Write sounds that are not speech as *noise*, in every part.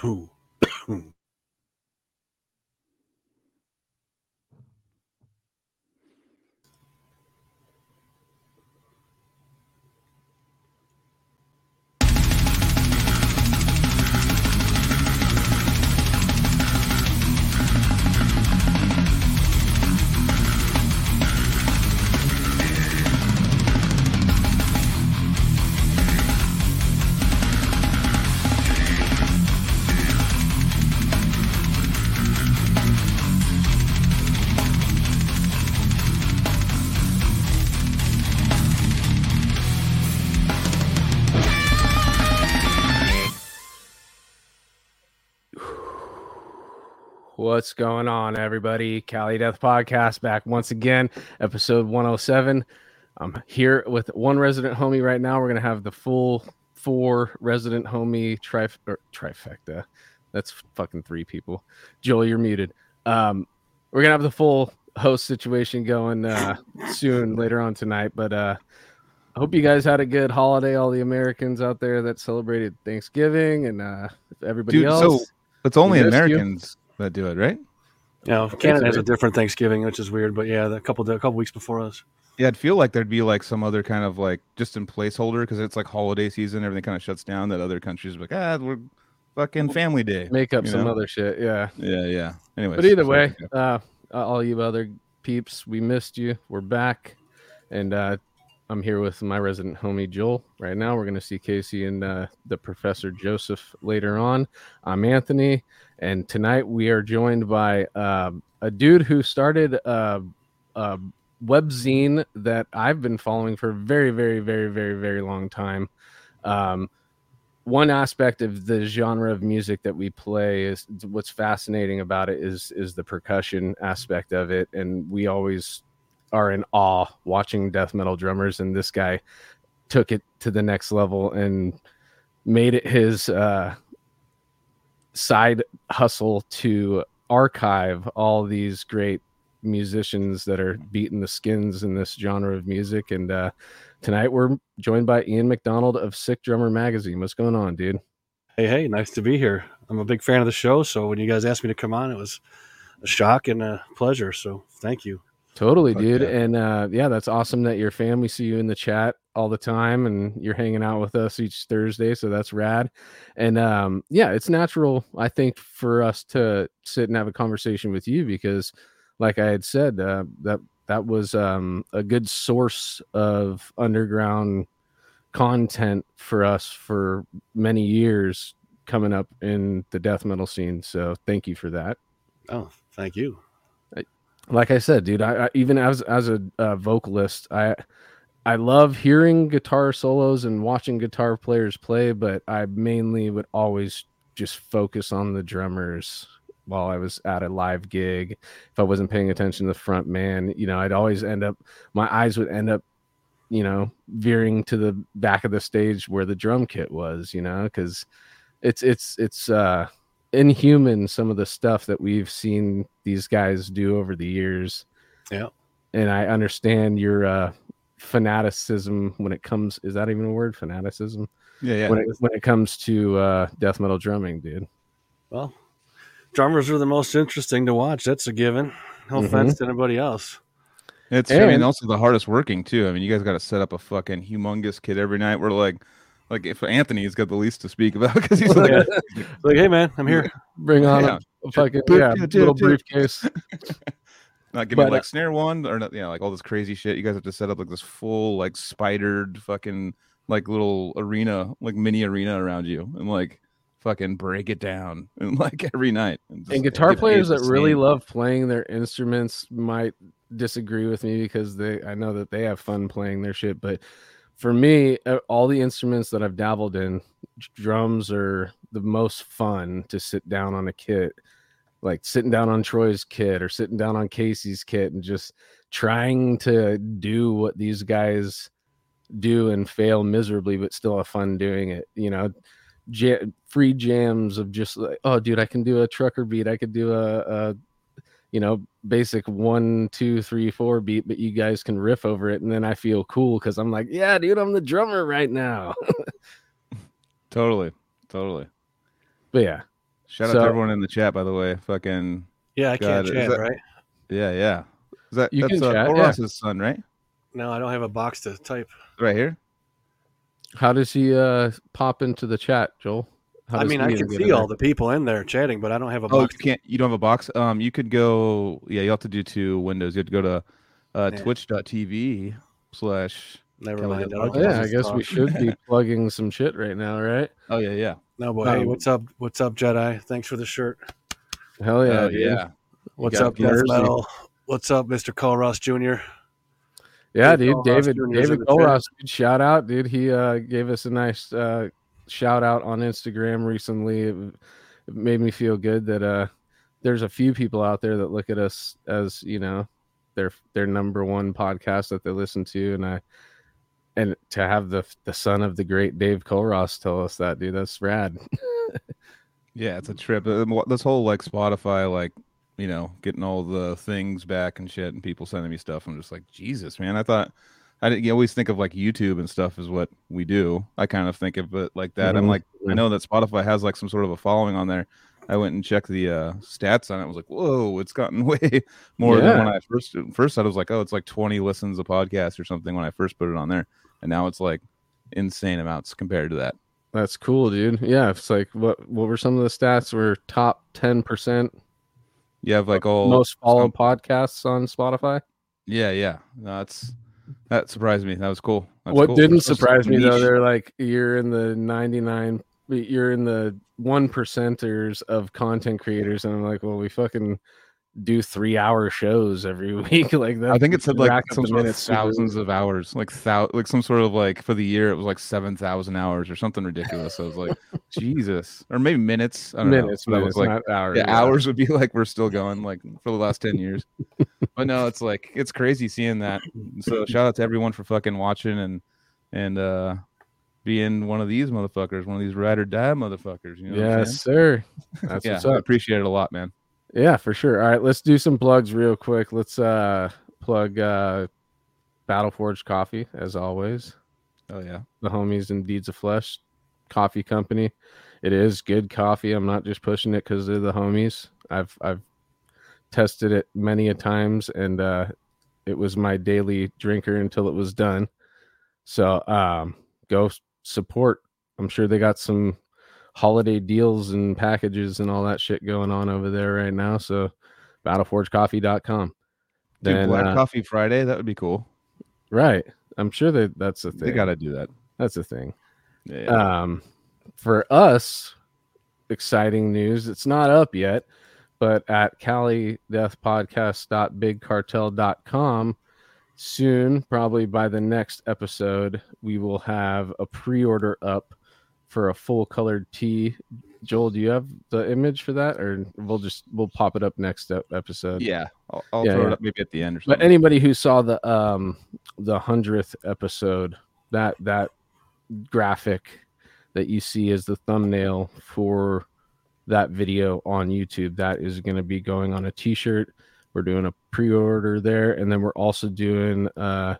who? *coughs* What's going on, everybody? Cali Death Podcast back once again, episode 107. I'm here with one resident homie right now. We're gonna have the full four resident homie trif- trifecta. That's fucking three people. Joel, you're muted. Um, we're gonna have the full host situation going uh, soon *laughs* later on tonight. But uh, I hope you guys had a good holiday. All the Americans out there that celebrated Thanksgiving and uh, everybody Dude, else. so it's only Americans. you. Americans that do it, right? Yeah, Canada has a different Thanksgiving, which is weird. But yeah, a couple a couple weeks before us. Yeah, I'd feel like there'd be like some other kind of like just in placeholder because it's like holiday season, everything kind of shuts down. That other countries are like, ah, we're fucking family day. make up some know? other shit. Yeah. Yeah, yeah. Anyway, But either way, uh, all you other peeps, we missed you. We're back, and uh, I'm here with my resident homie Joel. Right now, we're going to see Casey and uh, the Professor Joseph later on. I'm Anthony, and tonight we are joined by um, a dude who started a, a webzine that I've been following for a very, very, very, very, very long time. Um, one aspect of the genre of music that we play is what's fascinating about it is is the percussion aspect of it and we always are in awe watching death metal drummers and this guy took it to the next level and made it his uh side hustle to archive all these great musicians that are beating the skins in this genre of music and uh tonight we're joined by Ian McDonald of Sick Drummer Magazine. What's going on, dude? Hey, hey, nice to be here. I'm a big fan of the show, so when you guys asked me to come on, it was a shock and a pleasure. So thank you. Totally, Fuck dude. yeah. And uh, yeah, that's awesome that your family see you in the chat all the time and you're hanging out with us each Thursday. So that's rad. And um, yeah, it's natural, I think, for us to sit and have a conversation with you because, like I had said, uh, that that was um, a good source of underground content for us for many years coming up in the death metal scene. So thank you for that Oh, thank you. Like I said, dude, I, I even as as a uh, vocalist, I I love hearing guitar solos and watching guitar players play, but I mainly would always just focus on the drummers while I was at a live gig. If I wasn't paying attention to the front man, you know, I'd always end up my eyes would end up, you know, veering to the back of the stage where the drum kit was, you know, because it's it's it's uh inhuman some of the stuff that we've seen these guys do over the years. Yeah. And I understand your uh fanaticism when it comes is that even a word? Fanaticism? yeah, yeah. When it when it comes to uh death metal drumming, dude. Well, drummers are the most interesting to watch. That's a given. No Mhm. offense to anybody else. It's I mean And- also the hardest working too. I mean, you guys got to set up a fucking humongous kid every night. We're like, like if Anthony's got the least to speak about *laughs* because he's *laughs* like, Yeah. Like, hey man, I'm here. Bring on Yeah. a, a fucking yeah, yeah, little yeah, yeah. briefcase. *laughs* not give But, like uh, snare one or not, yeah, like all this crazy shit. You guys have to set up like this full like spidered fucking like little arena, like mini arena around you, and like fucking break it down and like every night. just and guitar get players that really love playing their instruments might disagree with me because they I know that they have fun playing their shit but for me uh, all the instruments that I've dabbled in drums are the most fun to sit down on a kit like sitting down on Troy's kit or sitting down on Casey's kit and just trying to do what these guys do and fail miserably but still have fun doing it you know? Ja- free jams of just like oh dude i can do a trucker beat i could do a, a you know basic one two three four beat but you guys can riff over it and then i feel cool because i'm like yeah dude i'm the drummer right now *laughs* Totally, totally. but yeah Shout out to everyone in the chat, by the way. Fucking Yeah, I can't chat, that- right? yeah, yeah. Is that You that's can uh, chat, Cole yeah. Ross's son, right? No, I don't have a box to type. Right here. How does he uh pop into the chat, Joel? How I mean, I can see all there? the people in there chatting, but I don't have a Oh, you box. can't. You don't have a box. Um, you could go. Yeah, you have to do two windows. You have to go to uh, Yeah. Twitch.tv slash. Never Kelly mind. does I'll podcast. Oh, yeah, I guess talk. we should be *laughs* plugging some shit right now, right? Oh yeah, yeah. No, boy. Hey, Um, what's up? What's up, Jedi? Thanks for the shirt. Hell yeah, Oh, dude. yeah. What's up, Death Metal? What's up, Mr. Cole Ross Jr.? Yeah, Dave dude. Colross David Jr. is in David the Colross, shout out, dude. He uh gave us a nice uh shout out on Instagram recently. It, it made me feel good that uh there's a few people out there that look at us as, you know, their their number one podcast that they listen to and I and to have the the son of the great Dave Colross tell us that, dude, that's rad. *laughs* Yeah, it's a trip. Uh, This whole like Spotify, like you know, getting all the things back and shit, and people sending me stuff. I'm just like, Jesus, man. I thought I didn't. You always think of like YouTube and stuff is what we do. I kind of think of it like that. I'm Mhm. like, I know that Spotify has like some sort of a following on there. I went and checked the uh, stats on it. I was like, whoa, it's gotten *laughs* way more than when I first first I was like, oh, it's like 20 listens a podcast or something when I first put it on there, and now it's like insane amounts compared to that. That's cool, dude. Yeah, it's like what what were some of the stats? We're top ten percent You have like all most followed some- podcasts on Spotify. Yeah, yeah. No, that's that surprised me. That was cool. That's what cool. didn't surprise me though, they're like you're in the ninety nine, you're in the one percenters of content creators, and I'm like, well, we fucking do three hour shows every *laughs* week, like that. I think it said like some sort of thousands of hours, like thou- like some sort of like for the year it was like seven thousand hours or something ridiculous. I was like, *laughs* Jesus, or maybe minutes. I don't minutes, know. It was like hours. yeah, hours would be like we're still going like for the last 10 years *laughs* but no it's like it's crazy seeing that so shout out to everyone for fucking watching and and uh being one of these motherfuckers one of these ride or die motherfuckers you know Yes, sir. That's saying? what's yeah i appreciate it a lot man Yeah, for sure. All right, let's do some plugs real quick. Let's uh plug uh Battleforge Coffee as always. oh yeah The homies in Deeds of Flesh Coffee Company. It is good coffee. I'm not just pushing it because they're the homies. I've I've tested it many a times and uh it was my daily drinker until it was done. So um go support. I'm sure they got some holiday deals and packages and all that shit going on over there right now. So battleforgecoffee.com. Dude, Then black uh, coffee friday that would be cool right. I'm sure that that's a thing. they gotta do that That's a thing. yeah, yeah. Um, for us, exciting news. It's not up yet, but at CaliDeathPodcast.BigCartel.com, soon, probably by the next episode, we will have a pre-order up for a full colored tee. Joel, do you have the image for that, or we'll just we'll pop it up next episode? yeah i'll, I'll Yeah, throw yeah. it up maybe at the end or But anybody who saw the um the hundredth episode, that that graphic that you see as the thumbnail for that video on YouTube, that is going to be going on a T-shirt. We're doing a pre-order there, and then we're also doing uh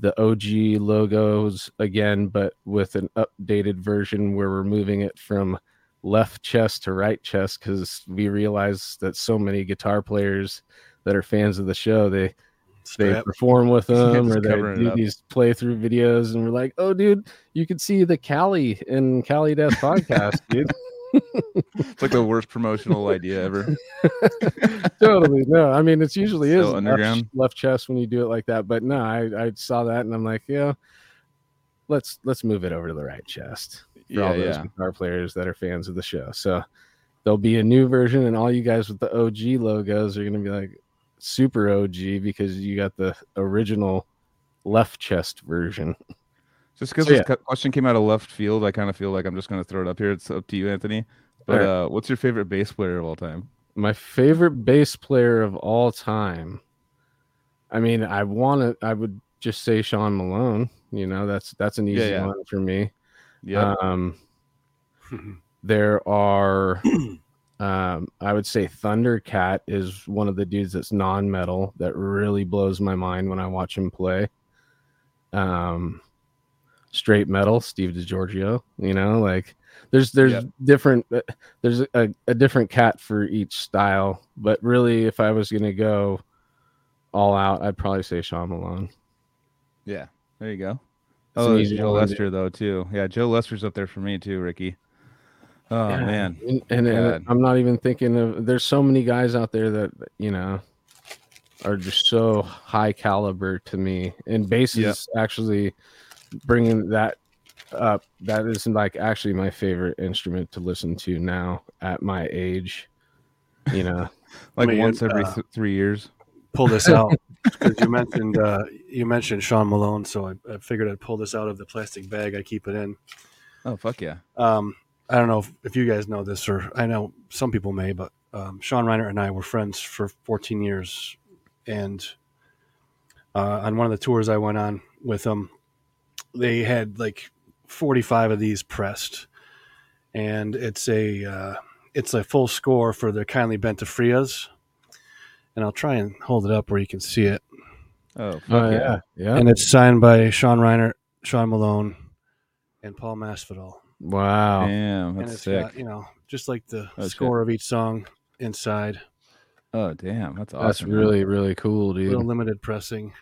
the OG logos again, but with an updated version where we're moving it from left chest to right chest because we realize that so many guitar players that are fans of the show they they perform with *laughs* them or they do these playthrough videos and we're like oh dude you can see the cali in cali death *laughs* podcast dude it's like the worst promotional idea ever. *laughs* Totally no i mean it's usually is So left, underground. left chest when you do it like that but no i i saw that and i'm like yeah let's let's move it over to the right chest for yeah all those yeah. guitar players that are fans of the show. So there'll be a new version and all you guys with the og logos are going to be like super og because you got the original left chest version Just because So, this cu- question came out of left field, I kind of feel like I'm just going to throw it up here. It's up to you, Anthony. But Alright. uh, what's your favorite bass player of all time? my favorite bass player of all time. I mean, I want to. I would just say Sean Malone. You know, that's that's an easy Yeah, yeah. one for me. Yeah, Um, *laughs* there are, *clears throat* um, I would say Thundercat is one of the dudes that's non-metal that really blows my mind when I watch him play. Um, straight metal, Steve DiGiorgio. You know, like there's there's Yep. different uh, there's a, a different cat for each style. But really, if I was gonna go all out, I'd probably say Sean Malone. Yeah, there you go. Oh, Joe Lester though too. Yeah, Joe Lester's up there for me too, Ricky. Oh Yeah. man, and, and, and I'm not even thinking of. There's so many guys out there that you know are just so high caliber to me, and bass Yeah. is actually bringing that up. That is like actually my favorite instrument to listen to now at my age. You know, *laughs* like Man, once every uh, th- three years. Pull this out *laughs* because you mentioned uh, you mentioned Sean Malone, so I, I figured I'd pull this out of the plastic bag I keep it in. Oh fuck yeah. Um, I don't know if, if you guys know this, or I know some people may, but um, Sean Reinert and I were friends for 14 years, and uh, on one of the tours I went on with them, they had like 45 of these pressed, and it's a uh, it's a full score for the Kindly Bent to Free Us, and I'll try and hold it up where you can see it, Oh oh yeah. yeah, yeah. and it's signed by Sean Reinert, Sean Malone, and Paul Masvidal. Wow, Damn, and that's it's sick. got you know just like the Oh, shit. score of each song inside Oh damn, that's awesome. that's man. really really cool, little dude. limited pressing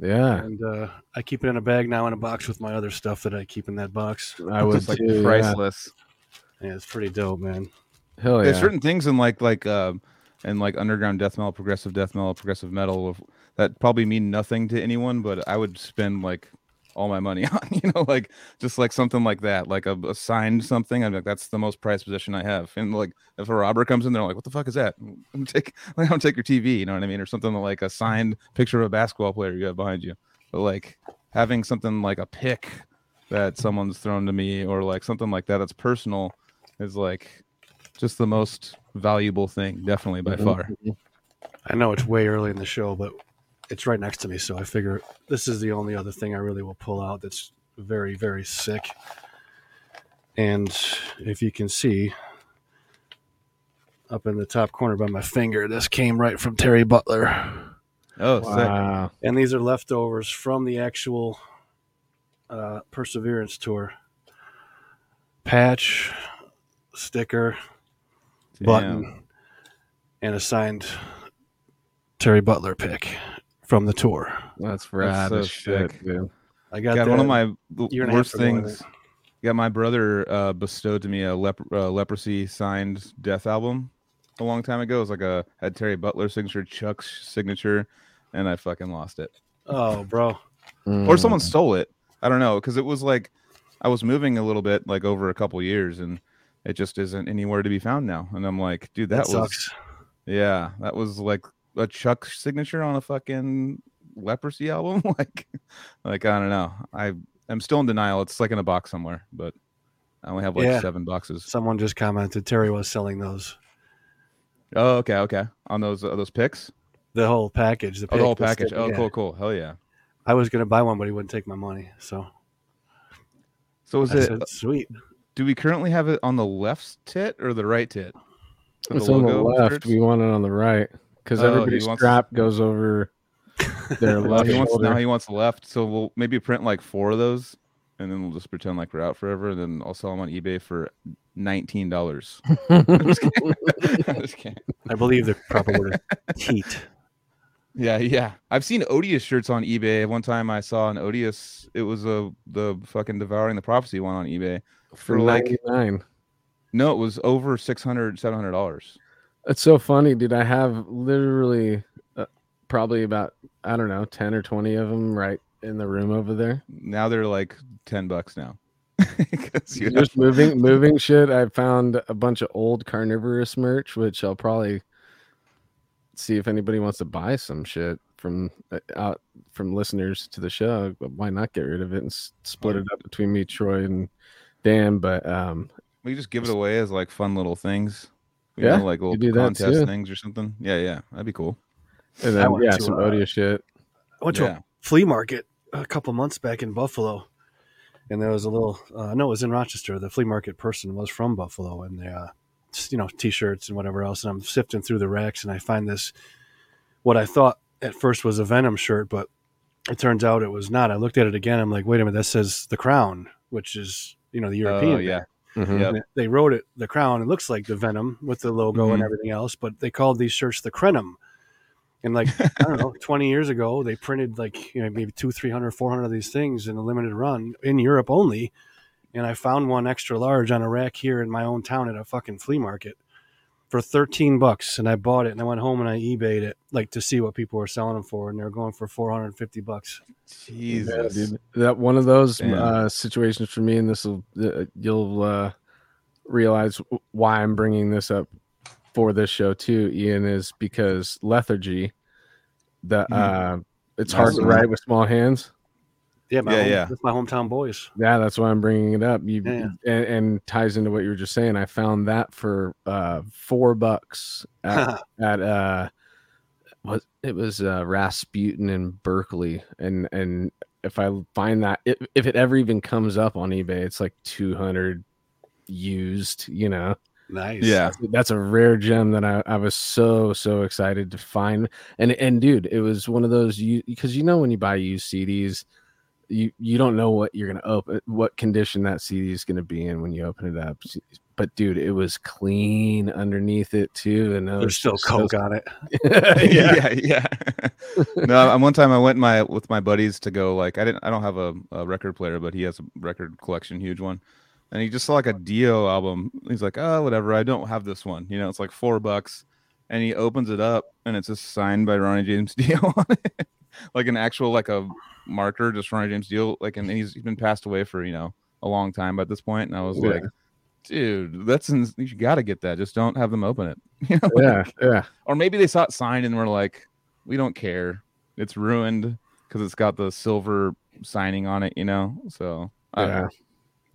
Yeah, and uh, i keep it in a bag now in a box with my other stuff that i keep in that box I was like too. Priceless. yeah it's pretty dope man Hell yeah. There's certain things in like like um and like underground death metal, progressive death metal, progressive metal that probably mean nothing to anyone, but I would spend like all my money *laughs* on, you know, like just like something like that, like a, a signed something. I'm like, that's the most prized possession I have. And like, if a robber comes in, they're like, what the fuck is that? *laughs* I'm take, *laughs* like, I'm take your TV, you know what I mean, or something like a signed picture of a basketball player you have behind you. But like having something like a pick that someone's thrown to me, or like something like that that's personal, is like just the most valuable thing, definitely by Mhm. far. i know it's way early in the show but it's right next to me so i figure this is the only other thing i really will pull out that's very very sick and if you can see up in the top corner by my finger this came right from terry butler Oh, sick. Wow. and these are leftovers from the actual uh, Perseverance tour. Patch, sticker, Damn. button, and a signed Terry Butler pick from the tour. That's rad so as shit, sick. dude. I got God, that one of my the year and a half worst things. think. Yeah, my brother uh, bestowed to me a lep- uh, leprosy signed death album a long time ago. It was like a had Terry Butler signature, Chuck's signature, and I fucking lost it. Oh, bro. Or Mm. someone stole it. I don't know because it was like I was moving a little bit like over a couple years, and it just isn't anywhere to be found now. And I'm like, dude, that, That, was sucks. yeah, that was like a Chuck signature on a fucking leprosy album. *laughs* like, like I don't know. I am still in denial. It's like in a box somewhere, but I only have like Yeah. seven boxes. Someone just commented Terry was selling those. Oh, okay, okay. On those uh, those picks, The whole package. The, oh, the whole package. stick- Oh, yeah. cool, cool. Hell yeah. I was going to buy one, but he wouldn't take my money. So So is I it? said, sweet. Do we currently have it on the left tit or the right tit? For It's on the logo left. shirts? We want it on the right because Oh, everybody's wants- strap goes over *laughs* their left he wants now he wants left, so we'll maybe print like four of those, and then we'll just pretend like we're out forever. And then I'll sell them on eBay for nineteen dollars. *laughs* *laughs* I believe the proper word is heat. yeah, yeah. I've seen Odious shirts on eBay. One time I saw an Odious. It was a the fucking devouring the prophecy one on eBay. for like- 99. No, it was over 600 700 dollars. It's so funny, dude. I have literally uh, probably about I don't know, 10 or 20 of them right in the room over there. Now they're like ten bucks now. *laughs* you Just moving *laughs* moving shit. I found a bunch of old carnivorous merch which I'll probably see if anybody wants to buy some shit from uh, out from listeners to the show. But why not get rid of it and s- split it up between me, Troy, and Dan? But um, we just give it away as like fun little things. You Yeah, know, like little do contest too. things or something. Yeah, yeah, that'd be cool. and I then went yeah, to, some uh, Odia shit. I went to Yeah. a flea market a couple months back in Buffalo, and there was a little. Uh, no, it was in Rochester. The flea market person was from Buffalo, and they, uh, just, you know, t-shirts and whatever else. And I'm sifting through the racks, and I find this. What I thought at first was a Venom shirt, but it turns out it was not. I looked at it again. I'm like, wait a minute, that says the Crown, which is you know the European. Oh yeah. Yeah. And it- They wrote it the Crown. It looks like the Venom with the logo and Mhm. everything else, but they called these shirts the Crenum. And like I don't know, *laughs* 20 years ago, they printed like you know maybe two, 300, 400 of these things in a limited run in Europe only. And I found one extra large on a rack here in my own town at a fucking flea market for 13 bucks. And I bought it and I went home and I eBayed it like to see what people were selling them for. And they're going for 450 bucks. Yeah, Jesus. dude. That one of those uh, situations for me, and this will uh, you'll uh, realize why I'm bringing this up for this show too, Ian, is because lethargy. The uh, it's hard to Awesome. write with small hands. Yeah, my Yeah, home, yeah. That's my hometown boys. Yeah, that's why I'm bringing it up. You Yeah. and, and ties into what you were just saying. I found that for uh, four bucks at, *laughs* at uh, what it was uh, Rasputin in Berkeley, and and if I find that if, if it ever even comes up on eBay, it's like two hundred used. You know, nice. Yeah. that's a rare gem that I, I was so so excited to find. And and dude, it was one of those you because you know when you buy used CDs, you you don't know what you're gonna open, uh, what condition that CD is gonna be in when you open it up. But dude, it was clean underneath it too, and There's was still coke so- on it. *laughs* yeah. yeah, yeah. *laughs* no, I- one time I went my with my buddies to go like I didn't I don't have a, a record player, but he has a record collection, huge one. And he just saw like a Dio album. He's like, oh, whatever. I don't have this one. You know, it's like four bucks. And he opens it up, and it's just signed by Ronnie James *laughs* Dio on it, like an actual like a marker, just Ronnie James Dio. Like, and he's, he's been passed away for you know a long time at this point. And I was Yeah. like, dude, that's ins- you got to get that. Just don't have them open it. *laughs* You know, yeah, yeah. or maybe they saw it signed and were like, "We don't care. It's ruined because it's got the silver signing on it." You know, so I Yeah.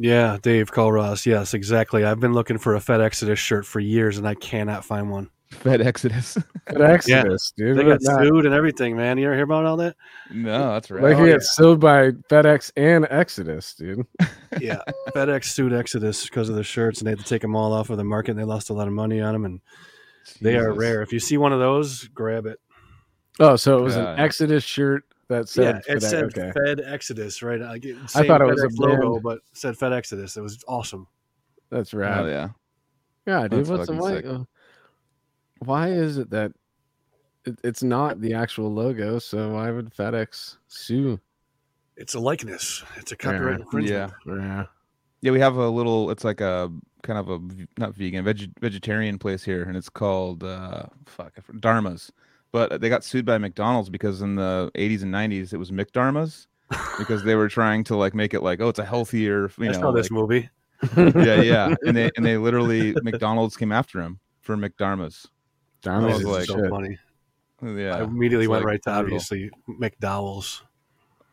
Yeah, Dave Colross. Yes, exactly. I've been looking for a Fed Exodus shirt for years and I cannot find one. Fed Exodus. *laughs* Good Exodus, dude. They got at sued and everything, man. You ever hear about all that? no, that's right. Like Oh, he yeah. got sued by FedEx and Exodus, dude. *laughs* Yeah. FedEx sued Exodus because of the shirts and they had to take them all off of the market and they lost a lot of money on them. And they are rare. If you see one of those, grab it. Oh, so it was God. an Exodus shirt that said yeah, it FedEx. said okay. Fed Exodus, right? I, I thought it was a FedEx logo, brand. but said Fed Exodus. It was awesome. That's Oh right. yeah. Yeah, dude. That's What's the fucking why? sick. Why is it that it, it's not the actual logo? So why would FedEx sue? It's a likeness. It's a copyright Yeah. infringement. Yeah. Yeah, we have a little. It's like a kind of a not vegan, veg, vegetarian place here, and it's called uh, fuck I forgot- Dharma's. But they got sued by McDonald's because in the 80s and 90s it was McDharma's *laughs* because they were trying to like make it like oh it's a healthier you I know saw this like- movie. yeah yeah *laughs* and they and they literally McDonald's came after him for McDharma's Darn I it, was like- so shit. funny. yeah I immediately it's went like right to brutal. obviously McDowell's.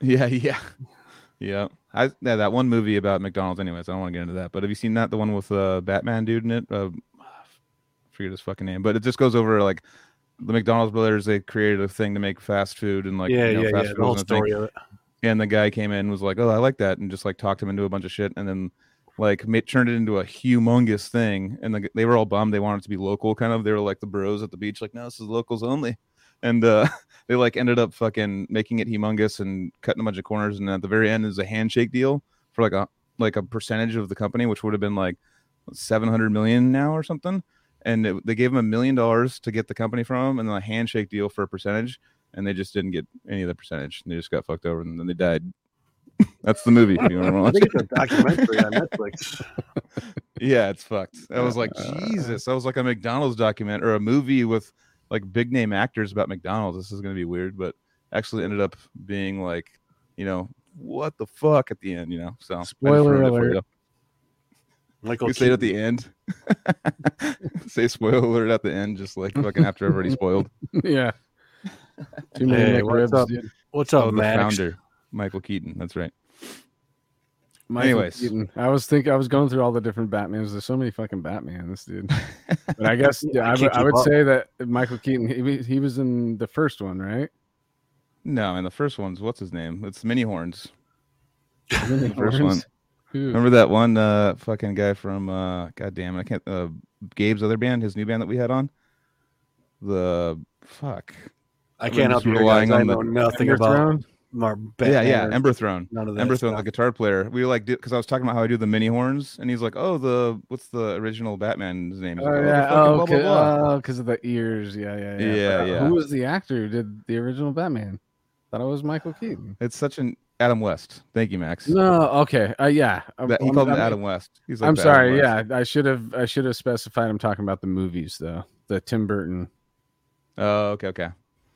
Yeah, *laughs* yeah, yeah. I yeah, that one movie about McDonald's. Anyways, I don't want to get into that. But have you seen that? The one with uh, Batman dude in it. Uh, I forget his fucking name, but it just goes over like the McDonald's brothers. They created a thing to make fast food and like yeah, you know, yeah, fast yeah. food The whole wasn't thing. story of it. And the guy came in and was like, "Oh, I like that," and just like talked him into a bunch of shit, and then like made, turned it into a humongous thing. And the, they were all bummed. They wanted to be local, kind of. They were like the bros at the beach, like, "No, this is locals only." And uh, *laughs* they like ended up fucking making it humongous and cutting a bunch of corners. And at the very end is a handshake deal for like a like a percentage of the company, which would have been like seven hundred million now or something. And it, they gave him a million dollars to get the company from him, and then a handshake deal for a percentage and they just didn't get any of the percentage. They just got fucked over, and then they died. That's the movie. You *laughs* want to I think it's a documentary on Netflix. *laughs* Yeah, it's fucked. I was like, Uh, Jesus, that was like a McDonald's document or a movie with like big name actors about McDonald's. This is gonna be weird, but actually ended up being like, you know, what the fuck at the end, you know. So Spoiler ruined it for alert. you. Michael You say it at the end. *laughs* say spoiler alert at the end, just like fucking after I've already spoiled. yeah. Too many Hey, McRibs, what's up? dude. What's up, Oh, the Max? founder, Michael Keaton. That's right. Michael Anyways. Keaton. I was thinking, I was going through all the different Batmans. There's so many fucking Batmans, dude. *laughs* But I guess Yeah, I I, would- I would up. say that Michael Keaton, he, he was in the first one, right? No, and the first one's what's his name? It's Mini Horns. the first one. Remember that one uh fucking guy from uh god damn it, I can't uh Gabe's other band, his new band that we had on? The fuck. I I'm can't help you, relying guys. I on the know nothing about. Mar- yeah, yeah, Ember Throne. none of. Ember Throne, the guitar player. We were like, because I was talking about how I do the mini horns, and he's like, "Oh, the what's the original Batman's name?" Oh like, yeah, oh, blah, blah, blah." because of the ears. Yeah, yeah, yeah. Yeah, yeah. Who was the actor who did the original Batman? Thought it was Michael Keaton. It's such an Adam West. Thank you, Max. No, okay, uh, yeah. I'm- That, he I'm- called him I'm- Adam West. He's like I'm sorry. Yeah, I should have. I should have specified. I'm talking about the movies though. The Tim Burton Oh, okay, okay.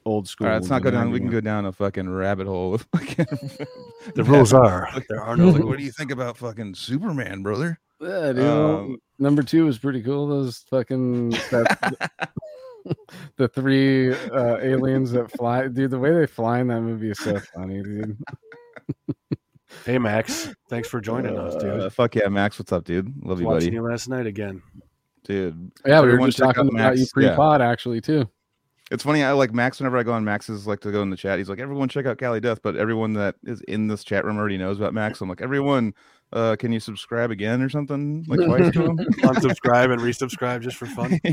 Old school. All right, let's not go down. We can go down a fucking rabbit hole with fucking. *laughs* The rules *laughs* are there are no like, what do you *laughs* think about fucking Superman, brother? Yeah, dude. Um, Number two was pretty cool. Those fucking that, the three uh, aliens that fly, dude. The way they fly in that movie is so funny, dude. Hey Max, thanks for joining us, dude. Uh, fuck yeah, Max. What's up, dude? Love you, Watching buddy. you last night again. Dude, Yeah, we were just talking about you Max, yeah. pre-pod actually too. It's funny. I like Max. Whenever I go on Max's, like to go in the chat. He's like, "Everyone, check out Cali Death." But everyone that is in this chat room already knows about Max. I'm like, "Everyone, uh, can you subscribe again or something? Like twice to him?" *laughs* Unsubscribe and resubscribe just for fun. *laughs* yeah.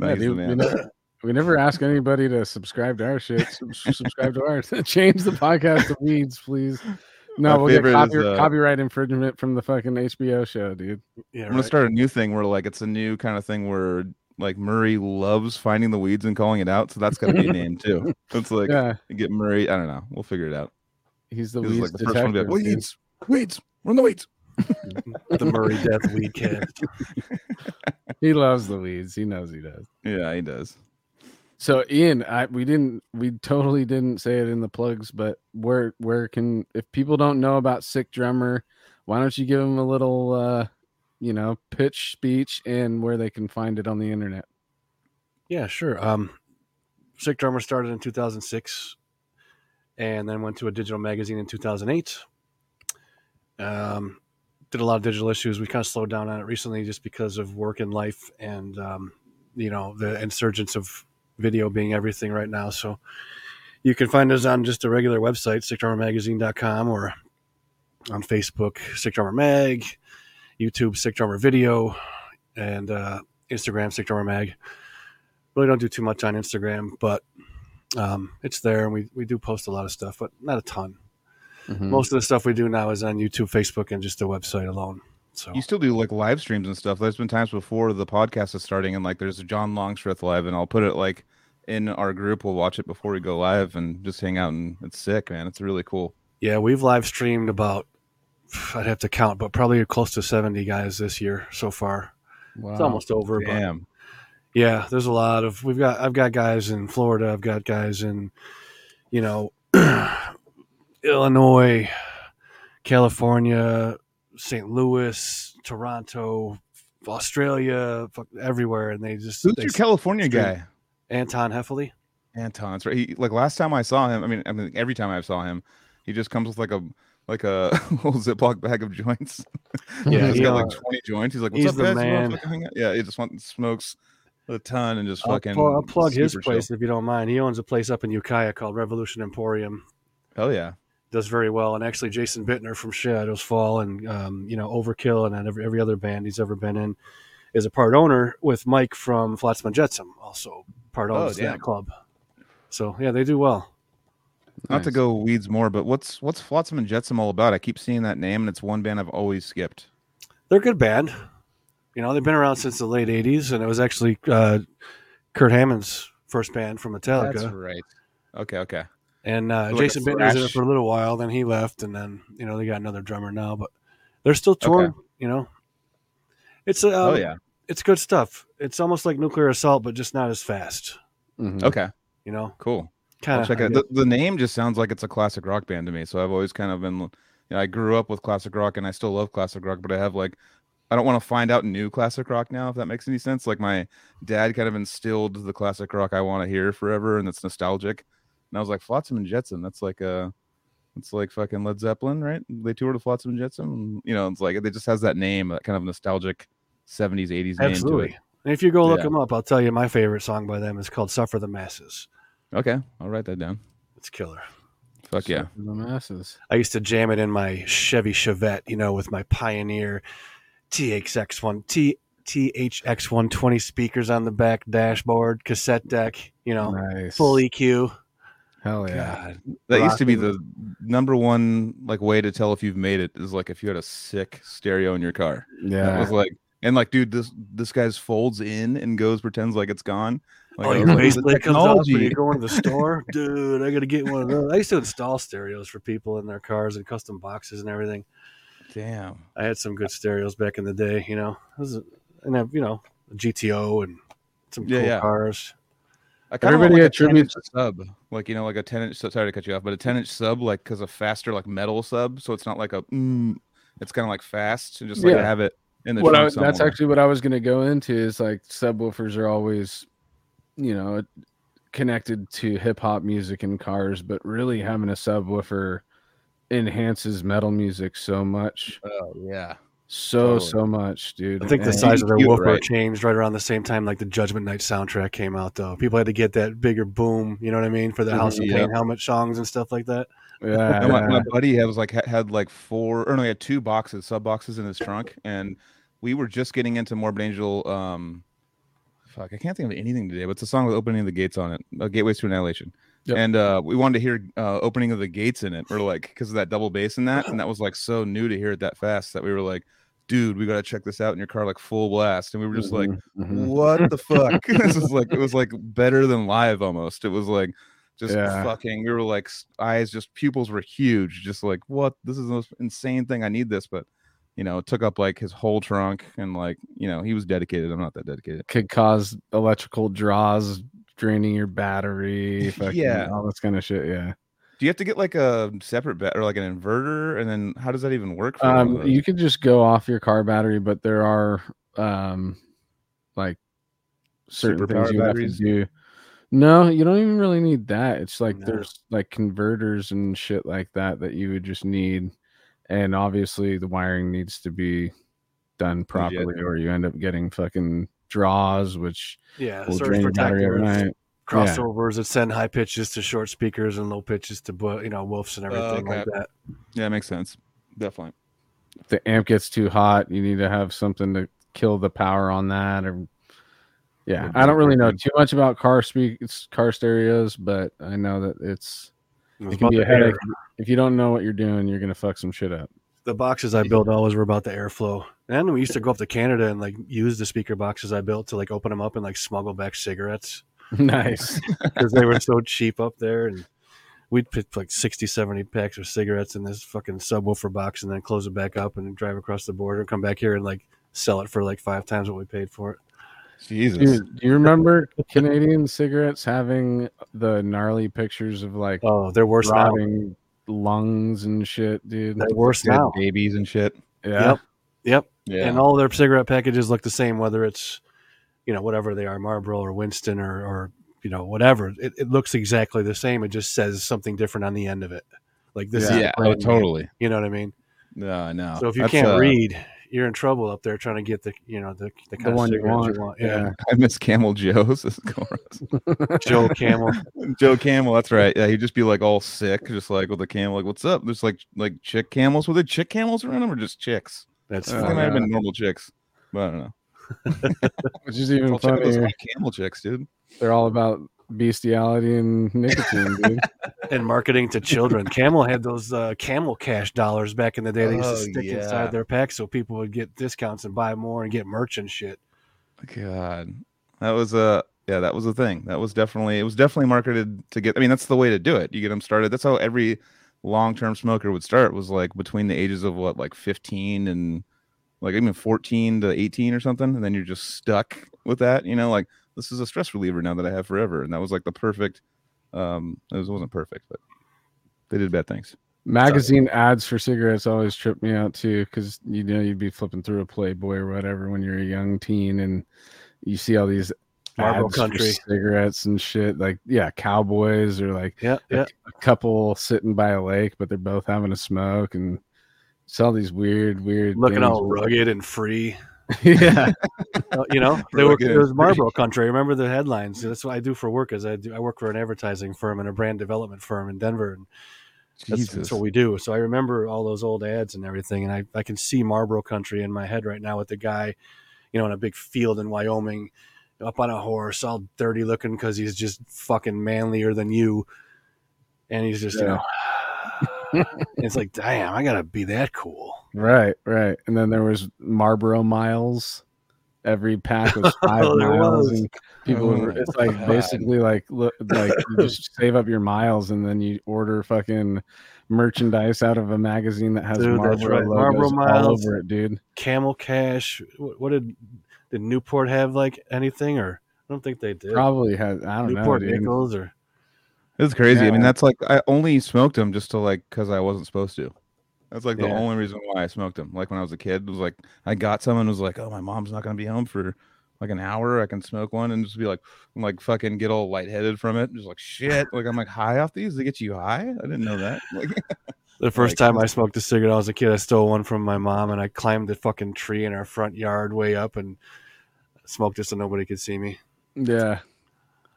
Yeah, Nice, dude, we, man. never, we never ask anybody to subscribe to our shit. Sub- subscribe to ours. *laughs* Change the podcast to weeds, please. No, My we'll get favorite is, uh, copyright infringement from the fucking HBO show, dude. Yeah, I'm gonna start a new thing where like it's a new kind of thing where like Murray loves finding the weeds and calling it out. So that's got to be a *laughs* name too. It's like yeah, get Murray. I don't know. We'll figure it out. he's the weeds like the first one to be like, weeds, weeds, run the weeds. *laughs* the Murray Death Weed Cast. *laughs* He loves the weeds. He knows he does. Yeah, he does. So Ian, I we didn't we totally didn't say it in the plugs, but where where can if people don't know about Sick Drummer, why don't you give them a little uh you know pitch speech and where they can find it on the internet? Yeah, sure. Um, Sick Drummer started in 2006 and then went to a digital magazine in 2008. Um, did a lot of digital issues. We kind of slowed down on it recently just because of work and life and, um, you know, the insurgence of video being everything right now. So you can find us on just a regular website, sick drummer sickdrummermagazine.com or on Facebook, Sick Drummer Mag, YouTube, Sick Drummer Video, and uh, Instagram, Sick Drummer Mag really don't do too much on Instagram, but um, it's there, and we, we do post a lot of stuff, but not a ton. Mhm. Most of the stuff we do now is on YouTube, Facebook, and just the website alone. So You still do like live streams and stuff. There's been times before the podcast is starting and like there's a John Longstreth live, and I'll put it like in our group. We'll watch it before we go live and just hang out, and it's sick, man. It's really cool. yeah, we've live streamed about I'd have to count, but probably close to seventy guys this year so far. Wow. It's almost over, but Damn. yeah, there's a lot of we've got I've got guys in Florida, I've got guys in you know *clears throat* Illinois, California, St. Louis, Toronto, Australia, fuck, everywhere, and they just Who's they your California stream- guy? Anton Heffley. Anton's right. He like last time I saw him. I mean, I mean, every time I saw him, he just comes with like a like a *laughs* whole Ziploc bag of joints. *laughs* Yeah, *laughs* he's got like twenty joints. He's like, "What's he's up, the guys? Man. Yeah, he just wants smokes a ton and just I'll, fucking. pl- I'll plug his super chill. place if you don't mind. He owns a place up in Ukiah called Revolution Emporium. Hell yeah. Does very well, and actually Jason Bittner from Shadows Fall and um, you know Overkill and every every other band he's ever been in is a part owner with Mike from Flotsam and Jetsam, also part Oh, of that club. So yeah, they do well. Not to go weeds more, but what's what's Flotsam and Jetsam all about? I keep seeing that name, and it's one band I've always skipped. They're a good band. You know, they've been around since the late '80s, and it was actually uh, Kurt Hammond's first band from Metallica. right. Okay, okay. And uh, like Jason Bittner was in it for a little while, then he left, and then you know they got another drummer now, but they're still touring. You know, it's uh, Oh yeah. it's good stuff. It's almost like Nuclear Assault, but just not as fast. Mhm. Okay, You know, cool. Kind I'll of. check it. The, the name just sounds like it's a classic rock band to me. So I've always kind of been, you know, I grew up with classic rock, and I still love classic rock, but I have like, I don't want to find out new classic rock now, if that makes any sense. Like my dad kind of instilled the classic rock I want to hear forever, and it's nostalgic. And I was like, Flotsam and Jetsam. That's like a, it's like fucking Led Zeppelin, right? They toured with Flotsam and Jetsam. and, You know, it's like it just has that name, that kind of nostalgic '70s, '80s name to Absolutely. it. And if you go look Yeah. them up, I'll tell you my favorite song by them is called "Suffer the Masses." Okay, I'll write that down. It's killer. Fuck yeah. For the masses. I used to jam it in my Chevy Chevette, you know, with my Pioneer TXX1 T THX 120 speakers on the back dashboard, cassette deck, you know, Nice. full EQ. Hell yeah. God, that used to be the number one like way to tell if you've made it is like if you had a sick stereo in your car. That Yeah. was like, and like, dude, this this guy's folds in and goes pretends like it's gone. Like, oh, I your was like, base the plate comes off when you go into the *laughs* store, dude. I gotta get one of those. I used to install stereos for people in their cars and custom boxes and everything. Damn. I had some good stereos back in the day, you know. Was a- and I, you know, a GTO and some Yeah, cool yeah. cars. I Everybody like a 10 sub, like you know, like a ten inch. Sorry to cut you off, but a ten inch sub, like because a faster like metal sub, so it's not like a. Mm, it's kind of like fast and just like Yeah. have it in the What I, that's actually what I was going to go into is like subwoofers are always, you know, connected to hip hop music in cars, but really having a subwoofer enhances metal music so much, Oh yeah. so Totally. so much, dude. I think the And- size of their woofer right? changed right around the same time like the Judgment Night soundtrack came out though. People had to get that bigger boom, you know what I mean, for the Mhm, House of yeah. Pain helmet songs and stuff like that. yeah, No, my, my buddy had was like had, had like four or no, he had two boxes, sub boxes in his trunk, and we were just getting into Morbid Angel. Um, fuck, I can't think of anything today, but it's a song with opening of the gates on it, uh, Gateways to Annihilation. Yep. And uh, we wanted to hear uh, opening of the gates in it, or like because of that double bass in that, and that was like so new to hear it that fast that we were like, dude, we got to check this out in your car like full blast, and we were just like, Mhm, mhm. what the *laughs* fuck? *laughs* this is like it was like better than live almost. It was like just Yeah. fucking. We were like eyes, just pupils were huge. Just like what? This is the most insane thing. I need this, but you know, took up like his whole trunk, and like you know, he was dedicated. I'm not that dedicated. could cause electrical draws, draining your battery, fucking, Yeah. all this kind of shit. Yeah. Do you have to get like a separate bat or like an inverter, and then how does that even work? Um, you could just go off your car battery, but there are um, like certain Superpower things you batteries? have to do. No, you don't even really need that. It's like No. there's like converters and shit like that that you would just need, and obviously the wiring needs to be done properly, or you end up getting fucking draws, which Yeah, will drain your battery protectors, overnight. crossovers that send high pitches to short speakers and low pitches to you know woofs and oh, everything like okay. that. yeah, it makes sense. Definitely. If the amp gets too hot, you need to have something to kill the power on that, or yeah, I don't really know too much about car speak car stereos, but I know that it's It can be a headache. If you don't know what you're doing, you're gonna fuck some shit up. The boxes I built always were about the airflow. And we used to go up to Canada and like use the speaker boxes I built to like open them up and like smuggle back cigarettes *laughs* nice. *laughs* because they were so cheap up there. And we'd put like 60, 70 packs of cigarettes in this fucking subwoofer box and then close it back up and drive across the border and come back here and like sell it for like five times what we paid for it. Jesus. Dude, do you remember Canadian cigarettes having the gnarly pictures of like Oh, they're worse now. rotting lungs and shit, dude? They're worse Dead now. babies and shit. Yeah. Yep. Yep. Yeah. And all their cigarette packages look the same, whether it's, you know, whatever they are, Marlboro or Winston or, or you know, whatever. It, it looks exactly the same. It just says something different on the end of it. Like this is yeah. Oh, brand name. totally. You know what I mean? No, I know. So if you That's, can't uh, read, you're in trouble up there trying to get the, you know, the, the kind The of one you cigarettes want. Yeah. Yeah. I miss Camel Joe's. *laughs* This is gross. Joe Camel. *laughs* Joe Camel, that's right. Yeah, he'd just be like all sick, just like with a camel, like, what's up? There's like like chick camels. Were there chick camels around them or just chicks? That's I think they funny. might have been normal chicks. But I don't know. *laughs* Which is even Well, check out those funnier. camel chicks, dude. They're all about bestiality and nicotine, dude. *laughs* and marketing to children. Camel had those uh, Camel Cash dollars back in the day. They used to Oh, stick yeah. inside their packs so people would get discounts and buy more and get merch and shit. God, that was a yeah, that was a thing. That was definitely it was definitely marketed to get. I mean, that's the way to do it. You get them started. That's how every long term smoker would start. Was like between the ages of what, like fifteen and like even fourteen to eighteen or something, and then you're just stuck with that. You know, like this is a stress reliever now that I have forever, and that was like the perfect. Um, it was, wasn't perfect, but they did bad things. Magazine ads for cigarettes always trip me out too, because you know you'd be flipping through a Playboy or whatever when you're a young teen, and you see all these Marlboro ads for Country. cigarettes and shit. Like yeah, cowboys or like Yeah, a, yeah. a couple sitting by a lake, but they're both having a smoke, and it's all these weird, weird Looking things. all rugged and free. *laughs* yeah, you know, *laughs* they were, it was. Marlboro Country. I remember the headlines. That's what I do for work. Is I do I work for an advertising firm and a brand development firm in Denver, and that's, that's what we do. So I remember all those old ads and everything, and I, I can see Marlboro Country in my head right now with the guy, you know, in a big field in Wyoming, up on a horse, all dirty looking because he's just fucking manlier than you, and he's just you know, it's like, damn, I gotta be that cool. Right, right. And then there was Marlboro miles. Every pack was *laughs* five Oh, miles, was. and people. Oh were, it's like God. basically like look, like you just *laughs* save up your miles, and then you order fucking merchandise out of a magazine that has Dude, Marlboro right. Marlboro all over it, dude. Camel Cash. What, what did did Newport have like anything or? I don't think they did. Probably had I don't Newport know, Newport Nichols or It's crazy. I mean, that's like I only smoked them just to like because I wasn't supposed to. That's like the only reason why I smoked them. Like when I was a kid, it was like I got some and was like, oh, my mom's not gonna be home for like an hour. I can smoke one and just be like, I'm like fucking get all lightheaded from it. Just like shit. Like I'm like high off these. They get you high. I didn't know that. Like *laughs* the first Like, time I smoked a cigarette, I was a kid. I stole one from my mom and I climbed the fucking tree in our front yard way up and smoked it so nobody could see me. Yeah,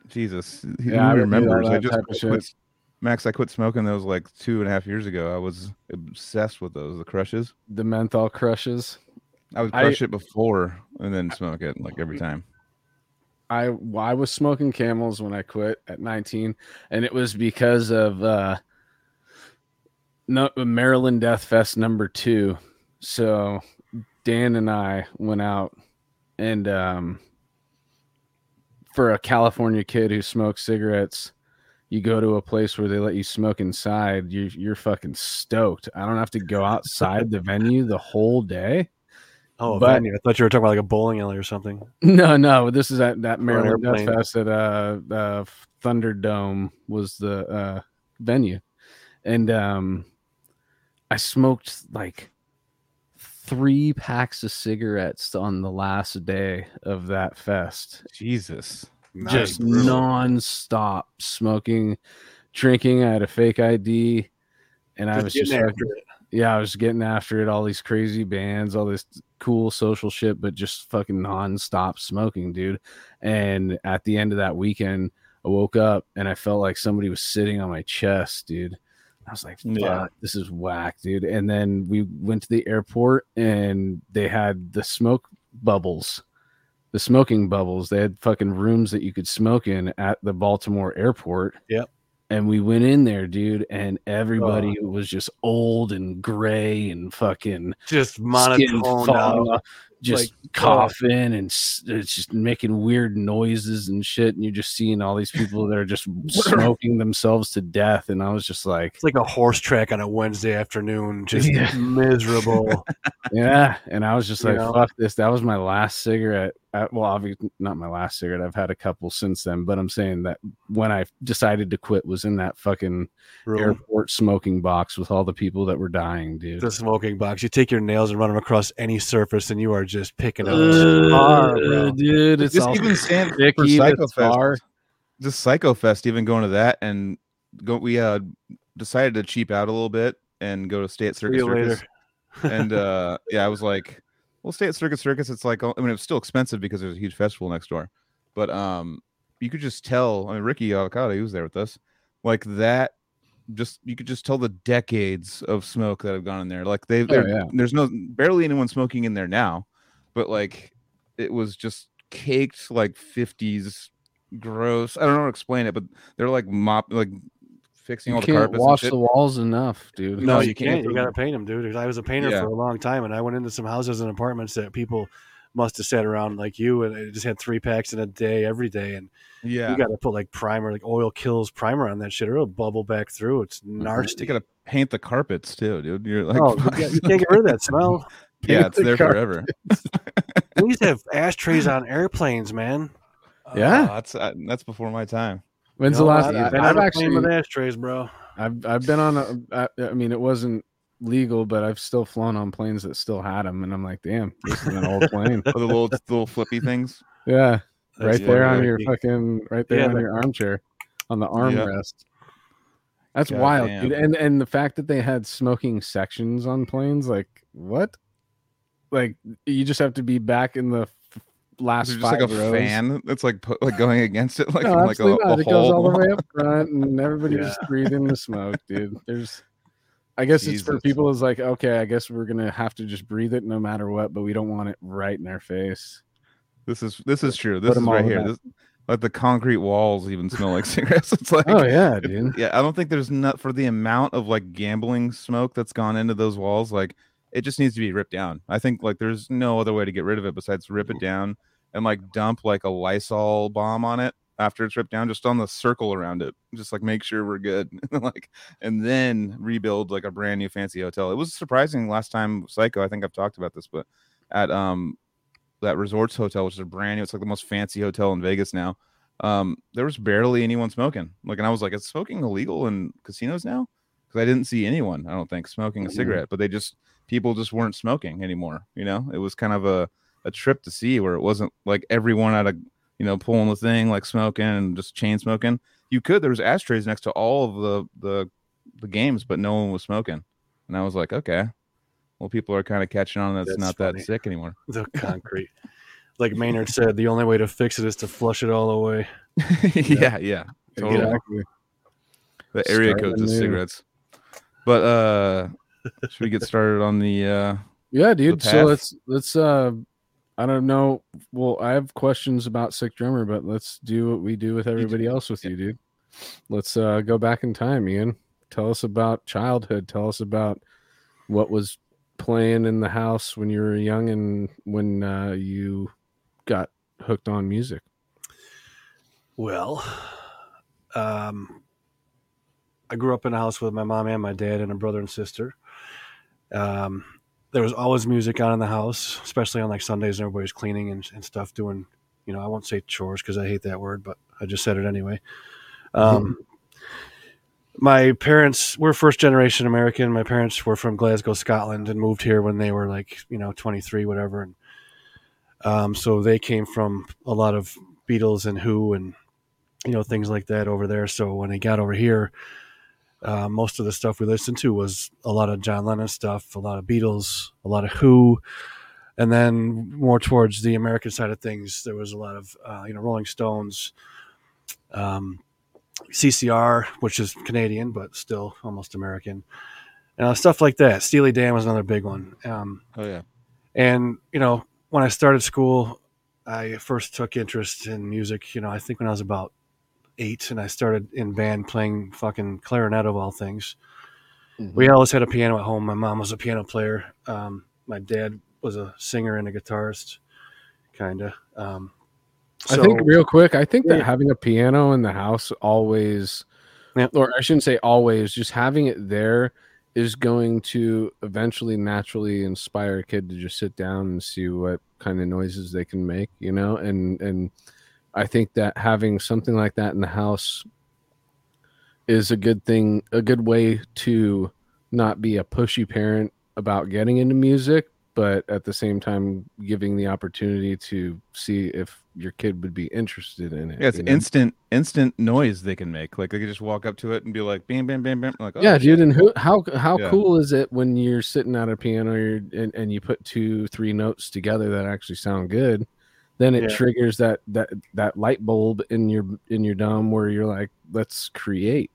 Jesus. Yeah, I would do all remembers? I just type of I shit. quit, Max. I quit smoking those like two and a half years ago. I was obsessed with those. The crushes. the menthol crushes. I would I- crush it before and then smoke it like every time. I I was smoking camels when I quit at 19, and it was because of uh, no Maryland Death Fest number two. So Dan and I went out and um, for a California kid who smokes cigarettes, you go to a place where they let you smoke inside. You you're fucking stoked. I don't have to go outside the venue the whole day. Oh, But- venue. I thought you were talking about like a bowling alley or something. *laughs* No, no, this is at that Maryland Death. Fest at uh, uh Thunderdome was the uh venue. And um I smoked like three packs of cigarettes on the last day of that fest. Jesus. Just Nice. non-stop smoking, drinking. I had a fake ID and I was just after it. yeah, I was getting after it, all these crazy bands, all this cool social shit, but just fucking nonstop smoking, dude. And at the end of that weekend, I woke up and I felt like somebody was sitting on my chest, dude. I was like, fuck, Yeah. this is whack, dude. And then we went to the airport and they had the smoke bubbles, the smoking bubbles. They had fucking rooms that you could smoke in at the Baltimore airport. Yep. And we went in there, dude, and everybody was just old and gray and fucking Just monotone falling down. off, just like, coughing and it's just making weird noises and shit. And you're just seeing all these people that are just *laughs* smoking themselves to death. And I was just like, It's like a horse track on a Wednesday afternoon, just Yeah. miserable. *laughs* yeah. And I was just You like, know? fuck this. That was my last cigarette. Uh, well, obviously not my last cigarette. I've had a couple since then, but I'm saying that when I decided to quit was in that fucking Room. airport smoking box with all the people that were dying, dude. The smoking box. You take your nails and run them across any surface, and you are just picking out a Ugh, scar, dude, it's Just even *laughs* stand for sticky, Psycho tar. Fest. Just Psycho Fest, even going to that and go. We uh decided to cheap out a little bit and go to stay at Circus Circus. later. and *laughs* uh yeah, I was like, we'll stay at Circus Circus. It's like, I mean, it was still expensive because there's a huge festival next door, but um, you could just tell. I mean, Ricky Avocado, he was there with us, like that. Just you could just tell the decades of smoke that have gone in there. Like they, Oh, yeah. there's no barely anyone smoking in there now, but like it was just caked like 50s gross. I don't know how to explain it, but they're like mop like fixing You all the carpets. You can't carpets. wash and shit. the walls enough, dude. No, No, you you can't can't. You got to paint them, dude. I was a painter Yeah. for a long time, and I went into some houses and apartments that people must have sat around like you, and they just had three packs in a day every day, and yeah, you got to put like primer, like oil Kilz primer on that shit, or it'll bubble back through. It's nasty. You gotta paint the carpets too, dude. You're like, oh, you can't- you can't get rid of that *laughs* smell. Yeah, it's the there carpet. forever. We used to have ashtrays on airplanes, man. Yeah. Oh, that's uh, that's before my time. When's No, the last? I've, I've been I, on have a actually, with ashtrays, bro. I've I've been on a. I, I mean, it wasn't legal, but I've still flown on planes that still had them, and I'm like, damn, this is an old plane. *laughs* Oh, the little little flippy things. Yeah, That's right there on your fucking, right there Yeah, on the- your armchair, on the armrest. That's God wild, damn. dude. And and the fact that they had smoking sections on planes, like what? Like you just have to be back in the last Is there five just like a rows. fan that's like pu- like going against it, *laughs* like no, like a, a. It goes all the way up front, and everybody's *laughs* just breathing the smoke, dude. There's, I guess it's for people. Is like, okay, I guess we're gonna have to just breathe it no matter what, but we don't want it right in our face. This is this is true. This is right here. This Like the concrete walls even smell like *laughs* cigarettes. It's like oh yeah, dude. yeah, I don't think there's not for the amount of like gambling smoke that's gone into those walls. Like it just needs to be ripped down. I think like there's no other way to get rid of it besides rip it down and like dump like a Lysol bomb on it after it's ripped down, just on the circle around it. Just like make sure we're good, *laughs* like, and then rebuild like a brand new fancy hotel. It was surprising last time Psycho. I think I've talked about this, but at um that Resorts Hotel, which is a brand new, it's like the most fancy hotel in Vegas now. Um, there was barely anyone smoking. Like, and I was like, is smoking illegal in casinos now? Because I didn't see anyone, I don't think, smoking a Mhm. cigarette, but they just people just weren't smoking anymore. You know, it was kind of a, a trip to see where it wasn't like everyone had a you know, pulling the thing like smoking and just chain smoking. You could, there was ashtrays next to all of the the the games, but no one was smoking. And I was like, okay. Well, people are kind of catching on that's, That's not funny. that sick anymore. *laughs* The concrete. like Maynard said, the only way to fix it is to flush it all away. *laughs* yeah, yeah. Totally. Exactly. The area Start codes of cigarettes. But uh should we get started on the uh Yeah, dude. So let's let's uh I don't know. Well, I have questions about Sick Drummer, but let's do what we do with everybody else with you, dude. Let's uh go back in time, Ian. Tell us about childhood. Tell us about what was playing in the house when you were young and when uh you got hooked on music. Well, um, I grew up in a house with my mom and my dad and a brother and sister. Um, there was always music on in the house, especially on like Sundays. and Everybody's cleaning and, and stuff, doing, you know, I won't say chores because I hate that word, but I just said it anyway. Um, my parents were first generation American. My parents were from Glasgow, Scotland, and moved here when they were like, you know, 23, whatever. And um, so they came from a lot of Beatles and Who and you know things like that over there. So when they got over here, uh, most of the stuff we listened to was a lot of John Lennon stuff, a lot of Beatles, a lot of Who, and then more towards the American side of things, there was a lot of uh, you know Rolling Stones, um, CCR, which is Canadian but still almost American, uh, stuff like that. Steely Dan was another big one. Um, oh yeah. and you know, when I started school, I first took interest in music. You know, I think when I was about eight, and I started in band playing fucking clarinet of all things. We always had a piano at home. My mom was a piano player. Um, my dad was a singer and a guitarist, kind of. Um, I think real quick, I think that Yeah. having a piano in the house always, Yep. or I shouldn't say always, just having it there is going to eventually naturally inspire a kid to just sit down and see what kind of noises they can make, you know, and and I think that having something like that in the house is a good thing, a good way to not be a pushy parent about getting into music, but at the same time giving the opportunity to see if your kid would be interested in it. Yeah, it's you know? instant instant noise they can make. Like they can just walk up to it and be like bam bam bam bam like oh, yeah, shit. dude. And who, how how Yeah. cool is it when you're sitting at a piano and, and you put two, three notes together that actually sound good? Then it Yeah. triggers that that that light bulb in your in your dome where you're like, let's create.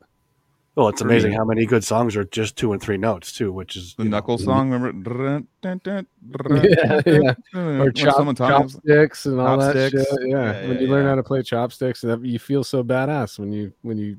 well, it's amazing how many good songs are just two and three notes too, which is the you know, knuckle mm-hmm. song, remember? *laughs* Yeah, yeah. Or Or chop, chopsticks and all that Chopsticks. shit. Yeah, Yeah, when yeah, you learn yeah. how to play chopsticks, that you feel so badass when you when you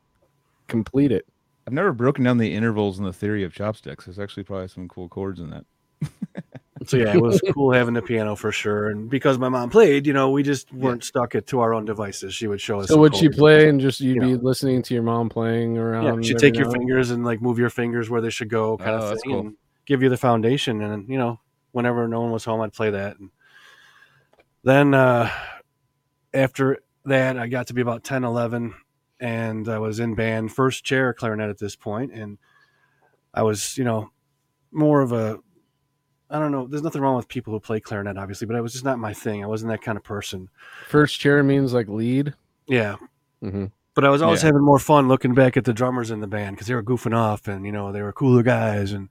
complete it. I've never broken down the intervals in the theory of chopsticks. There's actually probably some cool chords in that. *laughs* So yeah, it was cool having the piano for sure. And because my mom played, you know, we just weren't stuck it to our own devices. She would show us. So would she play and just you'd you be know. listening to your mom playing around? Yeah, she'd take your now fingers and like move your fingers where they should go, kind Oh, of thing, cool. and give you the foundation. And you know, whenever no one was home, I'd play that. And then uh, after that, I got to be about 10, 11, and I was in band, first chair clarinet at this point, and I was, you know, more of a I don't know. There's nothing wrong with people who play clarinet, obviously, but it was just not my thing. I wasn't that kind of person. First chair means like lead. Yeah, hmm but I was always Yeah. having more fun looking back at the drummers in the band because they were goofing off and you know they were cooler guys and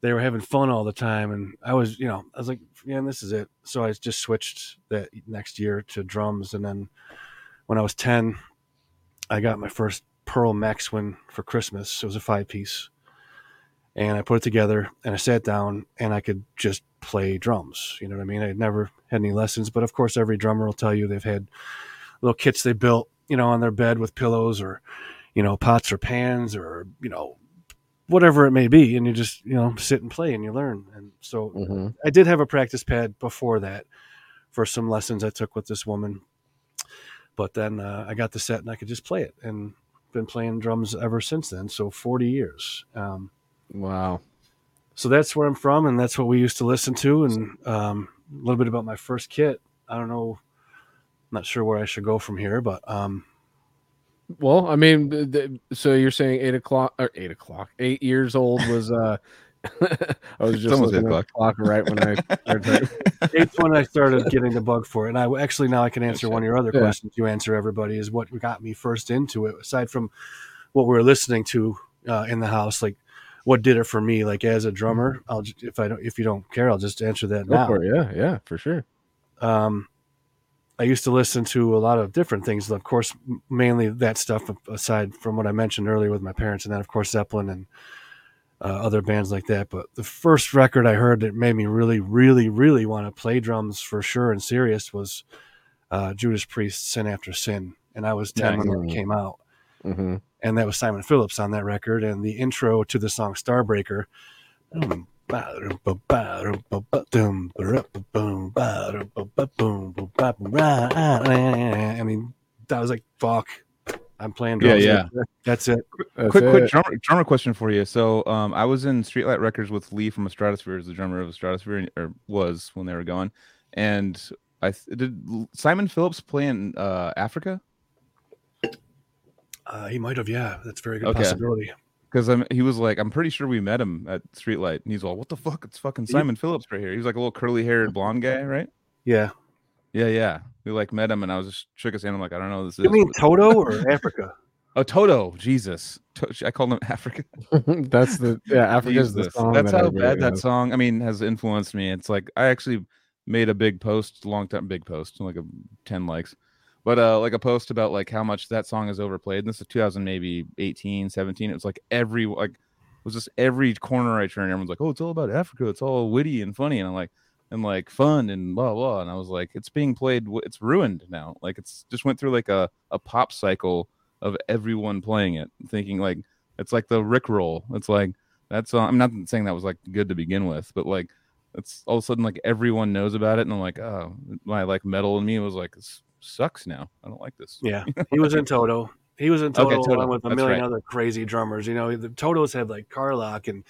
they were having fun all the time. And I was, you know, I was like, yeah, this is it. So I just switched that next year to drums. And then when I was ten, I got my first Pearl Maxwin for Christmas. It was a five piece, and I put it together and I sat down and I could just play drums. You know what I mean? I had never had any lessons, but of course, every drummer will tell you they've had little kits they built, you know, on their bed with pillows or, you know, pots or pans or you know, whatever it may be, and you just you know sit and play and you learn. And so hmm I did have a practice pad before that for some lessons I took with this woman, but then uh, I got the set and I could just play it and been playing drums ever since then. So 40 years. Um, Wow. so that's where I'm from, and that's what we used to listen to. And um, a little bit about my first kit. I don't know, I'm not sure where I should go from here, but um, Well, I mean, th- th- so you're saying eight o'clock or eight o'clock, eight years old was. uh *laughs* I was just almost looking at the clock right when I started. typing. *laughs* it's when I started getting the bug for it. And I actually now I can answer one of your other Yeah. questions. You answer everybody is what got me first into it. Aside from what we were listening to uh, in the house, like what did it for me? Like as a drummer, I'll ju- if I don't if you don't care, I'll just answer that Go now. it. Yeah, yeah, for sure. um, I used to listen to a lot of different things. Of course, mainly that stuff aside from what I mentioned earlier with my parents, and then of course Zeppelin and uh, other bands like that. But the first record I heard that made me really, really, really want to play drums for sure and serious was uh, Judas Priest, "Sin After Sin," and I was ten when it came out, hmm and that was Simon Phillips on that record, and the intro to the song "Starbreaker." um, I mean, that was like, fuck. I'm playing Yeah, drums. yeah. That's it. That's quick, quick drummer, drummer question for you. So, um, I was in Streetlight Records with Lee from Stratosphere, as the drummer of Stratosphere, or was when they were going. And I th- did Simon Phillips play in uh, Africa Uh, he might have, yeah. That's a very good Okay. possibility. because I'm he was like, I'm pretty sure we met him at Streetlight, and he's all, "What the fuck? It's fucking He- Simon Phillips right here." He was like a little curly haired blonde guy, right? Yeah. Yeah, yeah. We like met him, and I was just shook his hand. I'm like, I don't know who this is. You mean Toto or *laughs* Africa? oh, Toto? Jesus, To- I called him *laughs* Africa. *laughs* That's the yeah. Africa's the song. That's that how everybody bad that knows. song. I mean, has influenced me. It's like I actually made a big post, long time big post, like a ten likes, but uh, like a post about like how much that song is overplayed. And this is 2000, maybe 18, 17. It was like every like it was just every corner I turned, everyone's like, "Oh, it's all about Africa. It's all witty and funny," and I'm like, and like fun and blah blah. And I was like, it's being played. It's ruined now. Like it's just went through like a a pop cycle of everyone playing it, thinking like it's like the Rick roll. It's like that's. Uh, I'm not saying that was like good to begin with, but like it's all of a sudden like everyone knows about it, and I'm like, oh, my like metal in me was like, sucks now. I don't like this. Yeah. *laughs* He was in Toto. He was in Okay, Toto, Toto. along with a That's million right. other crazy drummers. You know, the Totos had like Carlock and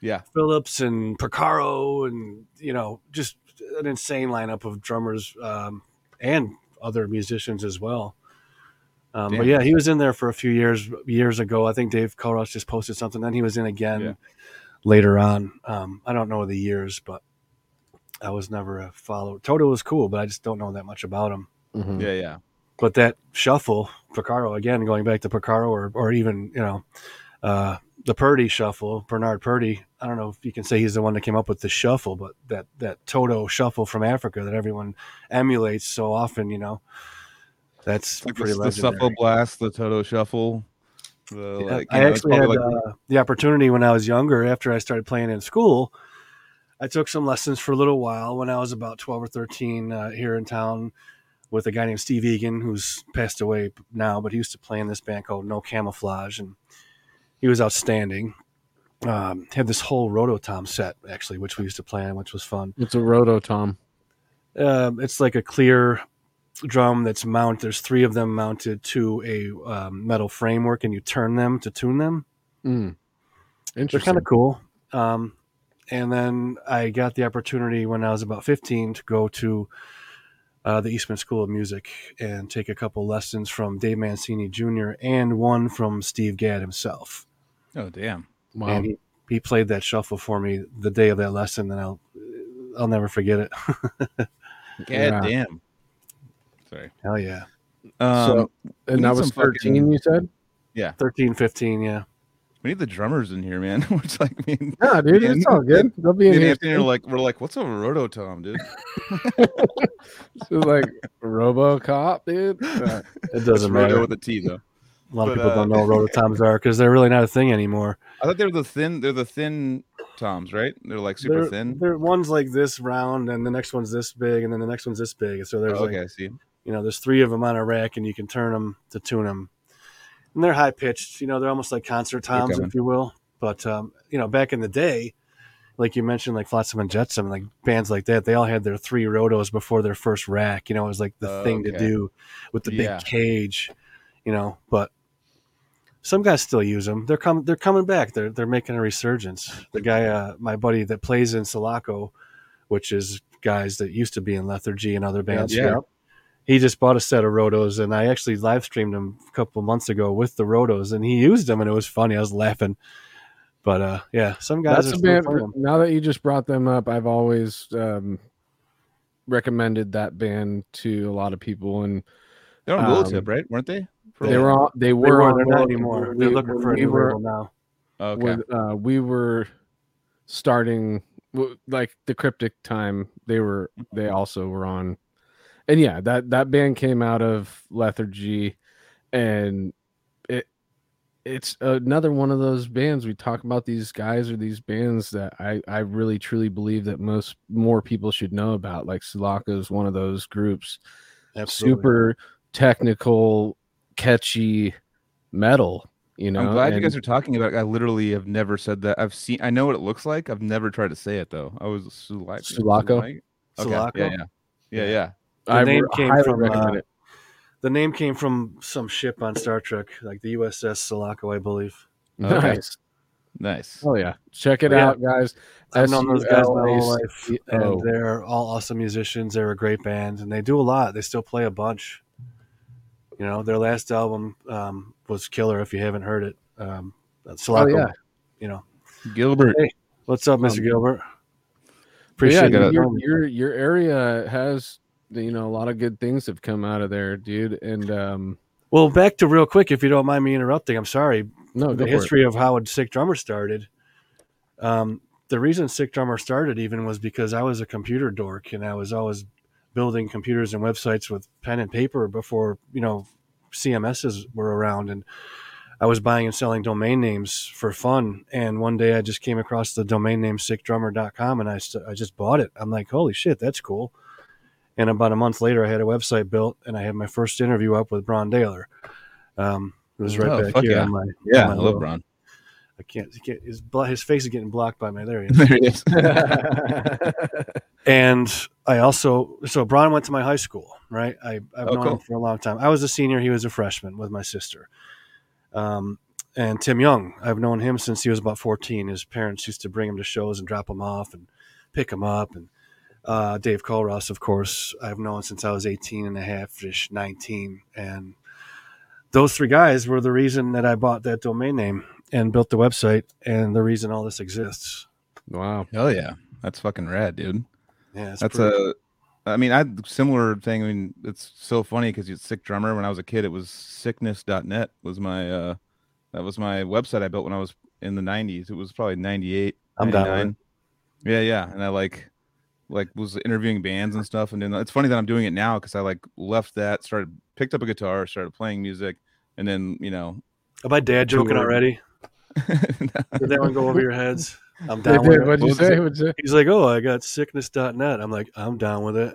Yeah, Phillips and Porcaro and, you know, just an insane lineup of drummers um, and other musicians as well. Um, but yeah, he was in there for a few years years ago. I think Dave Culross just posted something. Then he was in again Yeah. later on. Um, I don't know the years, but I was never a follower. Toto was cool, but I just don't know that much about him. Mhm. yeah, yeah. But that shuffle, Porcaro again, going back to Porcaro, or or even you know, uh, the Purdie shuffle, Bernard Purdie. I don't know if you can say he's the one that came up with the shuffle, but that that Toto shuffle from Africa that everyone emulates so often, you know, that's like pretty the, the. Shuffle Blast, the Toto Shuffle. The, Yeah, like, I know, actually had like- uh, the opportunity when I was younger, after I started playing in school. I took some lessons for a little while when I was about 12 or 13 uh, here in town with a guy named Steve Egan, who's passed away now, but he used to play in this band called No Camouflage, and he was outstanding. Um, had this whole Rototom set, actually, which we used to play on, which was fun. It's a roto tom. Um, it's like a clear drum that's mounted. There's three of them mounted to a um, metal framework, and you turn them to tune them. Mm. They're kind of cool. Um, and then I got the opportunity when I was about 15 to go to uh, the Eastman School of Music and take a couple lessons from Dave Mancini Jr. and one from Steve Gadd himself. oh damn. wow. And he, he played that shuffle for me the day of that lesson, and I'll I'll never forget it. *laughs* God Yeah. damn. Sorry. Hell yeah. Um, so, and that was some fucking- 13, you said? Yeah, 13, 15, yeah. We need the drummers in here, man. *laughs* We're like, me and, Yeah, dude, Me it's all good. They'll be me in and here. Anthony are like, we're like, what's a rototom, dude? *laughs* It's like RoboCop, dude. *laughs* Uh, It doesn't roto matter. with a T though. A lot of people uh, don't know what rototoms are because they're really not a thing anymore. I thought they were the thin. They're the thin toms, right? They're like super they're, thin. They're one's like this round, and the next one's this big, and then the next one's this big. So there's Oh, okay, like I see. you You know, there's three of them on a rack, and you can turn them to tune them. And they're high pitched. You know, they're almost like concert toms, if you will. But um, you know, back in the day, like you mentioned, like Flotsam and Jetsam, like bands like that, they all had their three rotos before their first rack. You know, it was like the thing to do with the Yeah. big cage. You know, but some guys still use them. They're coming. They're coming back. They're they're making a resurgence. The guy, uh, my buddy that plays in Sulaco, which is guys that used to be in Lethargy and other bands. Yeah. He just bought a set of rotos, and I actually live streamed him a couple months ago with the rotos, and he used them, and it was funny. I was laughing. But uh, yeah, some guys That's are a band. Now that you just brought them up, I've always um, recommended that band to a lot of people and They're on Um, Willowtip, right? Weren't they? For they were all, they They were were. on They're not anymore. we- They're looking for a we new were label now. Okay. with, uh, we were starting like the cryptic time they were they also were on and yeah that that band came out of lethargy and it it's another one of those bands we talk about these guys or these bands that i i really truly believe that most more people should know about like Sulaco is one of those groups Absolutely. super technical catchy metal you know I'm glad you guys are talking about. It. I literally have never said that. I've seen. I know what it looks like. I've never tried to say it though. I was Sulak- Sulaco? Okay. Sulaco? Yeah, yeah, yeah, yeah. The I name came from, uh, it. The name came from some ship on Star Trek, like the USS Sulaco, I believe. Okay. Nice. Nice. Oh yeah, check it Yeah. out, guys. I've known those guys my whole life, and they're all awesome musicians. They're a great band, and they do a lot. They still play a bunch. You know, their last album um, was killer. If you haven't heard it, um, Sulaco. Oh, yeah. You know, Gilbert. Hey, what's up, Mister Um, Gilbert? But yeah, Appreciate it. your, your your area has you know a lot of good things have come out of there, dude. And um, Well, back to real quick, if you don't mind me interrupting. I'm sorry. no, the go for it. history of how a Sick Drummer started. Um, the reason Sick Drummer started even was because I was a computer dork and I was always building computers and websites with pen and paper before you know CMSs were around, and I was buying and selling domain names for fun. And one day I just came across the domain name sickdrummer.com and I st- I just bought it. I'm like, holy shit, that's cool. And about a month later, I had a website built and I had my first interview up with Brann Dailor. Um, it was right Oh, back here yeah. on my Yeah, I love little- Ron. I can't. He can't his, his face is getting blocked by my. There he is. there he is. *laughs* *laughs* and I also so Brian went to my high school, right? I, I've Oh, known cool. him for a long time. I was a senior; he was a freshman with my sister. Um, and Tim Yeung, I've known him since he was about fourteen. His parents used to bring him to shows and drop him off and pick him up. And uh, Dave Culross, of course, I've known since I was 18 and a half ish, 19. And those three guys were the reason that I bought that domain name and built the website and the reason all this exists. wow. Hell yeah, that's fucking rad, dude. Yeah, it's That's pretty- a. I mean, I had similar thing. I mean, it's so funny because you're sick drummer. When I was a kid, it was sickness.net was my uh that was my website I built when I was in the 90s. It was probably 98. I'm down Yeah, yeah, and I like like was interviewing bands and stuff and then. It's funny that I'm doing it now because I like left that, started picked up a guitar, started playing music, and then you know. Am I dad joking Tour. already? *laughs* Did that one go over your heads? I'm It down with it. What'd you say? What'd you say? He's like, oh, I got sickness.net. I'm like, I'm down with it.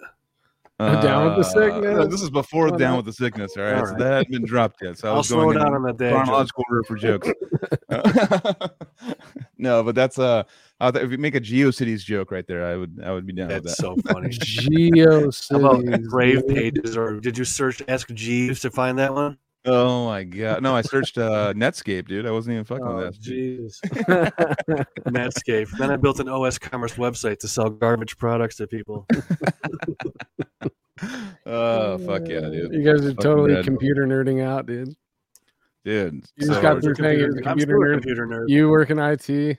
I'm down with the Uh, sickness. no, this is before Why down with the sickness. All right, All so that hadn't been dropped yet. So I I'll was slow going down on that dad joke. chronological order for jokes. *laughs* no, but that's uh, uh, if you make a GeoCities joke right there, I would I would be down with that. That's so funny. *laughs* GeoCities. How about Brave pages, or did you search Ask Jeeves to find that one? Oh my god, no, I searched uh, Netscape, dude. I wasn't even fucking Oh, with that. jeez. *laughs* *laughs* Netscape. Then I built an osCommerce website to sell garbage products to people. Oh fuck yeah, dude, You guys are Fucking totally rad. computer nerding out, dude. dude. You just so- got through saying you're computer nerd. computer nerd. You work in IT.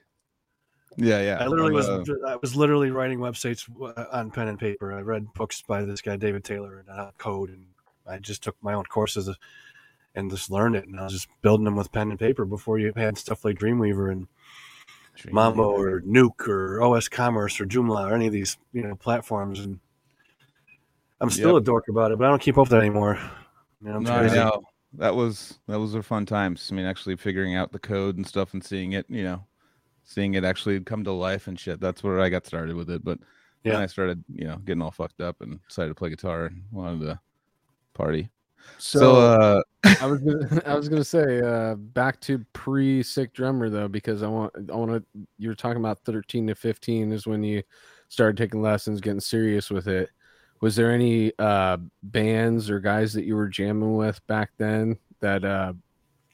Yeah, yeah. I literally was I'm, uh, I was literally writing websites uh, on pen and paper. I read books by this guy David Taylor and uh, code, and I just took my own courses uh, and just learned it. And I was just building them with pen and paper before you had stuff like Dreamweaver and Mambo or Nuke or osCommerce or Joomla or any of these you know platforms. And I'm still Yep. a dork about it, but I don't keep up with that anymore. You know, I'm No, I know. That was that was a fun times. I mean, actually figuring out the code and stuff and seeing it, you know, seeing it actually come to life and shit. That's where I got started with it. But then Yeah. I started, you know, getting all fucked up and decided to play guitar and wanted to party. So, So, uh, *laughs* I was gonna, *laughs* I was gonna say uh, back to pre sick drummer though because I want I want to you were talking about 13 to 15 is when you started taking lessons getting serious with it was there any uh bands or guys that you were jamming with back then that uh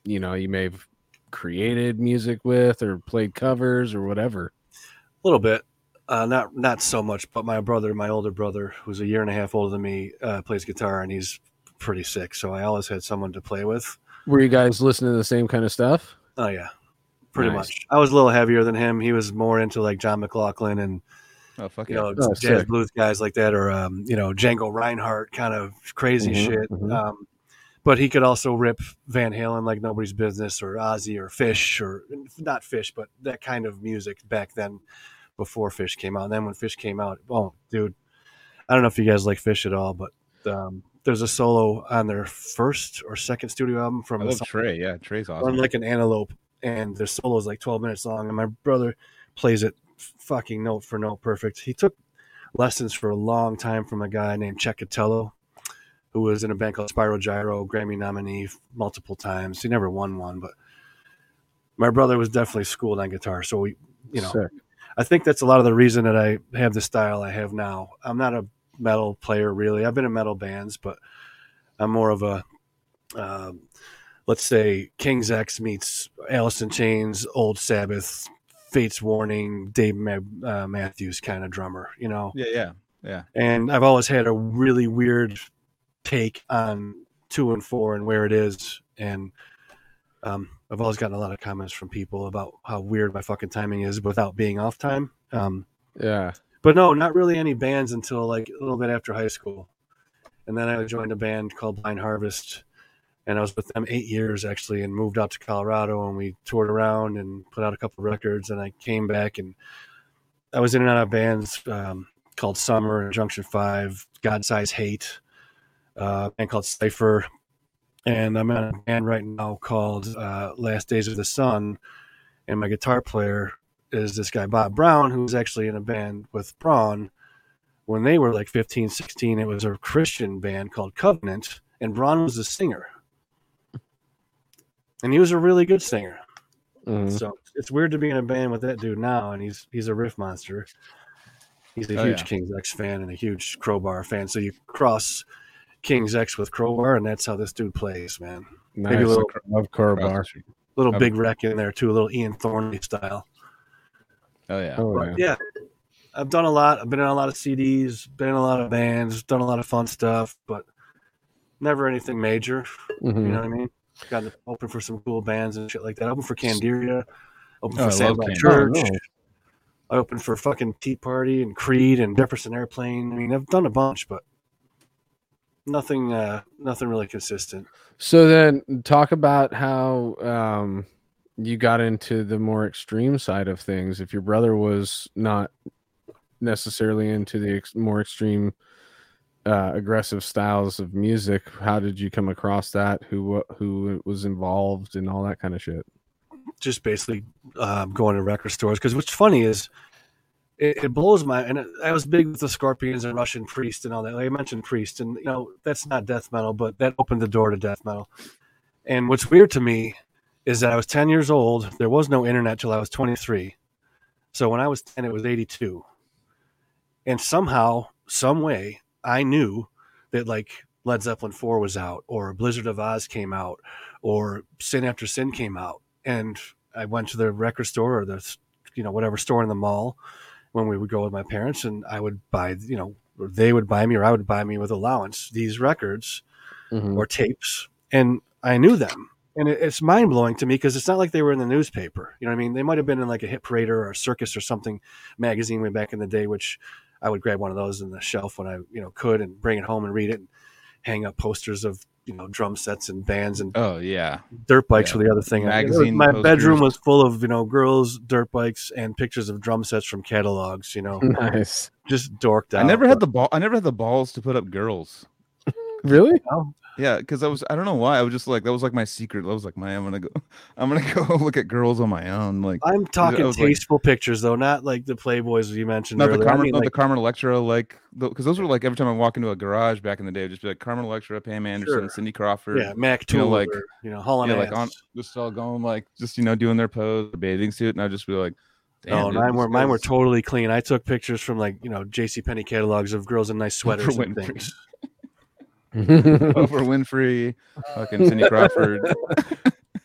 you know you may have created music with or played covers or whatever A little bit. Uh, not not so much, but my brother, my older brother, who's a year and a half older than me, uh, plays guitar and he's pretty sick. So I always had someone to play with. were you guys listening to the same kind of stuff Oh yeah, pretty Nice. much. I was a little heavier than him. He was more into like John McLaughlin and oh fuck you yeah. know Oh, jazz sick. blues guys like that, or um, you know Django Reinhardt kind of crazy Mhm, shit. mhm. Um, but he could also rip Van Halen like nobody's business, or Ozzy, or Phish, or not Phish, but that kind of music back then, before Phish came out. And then when Phish came out, oh dude, I don't know if you guys like Phish at all, but um, there's a solo on their first or second studio album from I love Trey. Yeah, Trey's Run awesome. like an antelope, and their solo is like 12 minutes long, and my brother plays it fucking note for note perfect. He took lessons for a long time from a guy named Chet Catallo, who was in a band called Spyro Gyra, Grammy nominee multiple times. He never won one, but my brother was definitely schooled on guitar, so we, you know, Sick. I think that's a lot of the reason that I have the style I have now. I'm not a metal player really. I've been in metal bands, but I'm more of a, um, let's say, King's X meets Alice in Chains, Old Sabbath, Fates Warning, Dave Ma- uh, Matthews kind of drummer, you know. Yeah, yeah, yeah. And I've always had a really weird take on two and four and where it is, and um, I've always gotten a lot of comments from people about how weird my fucking timing is without being off time. Um, yeah but no, not really any bands until like a little bit after high school. And then I joined a band called Blind Harvest. And I was with them eight years actually and moved out to Colorado and we toured around and put out a couple records. And I came back and I was in and out of bands um, called Summer and Junction 5, God Size Hate, uh, a band called Cypher. And I'm in a band right now called uh, Last Days of the Sun. And my guitar player is this guy Bob Brown, who's actually in a band with Brann. When they were like 15, 16, it was a Christian band called Covenant, and Brann was the singer. And he was a really good singer. Mhm. So it's weird to be in a band with that dude now, and he's he's a riff monster. He's a Oh, huge yeah. King's X fan and a huge Crowbar fan. So you cross King's X with Crowbar, and that's how this dude plays, man. nice Maybe a little- love Crowbar. Little big wreck in there too, a little Ian Thornley style. Oh yeah. oh But yeah yeah, I've done a lot. I've been in a lot of CDs, been in a lot of bands, done a lot of fun stuff, but never anything major. Mhm. You know what I mean? Got to open for some cool bands and shit like that. Open for Candiria, open Oh, for Sam love. Church. Oh, no. I opened for fucking Tea Party and Creed and Jefferson Airplane. I mean, I've done a bunch, but nothing, uh, nothing really consistent. So then, talk about how um, you got into the more extreme side of things. If your brother was not necessarily into the ex- more extreme, uh, aggressive styles of music, how did you come across that? Who who was involved and all that kind of shit? just basically um, going to record stores. Because what's funny is it, it blows my and I was big with the Scorpions and Russian Priest and all that. Like I mentioned Priest, and you know that's not death metal, but that opened the door to death metal. And what's weird to me is that I was ten years old. There was no internet till I was twenty three. So when I was ten, it was eighty two. And somehow, some way, I knew that like Led Zeppelin four was out, or Blizzard of Ozz came out, or Sin After Sin came out and I went to the record store or the you know whatever store in the mall when we would go with my parents, and I would buy you know or they would buy me or I would buy me with allowance these records Mhm. or tapes, and I knew them. And it, it's mind blowing to me because it's not like they were in the newspaper. You know what I mean? They might have been in like a hit parade or a circus or something magazine way back in the day, which I would grab one of those in the shelf when I you know could and bring it home and read it and hang up posters of you know drum sets and bands and Oh yeah. dirt bikes Yeah. were the other thing. Magazine My posters. bedroom was full of you know girls, dirt bikes, and pictures of drum sets from catalogs. You know, *laughs* Nice. just dorked out. I never had the ball. I never had the balls to put up girls. Really? Yeah, because I was I don't know why I was just like that was like my secret. I was like, man, I'm gonna go, *laughs* I'm gonna *laughs* go look at girls on my own. Like I'm talking was like- tasteful pictures though, not like the Playboys you mentioned not the earlier. I Carmen, mean, not like, the Carmen Electra, like because those were like every time I walk into a garage back in the day, I'd just be like Carmen Electra, Pam Anderson, Sure. Cindy Crawford, yeah, Mac you know, Tool, like- or, you know, Hall and yeah, like on just all going like just you know doing their pose, bathing suit, and I'd just be like, damn, Oh, dude, mine were mine were totally clean. I took pictures from like you know J.C. Penney catalogs of girls in nice *laughs* sweaters and things. Oprah *laughs* Winfrey, fucking Cindy Crawford,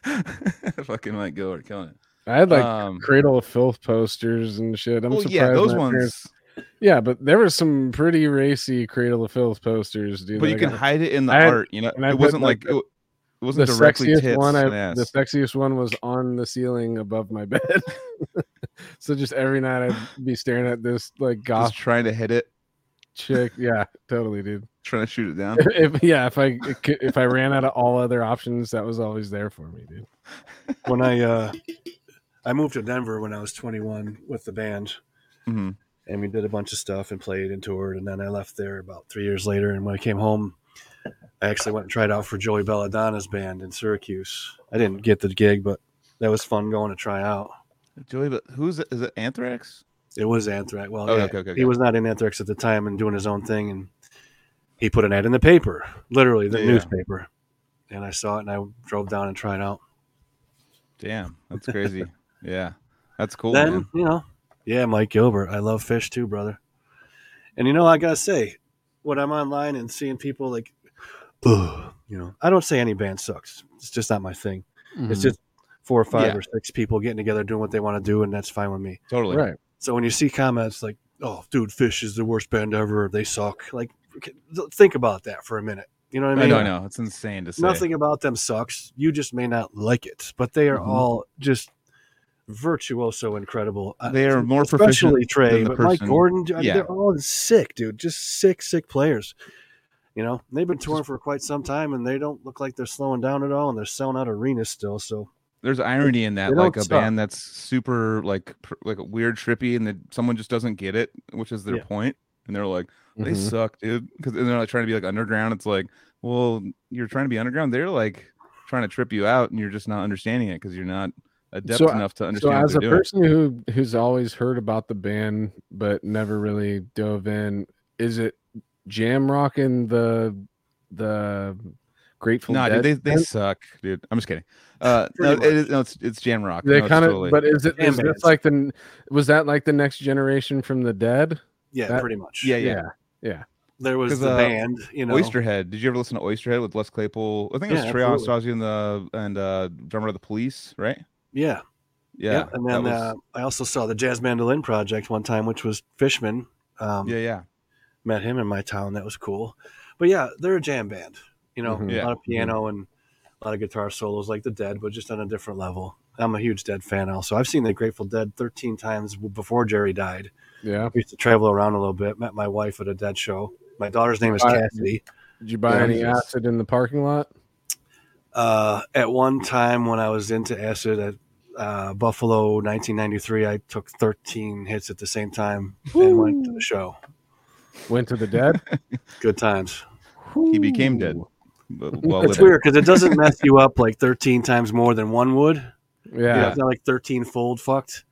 *laughs* *laughs* fucking like go, we're killing it. I had like um, Cradle of Filth posters and shit. I'm well, surprised. yeah, those ones. parents- Yeah, but there were some pretty racy Cradle of Filth posters, dude. but you can hide it in the I had- art. You know, and it wasn't like, like, it, it wasn't directly sexiest tits one. I, the sexiest one was on the ceiling above my bed. so just every night I'd be staring at this like goth Just trying to hit it, chick. Yeah, totally, dude. *laughs* trying to shoot it down. If, yeah, if I if I ran out of all other options, that was always there for me, dude. *laughs* when I uh, I moved to Denver when I was 21 with the band, hmm and we did a bunch of stuff and played and toured. And then I left there about three years later. And when I came home, I actually went and tried out for Joey Belladonna's band in Syracuse. I didn't get the gig, but that was fun going to try out. Joey, but who's it? Is it Anthrax? It was Anthrax. Well, Oh, yeah, okay, okay, okay. he was not in Anthrax at the time and doing his own thing. And he put an ad in the paper, literally the Yeah. newspaper. And I saw it and I drove down and tried out. Damn, that's crazy. *laughs* yeah, that's cool. then man. you know, yeah, Mike Gilbert. I love Phish too, brother. And you know, I gotta say, when I'm online and seeing people like, ugh, *clears throat* you know, I don't say any band sucks. It's just not my thing. It's mm-hmm. just four or five Yeah. or six people getting together doing what they want to do, and that's fine with me. Totally. right. So when you see comments like, "Oh, dude, Phish is the worst band ever. They suck," like, think about that for a minute. You know what I I mean? know, I know. It's insane to say. Nothing about them sucks. You just may not like it, but they are Mhm. all just virtuoso incredible. Uh, They are more especially Trey, than the Mike Gordon. I mean, Yeah. they're all sick, dude. Just sick, sick players. You know, they've been touring for quite some time, and they don't look like they're slowing down at all, and they're selling out arenas still. So There's irony in that, like a suck. band that's super like pr- like weird, trippy, and that someone just doesn't get it, which is their Yeah. point, and they're like, they Mhm. suck, dude, because they're like trying to be like underground. It's like, well, you're trying to be underground. They're like trying to trip you out, and you're just not understanding it because you're not adept So- enough to understand. So as a doing. person who who's always heard about the band but never really dove in, is it jam rocking the the Grateful Nah, Dead? dude, they they band? suck, dude. I'm just kidding. Uh, no, it is, no, it's it's jam rock. They No, kind of, totally- but is it Jam this like the was that like the next generation from the dead? yeah, That- pretty much. yeah, yeah. Yeah. There was the uh, band. You know, Oysterhead. Did you ever listen to Oysterhead with Les Claypool? I think it was Yeah, Trey absolutely. Anastasio and the and uh, drummer of the Police, right? Yeah, Yeah, yeah. And then was- uh, I also saw the Jazz Mandolin Project one time, which was Fishman. Um, yeah, yeah. met him in my town. That was cool. But yeah, they're a jam band. You know, Mhm. a Yeah. lot of piano and a lot of guitar solos like the Dead, but just on a different level. I'm a huge Dead fan also. I've seen the Grateful Dead 13 times before Jerry died. Yeah. I used to travel around a little bit. Met my wife at a Dead show. My daughter's name is Uh, Cassidy. Did you buy Yeah, any acid in the parking lot? Uh, at one time when I was into acid at uh, Buffalo 1993, I took 13 hits at the same time and went to the show. Went to the dead? *laughs* Good times. He became dead. But It's weird because it doesn't mess you up like 13 times more than one would. Yeah. Yeah. It's not like 13 fold fucked.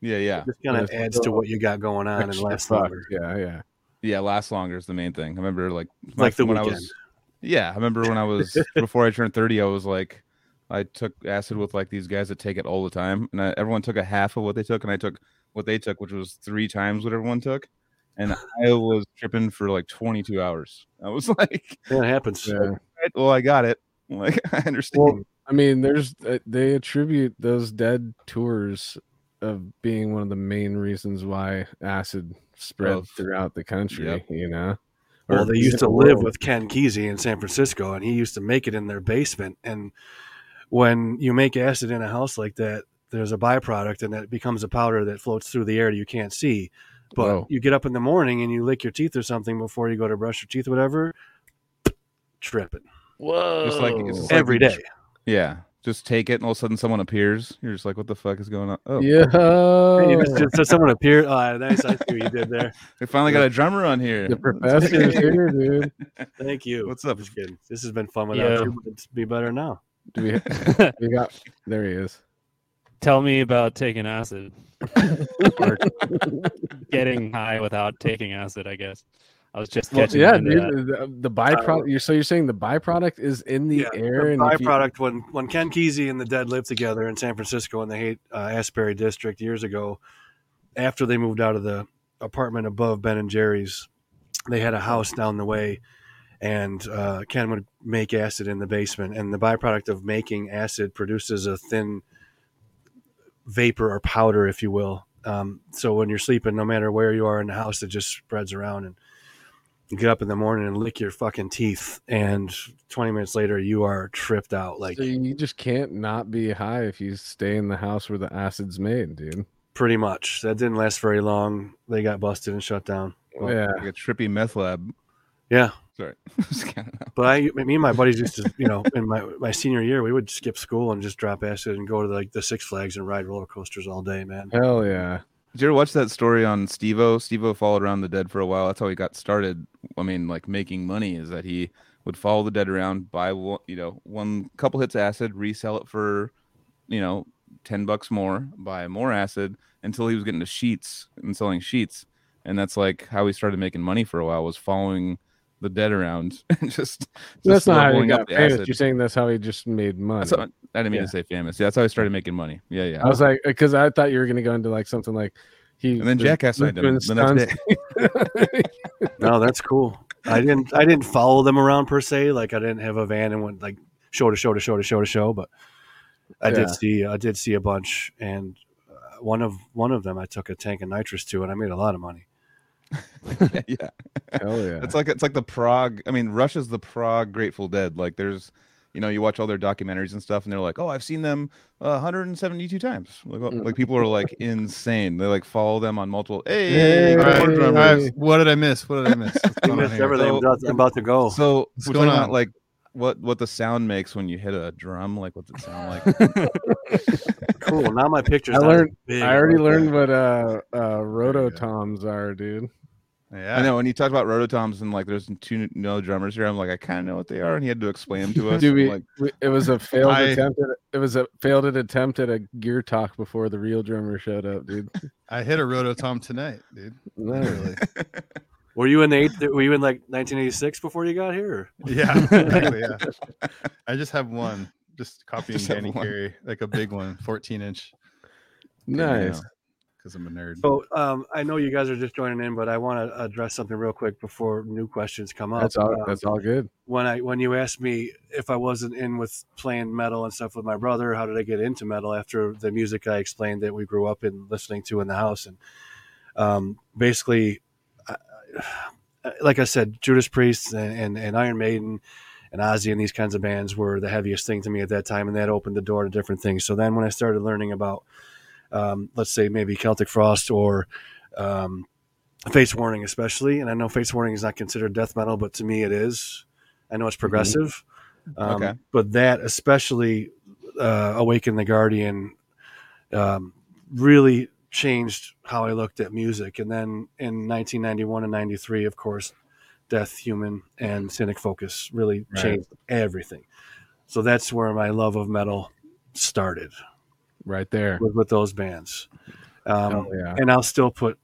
Yeah, yeah, It just kind of adds to what you got going on and lasts longer. Yeah, yeah. yeah. Last longer is the main thing. I remember like my- Like the when I was. Yeah, I remember when I was before I turned thirty. I was like, I took acid with like these guys that take it all the time, and I, everyone took a half of what they took, and I took what they took, which was three times what everyone took, and I was tripping for like twenty two hours. I was *laughs* like, Yeah, it happens. Yeah. "Right, well, I got it. *laughs* Like I understand. Well, I mean, there's uh, they attribute those dead tours of being one of the main reasons why acid spread Oh, throughout the country. yep. You know, Well, they used to live with Ken Kesey in San Francisco, and he used to make it in their basement. And when you make acid in a house like that, there's a byproduct, and it becomes a powder that floats through the air that you can't see. But Whoa. you get up in the morning and you lick your teeth or something before you go to brush your teeth, or whatever. Tripping Whoa! Just like- it's just like- every day. Yeah, just take it, and all of a sudden someone appears. You're just like, what the fuck is going on? Oh, Yeah. *laughs* Hey, just- just- so someone appeared. Oh, nice. I see what you did there. we finally got a drummer on here. The professor's here, dude. *laughs* Thank you. What's up? Just kidding. This has been fun without Yeah. you. but It's be better now. Do we, *laughs* we got there he is. Tell me about taking acid. or getting high without taking acid, I guess. I was just Well, catching yeah, dude. The, the byproduct. you're, so you're saying the byproduct is in the Yeah, air, the and if you- byproduct when when Ken Kesey and the Dead lived together in San Francisco in the Haight uh, Ashbury district years ago, after they moved out of the apartment above Ben and Jerry's, they had a house down the way, and uh, Ken would make acid in the basement, and the byproduct of making acid produces a thin vapor or powder, if you will. Um, so when you're sleeping, no matter where you are in the house, it just spreads around and. You get up in the morning and lick your fucking teeth, and 20 minutes later, you are tripped out. Like, so you just can't not be high if you stay in the house where the acid's made, dude. pretty much. That didn't last very long. They got busted and shut down. Well, yeah. Like a trippy meth lab. Yeah. Sorry. *laughs* But I, me and my buddies used to, you know, in my, my senior year, we would skip school and just drop acid and go to like the Six Flags and ride roller coasters all day, man. Hell yeah. Did you ever watch that story on Steve-O? Steve-O followed around the dead for a while. That's how he got started. I mean, like making money is that he would follow the dead around, buy one, you know, one couple hits acid, resell it for, you know, ten bucks more, buy more acid until he was getting to sheets and selling sheets. And that's like how he started making money for a while was following the dead around *laughs* and just, just that's not how he got famous. You're saying that's how he just made money. That's I didn't mean Yeah. to say famous. Yeah, that's how I started making money. Yeah, yeah. I was like, because I thought you were gonna go into like something like he and then was Jackass signed him doing the next day. No, that's cool. I didn't, I didn't follow them around per se. Like I didn't have a van and went like show to show to show to show to show, but I Yeah. did see, I did see a bunch. And uh, one of, one of them I took a tank of nitrous to and I made a lot of money. *laughs* yeah. Hell yeah. It's like it's like the prog. I mean, Russia's the prog Grateful Dead. Like there's, you know, you watch all their documentaries and stuff, and they're like, oh, I've seen them uh, 172 times. Like, Mm. like people are like insane. They like follow them on multiple. Hey, Hey, good All right, morning, hey, hey. What did I miss? What did I miss? You missed everything. I'm about- I'm about to go. So What's we're going talking on? like what what the sound makes when you hit a drum. Like what's it sound like? *laughs* cool. Now my picture's I learned- big. I already like learned that. what uh uh rototoms are, dude. Yeah. I know when you talked about rototoms and like there's two no drummers here. I'm like I kind of know what they are, and he had to explain them to *laughs* us. Dude, we, like, it was a *laughs* failed I- attempt. At, it was a failed attempt at a gear talk before the real drummer showed up, dude. *laughs* I hit a rototom tonight, dude. Literally. Were you in the eight, were you in like 1986 before you got here? Yeah, exactly. Yeah. I just have one. Just copying Just have Danny one. Carey, like a big one, 14 inch, Nice. Because I'm a nerd. So um, I know you guys are just joining in, but I want to address something real quick before new questions come up. That's all. Um, That's all good. when I when you asked me if I wasn't in with playing metal and stuff with my brother, how did I get into metal after the music I explained that we grew up in listening to in the house? And um, basically, I, I- like I said, Judas Priest and, and, and Iron Maiden and Ozzy and these kinds of bands were the heaviest thing to me at that time, and that opened the door to different things. So then when I started learning about, um, let's say maybe Celtic Frost or um, Fates Warning, especially, and I know Fates Warning is not considered death metal, but to me it is. I know it's progressive, um, Okay. but that especially uh, Awaken the Guardian um, really changed how I looked at music. And then in 1991 and 93, of course, Death, Human, and Cynic Focus really Right. changed everything. So that's where my love of metal started Right there. with, with those bands. Um, Hell yeah. and I'll still put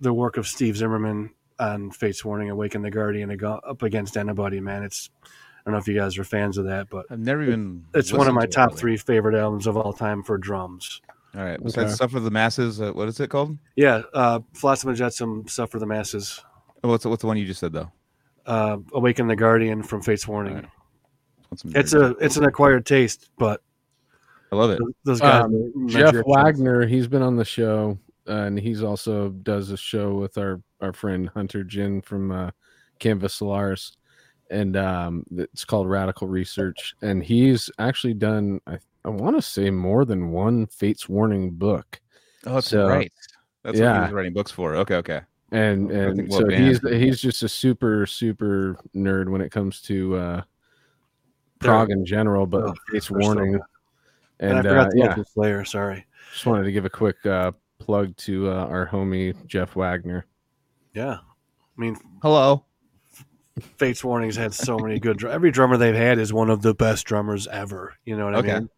the work of Steve Zimmerman on Fates Warning, Awaken the Guardian ag- up against anybody, man. It's I don't know if you guys are fans of that, but I've never even. it's one of my to top really. three favorite albums of all time for drums. All right. Besides Okay. stuff for the masses, uh, what is it called? Yeah, uh, Flotsam and Jetsam, Stuff for the Masses, Oh, what's what's the one you just said though? uh, Awaken the Guardian from Fates Warning. Alright. What's some It's a it's an acquired taste, but I love it. those- those guys, Um, Jeff. Wagner, he's been on the show, uh, and he's also does a show with our our friend Hunter Ginn from uh, Canvas Solaris, and um, it's called Radical Research. And he's actually done, I, I want to say, more than one Fates Warning book. Oh, that's so- right. That's what yeah. he was writing books for. Okay, okay. And and so band? he's he's just a super super nerd when it comes to uh, prog in general, but Oh, Fates they're so Warning good. And, I forgot uh, to yeah, Slayer. Sorry. just wanted to give a quick uh, plug to uh, our homie Jeff Wagner. Yeah. I mean, Hello. Fates Warnings had so many good. dr- Every drummer they've had is one of the best drummers ever. You know what I mean?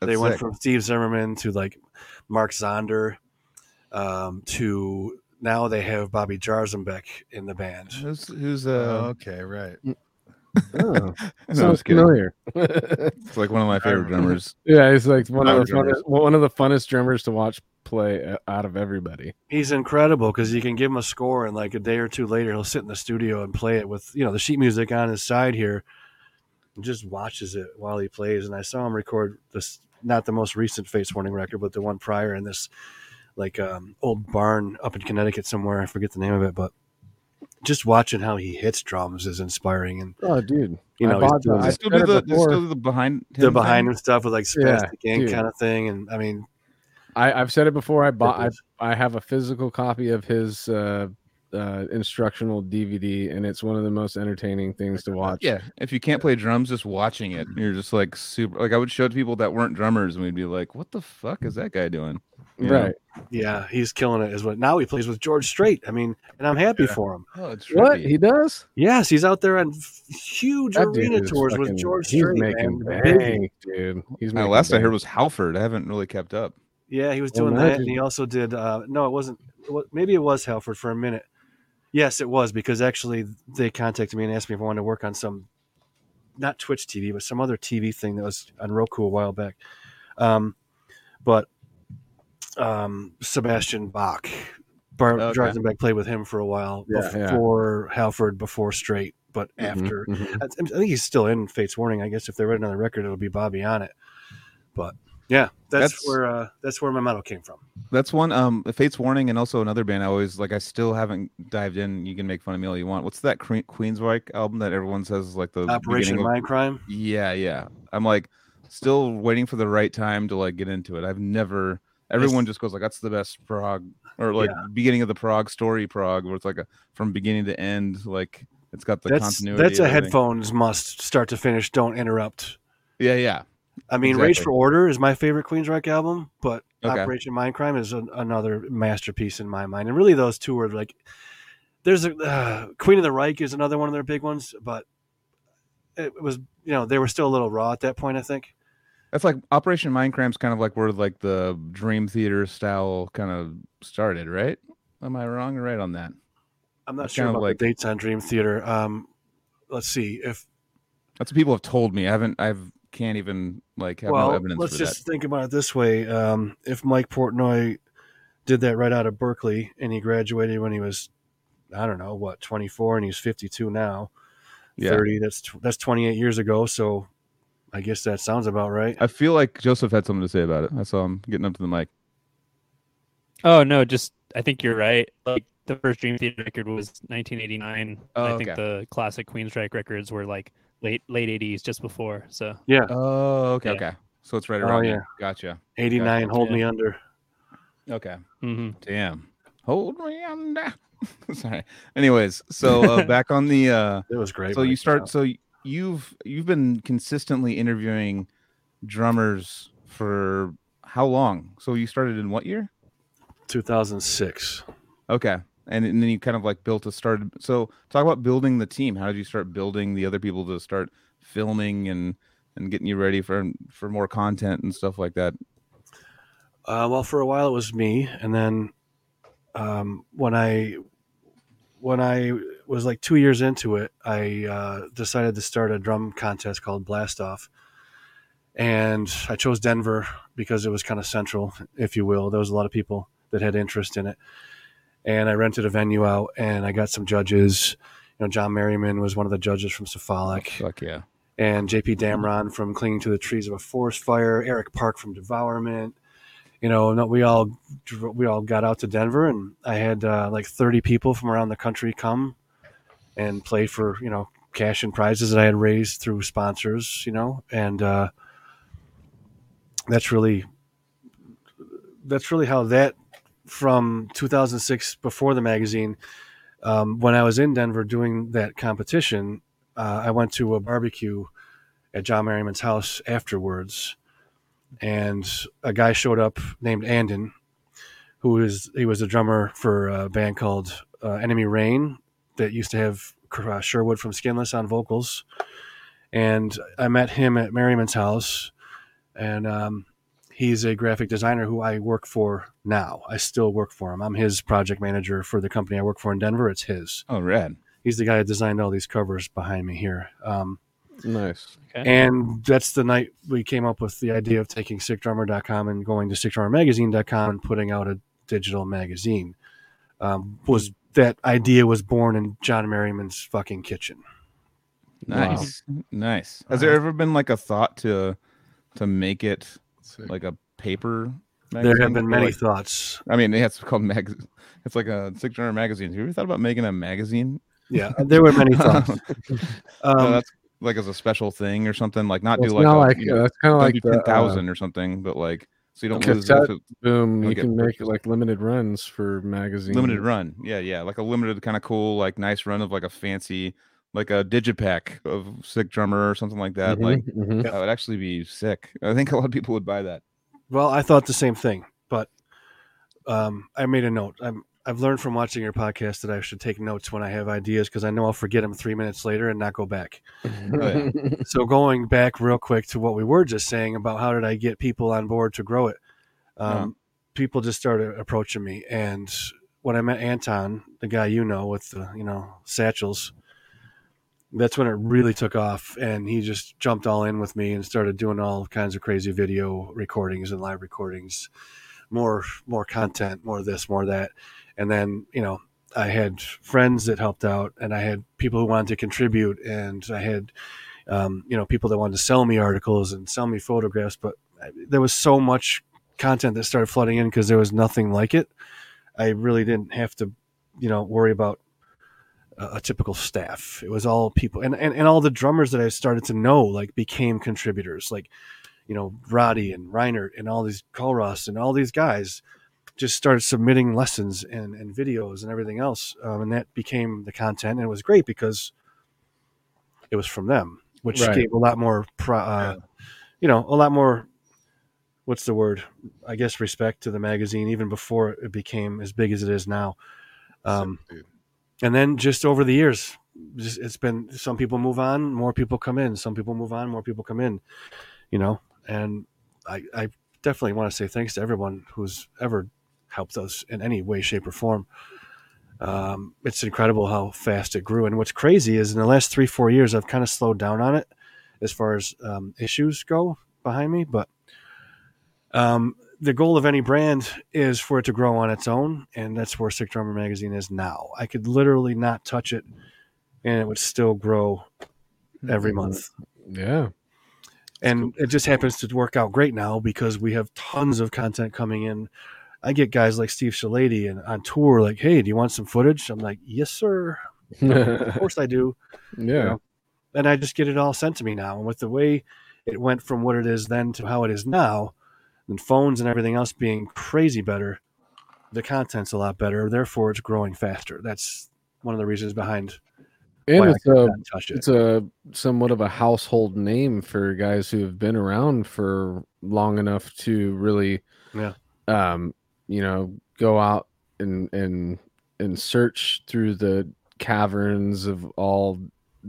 That's they went from Steve Zimmerman to like Mark Zonder um, to now they have Bobby Jarzombek in the band. Who's who's uh? okay, right. Oh, *laughs* no, sounds familiar. *laughs* It's like one of my favorite drummers. *laughs* yeah, he's like one of the remember. funnest, one of the funnest drummers to watch play uh, out of everybody. He's incredible because you can give him a score and like a day or two later he'll sit in the studio and play it with you know the sheet music on his side here, and just watches it while he plays. And I saw him record this not the most recent Fates Warning record, but the one prior in this like um, old barn up in Connecticut somewhere. I forget the name of it, but just watching how he hits drums is inspiring. And Oh, dude, you I know, he's bought doing I I still do the, before. still do the behind the behind thing? him stuff with like Yeah, spastic ink dude. kind of thing. And I mean, I, I've said it before. I bought. I, I have a physical copy of his uh, uh, instructional DVD, and it's one of the most entertaining things to watch. Yeah, if you can't play drums, just watching it, you're just like super. Like I would show it to people that weren't drummers, and we'd be like, "What the fuck is that guy doing?" You know? right. yeah, he's killing it. Is what now he plays with George Strait. I mean, and I'm happy Yeah. for him. Oh, it's What he does? Yes, he's out there on huge That arena tours fucking- with George He's Strait. making man. Busy. bank, dude. He's Uh, making last I heard was Halford. I haven't really kept up. Yeah, he was Well, doing that, and he also did. Uh, no, it wasn't. Maybe it was Halford for a minute. Yes, it was because actually they contacted me and asked me if I wanted to work on some, not Twitch TV, but some other TV thing that was on Roku a while back. Um, but um, Sebastian Bach, Bar- Okay. Played with him for a while Yeah, yeah. before Halford, before Strait, but Mhm, after. mhm. I, I think he's still in Fates Warning. I guess if they write another record, it'll be Bobby on it. But yeah, that's, That's- where uh, that's where my metal came from. That's one. Um, Fates Warning, and also another band. I always like. I still haven't dived in. You can make fun of me all you want. What's that Que- Queensryche album that everyone says is like the Operation beginning of- Mindcrime. Yeah, yeah. I'm like still waiting for the right time to like get into it. I've never. Everyone just goes like, "That's the best prog," or like beginning of the prog story prog, where it's like a from beginning to end. Like it's got the That's continuity. that's a headphones must start to finish. Don't interrupt. Yeah, yeah. I mean, Rage for Order is my favorite Queensryche album, but Okay. Operation Mindcrime is an, another masterpiece in my mind. And really, those two are like. There's a uh, Queen of the Reich is another one of their big ones, but it was you know they were still a little raw at that point. I think. That's like Operation Mindcrime's kind of like where like the Dream Theater style kind of started, right? Am I wrong or right on that? I'm not That's sure about like- the dates on Dream Theater. Um, let's see if That's what people have told me. I haven't. I've can't even like have well, no evidence let's for just think about it this way: um, if Mike Portnoy did that right out of Berklee and he graduated when he was, I don't know, what 24, and he's 52 now. Yeah. 30. That's that's 28 years ago. So, I guess that sounds about right. I feel like Joseph had something to say about it. I saw him getting up to the mic. Oh no, just I think you're right. Like the first Dream Theater record was 1989. Oh, I think okay. the classic Queensryche records were like late late 80s, just before. So Yeah, Oh, okay, Yeah. okay. So it's right around. Oh, yeah. there. Gotcha. 89. Hold Yeah. me under. Okay. Mm-hmm. Damn. Hold me under. *laughs* Sorry. Anyways, so uh, *laughs* back on the. uh It was great. So you start. out. So you've you've been consistently interviewing drummers for how long? So you started in what year? 2006. Okay. And, and then you kind of like built a started. So talk about building the team. How did you start building the other people to start filming and and getting you ready for for more content and stuff like that? Uh, well, for a while it was me, and then um, when I when I was like two years into it, I uh, decided to start a drum contest called Blast Off, and I chose Denver because it was kind of central, if you will. There was a lot of people that had interest in it, and I rented a venue out, and I got some judges. You know, John Merryman was one of the judges from Cephalic Fuck yeah. and JP Damron from Clinging to the Trees of a Forest Fire, Eric Park from Devourment. You know, we all we all got out to Denver, and I had uh, like thirty people from around the country come and play for you know cash and prizes that I had raised through sponsors. You know, and uh, that's really that's really how that from 2006 before the magazine. Um, when I was in Denver doing that competition, uh, I went to a barbecue at John Merryman's house afterwards, and a guy showed up named Andon, who is he was a drummer for a band called uh, Enemy Rain that used to have uh, Sherwood from Skinless on vocals, and I met him at Merryman's house, and um, he's a graphic designer who I work for now. I still work for him. I'm his project manager for the company I work for in Denver. It's his. Oh, rad. He's the guy that designed all these covers behind me here. Um, Nice. Okay. and that's the night we came up with the idea of taking sickdrummer.com and going to sickdrummermagazine.com and putting out a digital magazine. Um, was that idea was born in John Merryman's fucking kitchen. Nice, nice. Has there ever been like a thought to to make it Sick. like a paper? There have been many like- thoughts. I mean, it's called mag. It's like a six genre magazine. Have you ever thought about making a magazine? Yeah, there were many *laughs* thoughts. No, Um, that's like as a special thing or something. Like not Well, do it's like, not a, like you know, uh, kind of like do the, ten uh, or something, but like so you don't Okay, lose so if it- boom. Don't You can make purchased. like limited runs for magazines. limited run. Yeah, yeah, like a limited kind of cool, like nice run of like a fancy, like a digipack of sick drummer or something like that. Mhm, Like mhm. that would actually be sick. I think a lot of people would buy that. Well, I thought the same thing, but um, I made a note. I'm, I've learned from watching your podcast that I should take notes when I have ideas because I know I'll forget them three minutes later and not go back. yeah. *laughs* so going back real quick to what we were just saying about how did I get people on board to grow it? Um, Yeah. People just started approaching me, and when I met Anton, the guy you know with the you know satchels, that's when it really took off, and he just jumped all in with me and started doing all kinds of crazy video recordings and live recordings, more more content, more this, more that, and then you know I had friends that helped out, and I had people who wanted to contribute, and I had um, you know, people that wanted to sell me articles and sell me photographs, but there was so much content that started flooding in because there was nothing like it. I really didn't have to, you know, worry about a, a typical staff. It was all people, and, and and all the drummers that I started to know like became contributors, like you know, Roddy and Reinert and all these Culross and all these guys just started submitting lessons and, and videos and everything else, um, and that became the content. And it was great because it was from them, which Right. gave a lot more, pro, uh, you know, a lot more. What's the word? I guess respect to the magazine, even before it became as big as it is now. Um, Sick. And then just over the years, it's been some people move on, more people come in. Some people move on, more people come in. You know, and I, I definitely want to say thanks to everyone who's ever helped us in any way, shape, or form. Um, it's incredible how fast it grew. And what's crazy is in the last three, four years, I've kind of slowed down on it as far as um, issues go behind me. But um, the goal of any brand is for it to grow on its own. And that's where Sick Drummer Magazine is now. I could literally not touch it and it would still grow every mm-hmm. month Yeah. and it just happens to work out great now because we have tons of content coming in. I get guys like Steve Shalaty and on tour, like, "Hey, do you want some footage?" I'm like, "Yes, sir. Of *laughs* course I do." yeah. know, And I just get it all sent to me now. And with the way it went from what it is then to how it is now, and phones and everything else being crazy better, the content's a lot better. Therefore, it's growing faster. That's one of the reasons behind And it's a touch it. it's a somewhat of a household name for guys who have been around for long enough to really Yeah. um you know go out and and and search through the caverns of all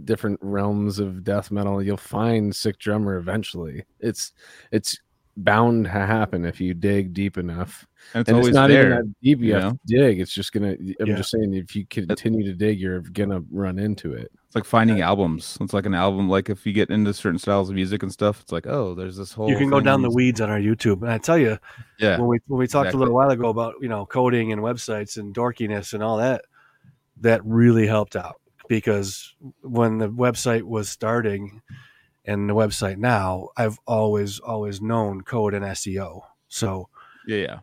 different realms of death metal you'll find sick drummer eventually it's it's bound to happen if you dig deep enough And it's and always it's not there. even that deep you you have know? to dig it's just gonna i'm Yeah. just saying if you continue to dig you're gonna run into it It's like finding albums. It's like an album. Like if you get into certain styles of music and stuff, it's like, oh, there's this whole. you can go down the weeds on our YouTube, and I tell you, Yeah, when we when we talked a little while ago about you know coding and websites and dorkiness and all that, that really helped out because when the website was starting and the website now, I've always always known code and SEO. So yeah, yeah.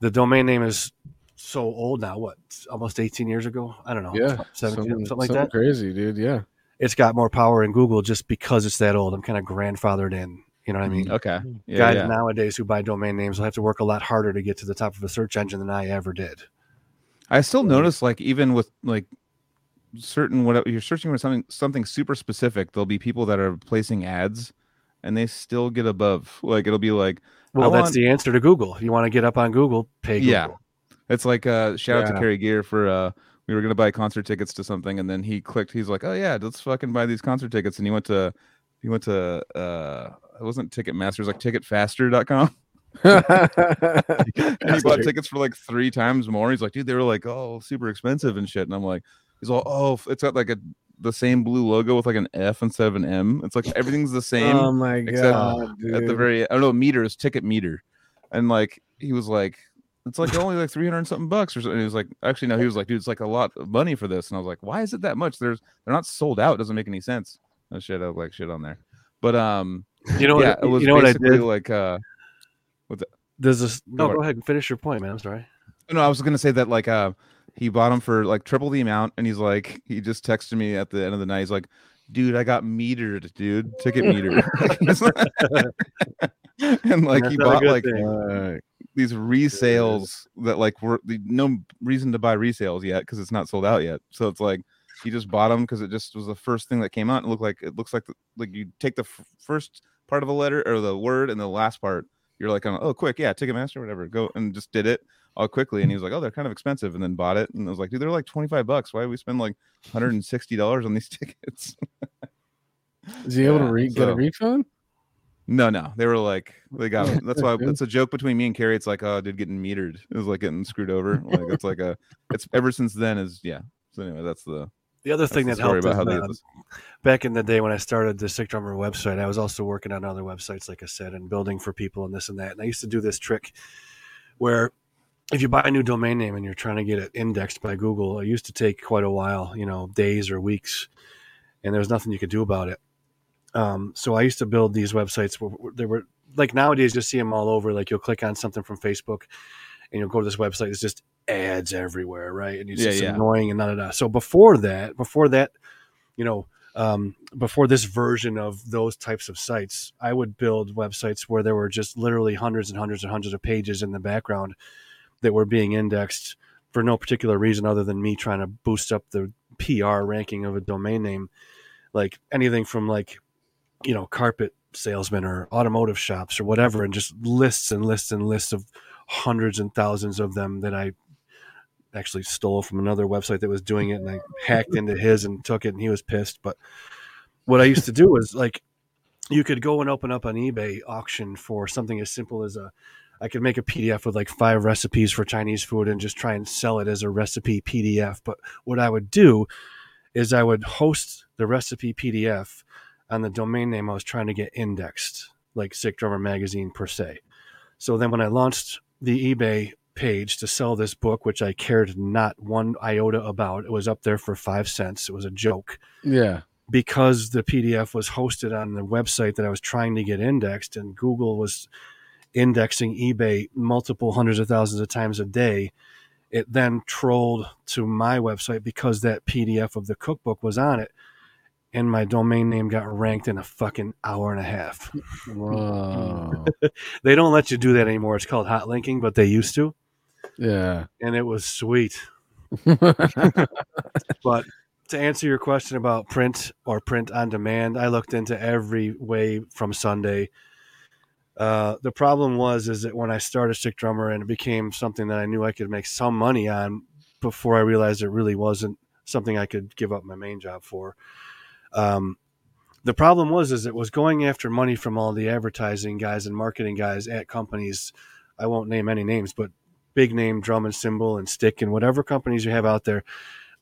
the domain name is so old now. What almost eighteen years ago? I don't know. yeah seventeen, something, like something that. crazy dude yeah It's got more power in Google just because it's that old. I'm kind of grandfathered in. You know what I mean? Mm-hmm. Okay. Mm-hmm. Yeah, guys yeah. nowadays who buy domain names will have to work a lot harder to get to the top of a search engine than I ever did. I still notice like even with like certain whatever you're searching for something something super specific, there'll be people that are placing ads and they still get above. Like it'll be like, Well, I that's want- the answer to Google. If You want to get up on Google, pay Google. Yeah. it's like uh, shout out to Kerry Gear for uh, we were gonna buy concert tickets to something, and then he clicked. He's like, oh yeah, let's fucking buy these concert tickets, and he went to he went to uh, it wasn't Ticketmaster, it was like Ticketfaster.com. *laughs* *laughs* and he bought tickets for like three times more. He's like, dude, they were like, oh, super expensive and shit. And I'm like, he's all, oh, it's got like a the same blue logo with like an F instead of an M. It's like everything's the same oh my except god, at the very. I don't know, meter is ticket meter, and like he was like, it's like only like three hundred something bucks or something. And he was like, actually no, he was like, dude, it's like a lot of money for this. And I was like, why is it that much? There's they're not sold out. It doesn't make any sense. Oh shit, I have like shit on there. But um, You know what? yeah, it was you know what I basically did? like uh. There's this. No, what? go ahead and finish your point, man. I'm sorry. No, I was gonna say that like uh he bought them for like triple the amount, and he's like he just texted me at the end of the night. He's like, "Dude, I got metered, dude, ticket meter." *laughs* *laughs* *laughs* and like he That's a bought like. Uh, these resales that like were the, no reason to buy resales yet because it's not sold out yet. So it's like he just bought them because it just was the first thing that came out. It looked like it looks like the, like you take the f- first part of a letter or the word and the last part. You're like, oh, quick, yeah, Ticketmaster, whatever, go and just did it all quickly. And he was like, oh, they're kind of expensive, and then bought it. And I was like, dude, they're like 25 bucks. Why do we spend like 160 dollars on these *laughs* tickets? is he able to Yeah, re- get a refund? No, no, they were like they got. *laughs* Yeah, that's why good. it's a joke between me and Carrie. It's like, oh, dude, getting metered. It was like getting screwed over. Like it's like a. It's ever since then is yeah. So anyway, that's the The other thing the that helped about how is, they uh, get this. back in the day when I started the Sick Drummer website, I was also working on other websites, like I said, and building for people and this and that. And I used to do this trick where if you buy a new domain name and you're trying to get it indexed by Google, it used to take quite a while, you know, days or weeks, and there was nothing you could do about it. Um, so I used to build these websites where, there were like nowadays you see them all over. Like you'll click on something from Facebook, and you'll go to this website. It's just ads everywhere, right? And it's Yeah, just yeah. annoying and da da da. So before that, before that, you know, um, before this version of those types of sites, I would build websites where there were just literally hundreds and hundreds and hundreds of pages in the background that were being indexed for no particular reason other than me trying to boost up the PR ranking of a domain name. Like anything from like, you know, carpet salesmen or automotive shops or whatever, and just lists and lists and lists of hundreds and thousands of them that I actually stole from another website that was doing it and I hacked into his and took it and he was pissed. But what I used to do was like you could go and open up an eBay auction for something as simple as a I could make a PDF with like five recipes for Chinese food and just try and sell it as a recipe PDF. But what I would do is I would host the recipe PDF on the domain name I was trying to get indexed, like Sick Drummer Magazine per se. So then when I launched the eBay page to sell this book, which I cared not one iota about, it was up there for five cents. It was a joke Yeah. because the PDF was hosted on the website that I was trying to get indexed, and Google was indexing eBay multiple hundreds of thousands of times a day. It then trolled to my website because that PDF of the cookbook was on it, and my domain name got ranked in a fucking hour and a half. *laughs* They don't let you do that anymore. It's called hot linking, but they used to, yeah. and it was sweet. *laughs* But to answer your question about print or print on demand, I looked into every way from Sunday. Uh, the problem was is that when I started Sick Drummer and it became something that I knew I could make some money on before I realized it really wasn't something I could give up my main job for. Um, the problem was is it was going after money from all the advertising guys and marketing guys at companies. I won't name any names, but big name drum and cymbal and stick and whatever companies you have out there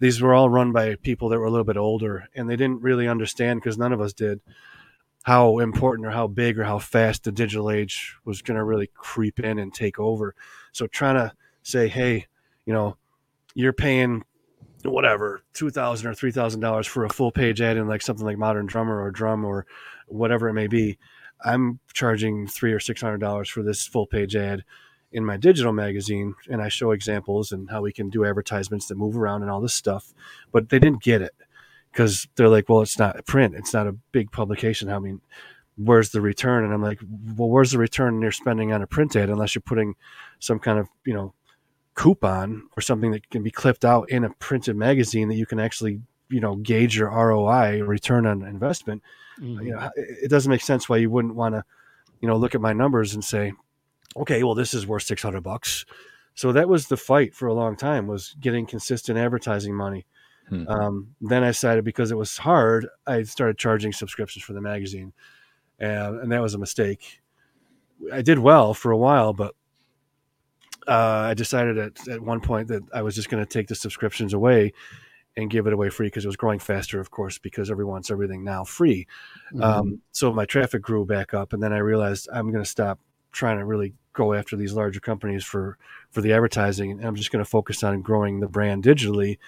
these were all run by people that were a little bit older and they didn't really understand because none of us did how important or how big or how fast the digital age was going to really creep in and take over. So trying to say hey you know you're paying whatever two thousand or three thousand dollars for a full page ad in like something like modern drummer or drum or whatever it may be. I'm charging three or six hundred dollars for this full page ad in my digital magazine and I show examples and how we can do advertisements that move around and all this stuff. But they didn't get it because they're like, well, it's not print. It's not a big publication. I mean, where's the return? And I'm like, well, where's the return you're spending on a print ad unless you're putting some kind of, you know, coupon or something that can be clipped out in a printed magazine that you can actually you know gauge your ROI return on investment, Mhm. you know, it it doesn't make sense why you wouldn't want to, you know, look at my numbers and say, okay, well, this is worth 600 bucks. So that was the fight for a long time was getting consistent advertising money. Hmm. Um, then I decided because it was hard, I started charging subscriptions for the magazine, and, and that was a mistake. I did well for a while, but uh, I decided at, at one point that I was just going to take the subscriptions away and give it away free because it was growing faster, of course, because everyone wants everything now free. Mm-hmm. Um, so my traffic grew back up, and then I realized I'm going to stop trying to really go after these larger companies for for the advertising, and I'm just going to focus on growing the brand digitally,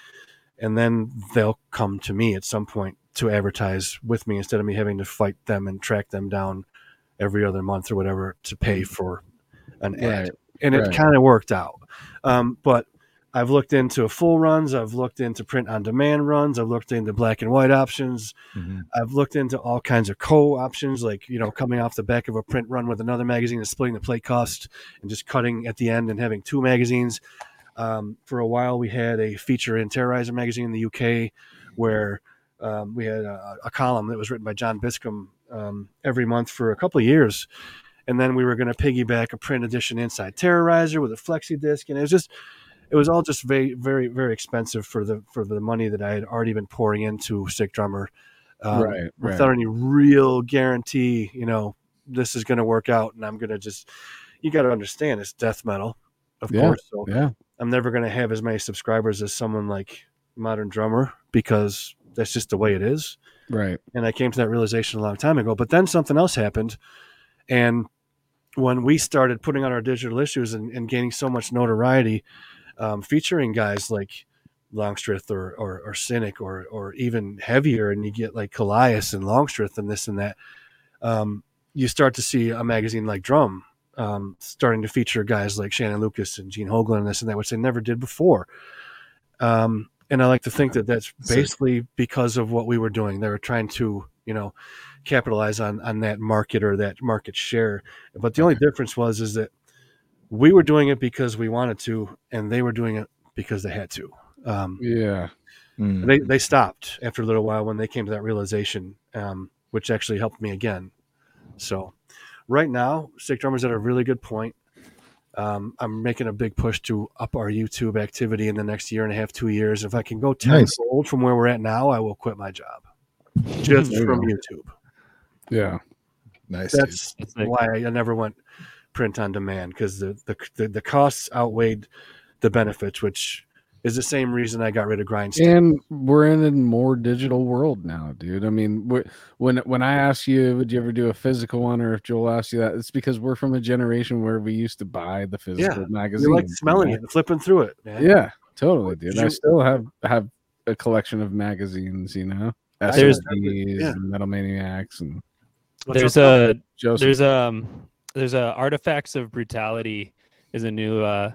and then they'll come to me at some point to advertise with me instead of me having to fight them and track them down every other month or whatever to pay for an ad. Right, And it right. kind of worked out, um, but. I've looked into full runs. I've looked into print on demand runs. I've looked into black and white options. Mhm. I've looked into all kinds of co options, like you know, coming off the back of a print run with another magazine and splitting the plate cost and just cutting at the end and having two magazines. Um, for a while, we had a feature in Terrorizer magazine in the UK where um, we had a, a column that was written by John Biscombe um, every month for a couple of years. And then we were going to piggyback a print edition inside Terrorizer with a flexi disc, and it was just it was all just very, very, very expensive for the for the money that I had already been pouring into Sick Drummer, um, right, right. without any real guarantee. You know, this is going to work out, and I'm going to just. You got to understand, it's death metal, of Yeah. course. So Yeah, I'm never going to have as many subscribers as someone like Modern Drummer because that's just the way it is right. and I came to that realization a long time ago. But then something else happened, and when we started putting out our digital issues and, and gaining so much notoriety, um, featuring guys like Longstreth or, or or Cynic or or even heavier, and you get like Kollias and Longstreth and this and that, um, you start to see a magazine like Drum. Um, starting to feature guys like Shannon Lucas and Gene Hoglan and this and that, which they never did before. Um, and I like to think that that's basically because of what we were doing. They were trying to, you know, capitalize on on that market or that market share. But the only difference was is that we were doing it because we wanted to, and they were doing it because they had to. Um, Yeah, Mm. they they stopped after a little while when they came to that realization, um, which actually helped me again. So, right now, Sick Drummer's at a really good point. Um, I'm making a big push to up our YouTube activity in the next year and a half, two years. If I can go Nice. tenfold from where we're at now, I will quit my job just There you from go. YouTube. yeah. Nice. That's That's like- why I never went print on demand because the, the the the costs outweighed the benefits, which is the same reason I got rid of Grindstone. And we're in a more digital world now, dude. I mean, when when I ask you, would you ever do a physical one, or if Joel asks you that, it's because we're from a generation where we used to buy the physical Yeah, magazine. you like smelling it and flipping through it, man. Yeah, totally, dude. Did I still have have a collection of magazines, you know, There's- SSDs yeah. and Metal Maniacs and What's There's a Joseph. there's um there's a artifacts of brutality is a new uh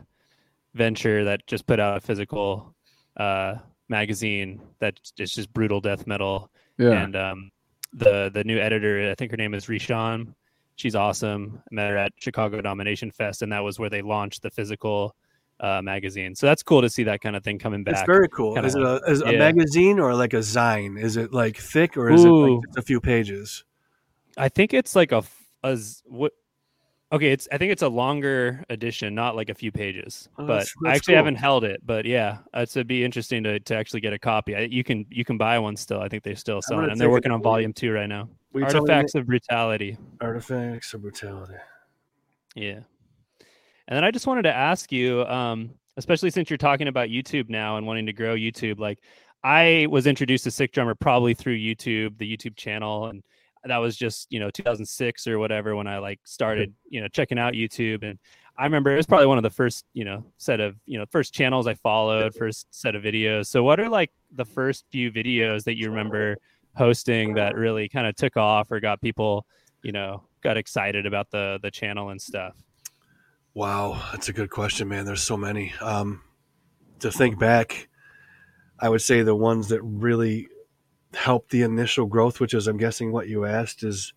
venture that just put out a physical uh magazine that it's just brutal death metal yeah, and um the the new editor i think her name is rishon she's awesome i met her at chicago domination fest and that was where they launched the physical uh magazine so that's cool to see that kind of thing coming back It's very cool. Kinda Is it a, is it a magazine or like a zine? Is it like thick or is it like just a few pages? I think it's like a, a what. Okay, it's I think it's a longer edition, not like a few pages. Oh, but that's- I actually cool. haven't held it. But yeah, it's it'd be interesting to, to actually get a copy. I, you can you can buy one still. I think they still sell it, and they're working on look at it. volume two right now. Will you tell me the Artifacts of brutality. artifacts of brutality. Yeah. And then I just wanted to ask you, um, especially since you're talking about YouTube now and wanting to grow YouTube, like I was introduced to Sick Drummer probably through YouTube, the YouTube channel, and that was just you know 2006 or whatever when I like started you know checking out YouTube, and I remember it was probably one of the first you know set of you know first channels I followed, first set of videos. So what are like the first few videos that you remember hosting that really kind of took off or got people you know got excited about the the channel and stuff? Wow, that's a good question, man. There's so many. Um, to think back, I would say the ones that really helped the initial growth, which is I'm guessing what you asked, is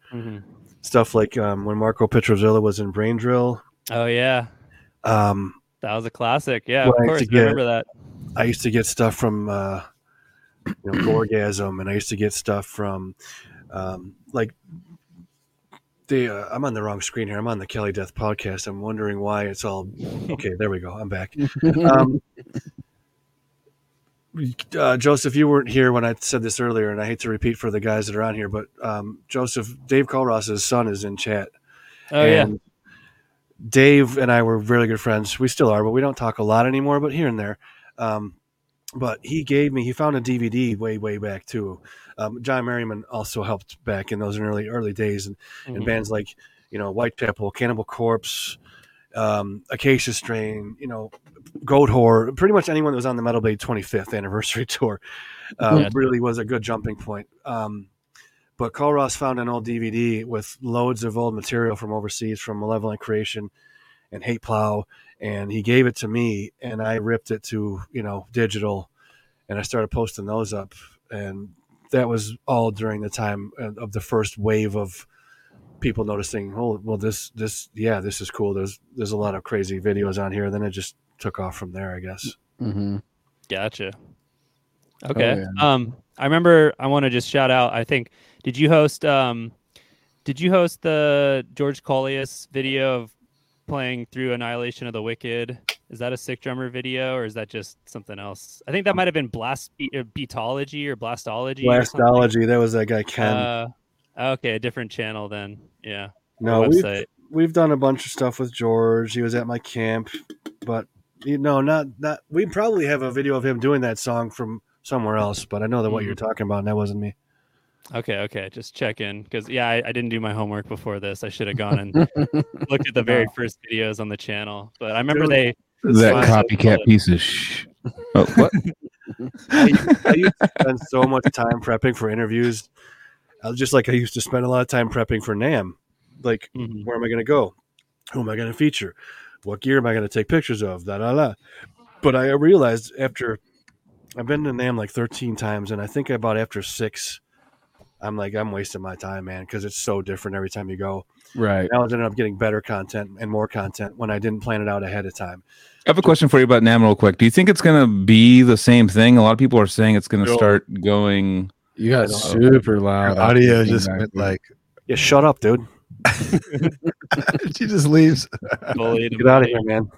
stuff like um, when Marco Pitruzzella was in Brain Drill. Oh yeah, Um, that was a classic. Yeah, of I course, get- remember that. I used to get stuff from uh, you know, Orgasm, and I used to get stuff from um, like the. Uh, I'm on the wrong screen here. I'm on the Kelly Death podcast. I'm wondering why it's all okay. There we go. I'm back. *laughs* Uh, Joseph, you weren't here when I said this earlier, and I hate to repeat for the guys that are on here, but um, Joseph, Dave Culross's son is in chat. Oh yeah. Dave and I were really good friends. We still are, but we don't talk a lot anymore, but here and there. Um, but he gave me, he found a DVD way, way back too. Um, John Merryman also helped back in those early, early days. And, and Mhm. bands like, you know, White Whitechapel, Cannibal Corpse, um, Acacia Strain, you know, Goatwhore, pretty much anyone that was on the Metal Blade 25th anniversary *laughs* tour uh, Yeah. really was a good jumping point. Um, but Culross found an old DVD with loads of old material from overseas, from Malevolent Creation and Hate Plow, and he gave it to me, and I ripped it to you know digital, and I started posting those up, and that was all during the time of of the first wave of people noticing, oh, well, this this yeah, this is cool. There's there's a lot of crazy videos on here. Then it just took off from there, I guess. hmm Gotcha. Okay. yeah. Um, I remember. I want to just shout out. I think. Did you host? Um, did you host the George Kollias video of playing through Annihilation of the Wicked? Is that a sick drummer video, or is that just something else? I think that might have been blast uh, beatology or blastology. or. Blastology, that was that guy Ken. Uh, okay, a different channel then. Yeah. no, we've, we've done a bunch of stuff with George. He was at my camp, but you know, not not. We probably have a video of him doing that song from somewhere else, but I know that what you're talking about, and that wasn't me. Okay, okay, just check in because yeah, I, I didn't do my homework before this. I should have gone and *laughs* looked at the very first videos on the channel. But I remember Dude, they that fine. copycat piece of sh. Oh, what? *laughs* I, I used to spend so much time prepping for interviews, uh, just like I used to spend a lot of time prepping for NAMM. Like, Mhm. where am I going to go? Who am I going to feature? What gear am I going to take pictures of? Da da da. But I realized after I've been to NAMM like 13 times, and I think about after six, I'm like, I'm wasting my time, man, because it's so different every time you go. Right. I always ended up getting better content and more content when I didn't plan it out ahead of time. I have a question for you about NAMM real quick. Do you think it's going to be the same thing? A lot of people are saying it's going to start going. You got oh. super loud. Your audio just went like Yeah, shut up, dude. *laughs* she just leaves. bullied Get out of here, man.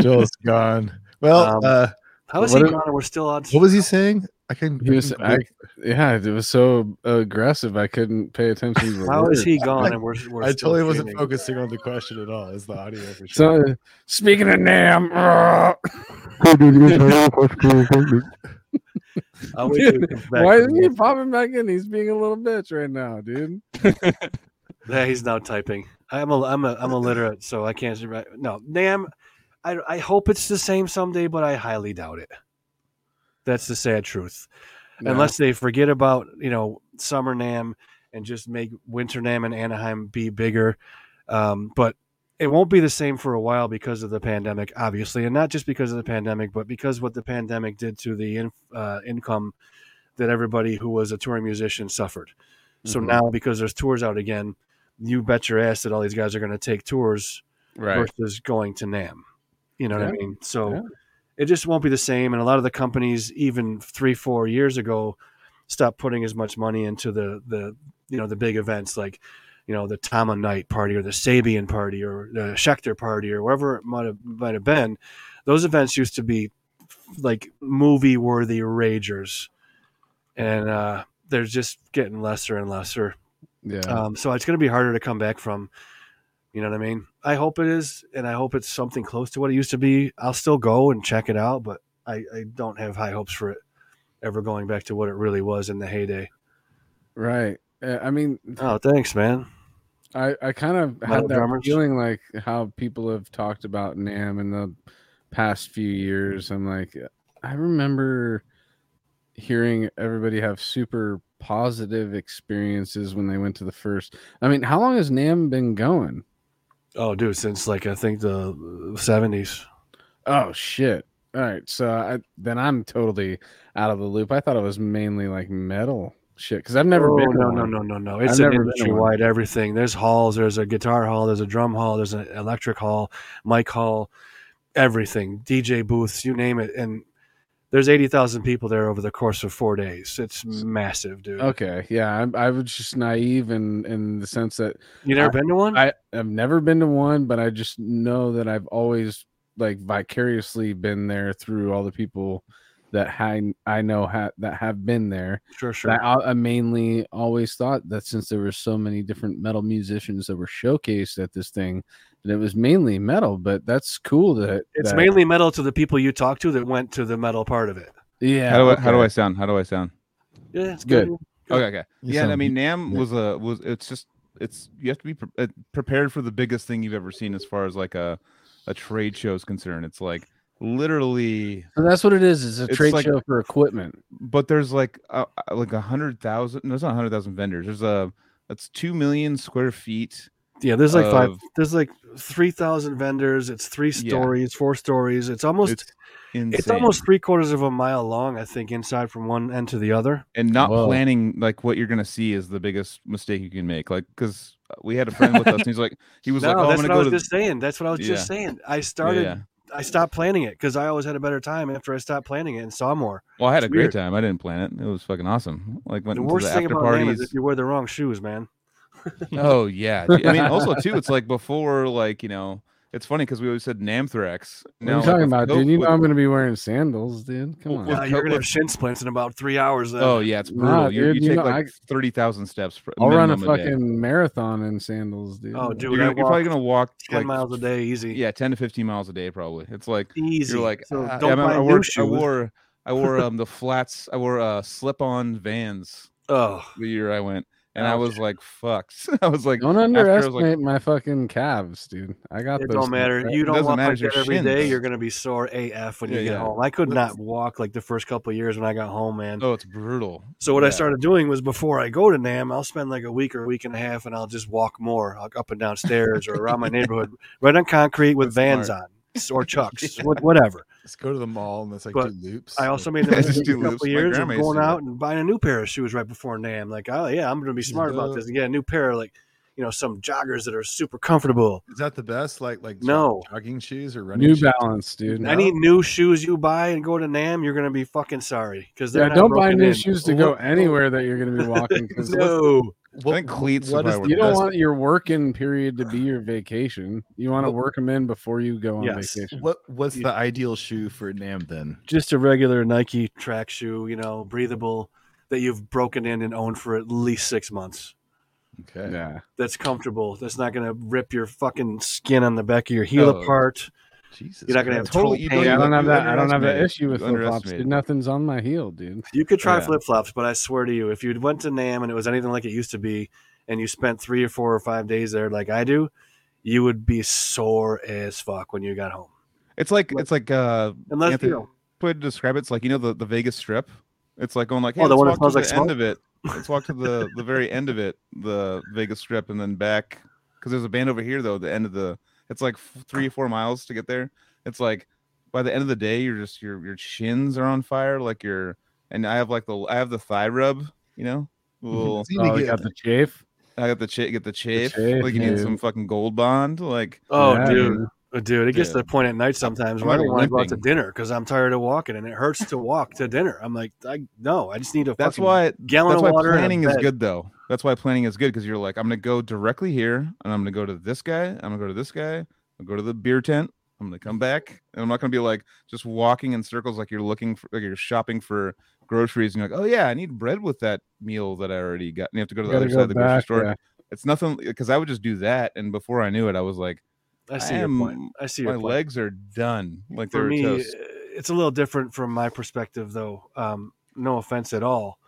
Joel's gone. Well, Um, uh, How is What he if- gone? and We're still on. what was he saying? I can. He was, I, yeah, it was so aggressive. I couldn't pay attention. To the How is words. he gone? And we're, *laughs* we're I still totally wasn't streaming? focusing on the question at all. It's the audio for sure. So, speaking of NAMM, I'll wait till he Dude, why isn't he popping back in? He's being a little bitch right now, dude. *laughs* Yeah, he's now typing. I'm a I'm a I'm *laughs* illiterate, so I can't. No, NAMM. I I hope it's the same someday, but I highly doubt it. That's the sad truth. No. Unless they forget about you know summer NAMM and just make winter NAMM and Anaheim be bigger, um, but it won't be the same for a while because of the pandemic, obviously, and not just because of the pandemic, but because what the pandemic did to the in, uh, income that everybody who was a touring musician suffered. So Mhm. now, because there's tours out again, you bet your ass that all these guys are going to take tours right. versus going to NAMM. You know what I mean? So Yeah. it just won't be the same. And a lot of the companies, even three, four years ago, stopped putting as much money into the the you know the big events like you know the Tama Night party or the Sabian party or the Schecter party or wherever it might have might have been. Those events used to be like movie worthy ragers, and uh, they're just getting lesser and lesser. Yeah. Um, so it's going to be harder to come back from. You know what I mean? I hope it is, and I hope it's something close to what it used to be. I'll still go and check it out, but I, I don't have high hopes for it ever going back to what it really was in the heyday. right. Uh, I mean, Oh, thanks, man. I, I kind of Metal had that drummers? feeling like how people have talked about NAMM in the past few years. I'm like, I remember hearing everybody have super positive experiences when they went to the first. I mean, how long has NAMM been going? Oh, dude, since like I think the seventies. Oh shit! All right, so I, then I'm totally out of the loop. I thought it was mainly like metal shit because I've never oh, been. no, no, no, no, no. It's I've an never been to industry wide everything. There's halls. There's a guitar hall. There's a drum hall. There's an electric hall, mic hall, everything. DJ booths, you name it. And There's eighty thousand people there over the course of four days. It's massive, dude. Okay, yeah, I, I was just naive in in the sense that You never I- been to one? I I've never been to one, but I just know that I've always like vicariously been there through all the people that I I know ha- that have been there. sure, sure. I, I mainly always thought that since there were so many different metal musicians that were showcased at this thing, that it was mainly metal. But that's cool that It's that- mainly metal to the people you talk to that went to the metal part of it. yeah. How do I how do. I sound? How do I sound? Yeah, it's Good. good. Okay, okay. You yeah, I mean. NAMM Yeah. was a was it's just it's you have to be pre- uh, prepared for the biggest thing you've ever seen as far as like a a trade show is concerned. It's like literally, So that's what it is. It's a It's trade like- show for equipment. but there's like uh, like a hundred thousand. No, it's not a hundred thousand vendors. There's a that's two million square feet. Yeah, there's like five. There's like three thousand vendors. It's three Yeah. stories, four stories. It's almost It's it's, almost three quarters of a mile long. I think inside from one end to the other. and not Whoa. planning like what you're gonna see is the biggest mistake you can make. Like because we had a friend with us, and he's like, he was no, like, oh, I'm that's gonna what I was to. just saying. That's what I was just saying. I started. yeah. I stopped planning it because I always had a better time after I stopped planning it and saw more. Well, I had a It's great time. I didn't plan it. It was fucking awesome. Like went The into worst the thing after about parties. is if you wear the wrong shoes, man. *laughs* Oh yeah, *laughs* I mean also too. It's like before, like you know, it's funny because we always said Namthrax. What are you talking with about, dude? You know I'm going to be wearing sandals, dude. Come on. Yeah, you're gonna have shin splints in about three hours. Then. Oh yeah, it's Nah, brutal. you you dude, take know, like I- thirty thousand steps. I'll run a minimum day. fucking marathon in sandals, dude. Oh, dude, You're, gonna, you're probably gonna walk ten like miles a day, easy. Yeah, ten to fifteen miles a day probably. It's like easy. you're like so ah, don't yeah, I, buy remember I new wore, I wore I wore *laughs* um the flats. I wore uh slip-on Vans oh, the year I went, and I Ouch. was like fucked. *laughs* I was like, Don't after I was underestimate my fucking calves, dude. I got it those. don't matter. right? You don't walk matter, like that every day. You're gonna be sore AF when you get yeah. home. I could not walk like the first couple of years when I got home, man. oh, it's brutal. So what I started doing was before I go to NAMM, I'll spend like a week or a week and a half, and I'll just walk more like up and down stairs or around my neighborhood, *laughs* right on concrete with That's Vans smart. on or Chucks, *laughs* what whatever. Let's go to the mall and let's like But do loops. I also Like, made the *laughs* Just mistake do a couple loops. years of grandma used going out and buying a new pair of shoes right before NAMM. Like, oh yeah, I'm going to be smart about this and get a new pair of like, you know, some joggers that are super comfortable. is that the best? Like like No. jogging shoes or running New shoes? Balance, dude. No. Any new shoes you buy and go to NAMM, you're going to be fucking sorry because Yeah, don't buy new in. shoes to go anywhere that you're going to be walking. 'cause *laughs* No, I think cleats what would you don't best. want your working period to be your vacation. You want to work them in before you go on Yes. vacation. What what's You- the ideal shoe for NAMM then? just a regular Nike track shoe, you know, breathable that you've broken in and owned for at least six months. Okay. Yeah. That's comfortable. That's not going to rip your fucking skin on the back of your heel Oh, apart. Jesus. You're not gonna have Totally, toe you pain. Yeah, I don't have that. I don't have that issue with flip flops. underestimate Dude, it. nothing's on my heel, dude. You could try Yeah. flip flops, but I swear to you, if you went to NAMM and it was anything like it used to be, and you spent three or four or five days there, like I do, you would be sore as fuck when you got home. It's like it's like uh Unless Anthony, you know, way to describe it, it's like you know the, the Vegas Strip. It's like going like, hey, Oh, the let's one that walk to smells the like end smoke? of it. Let's walk to the the very end of it, the Vegas Strip, and then back because there's a band over here though. The end of the it's like three or four miles to get there. It's like by the end of the day, you're just your your shins are on fire, like your and I have like the I have the thigh rub, you know, mm-hmm. little. Oh, we you get- got the chafe. I got the cha- get the chafe, chafe, like you need dude. some fucking gold bond, like oh, Yeah, dude. Dude. Uh, Dude, it gets to the point at night sometimes I'm where I don't want to go out to dinner because I'm tired of walking and it hurts to walk to dinner. I'm like, I no, I just need a that's why gallon that's of why water. planning is bed. good though that's why planning is good because you're like i'm gonna go directly here and i'm gonna go to this guy i'm gonna go to this guy i'll go to the beer tent i'm gonna come back and i'm not gonna be like just walking in circles like you're looking for like you're shopping for groceries and you're like oh yeah i need bread with that meal that i already got and you have to go to the other side of the grocery store yeah. it's nothing because i would just do that and before i knew it i was like I see I your point. I see my point. legs are done like for they're me, toast uh, it's a little different from my perspective, though. Um, no offense at all,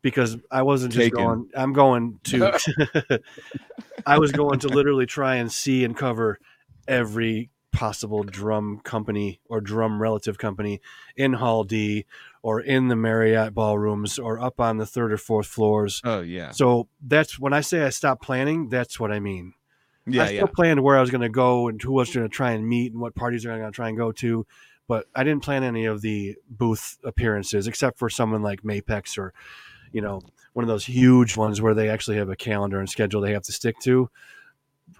because I wasn't just Taken. going. I'm going *laughs* to. *laughs* I was going to literally try and see and cover every possible drum company or drum relative company in Hall D or in the Marriott ballrooms or up on the third or fourth floors. oh yeah So that's when I say I stopped planning. That's what I mean. Yeah I still yeah planned where I was going to go and who I was going to try and meet and what parties I'm going to try and go to, but I didn't plan any of the booth appearances except for someone like Mapex or, you know, one of those huge ones where they actually have a calendar and schedule they have to stick to.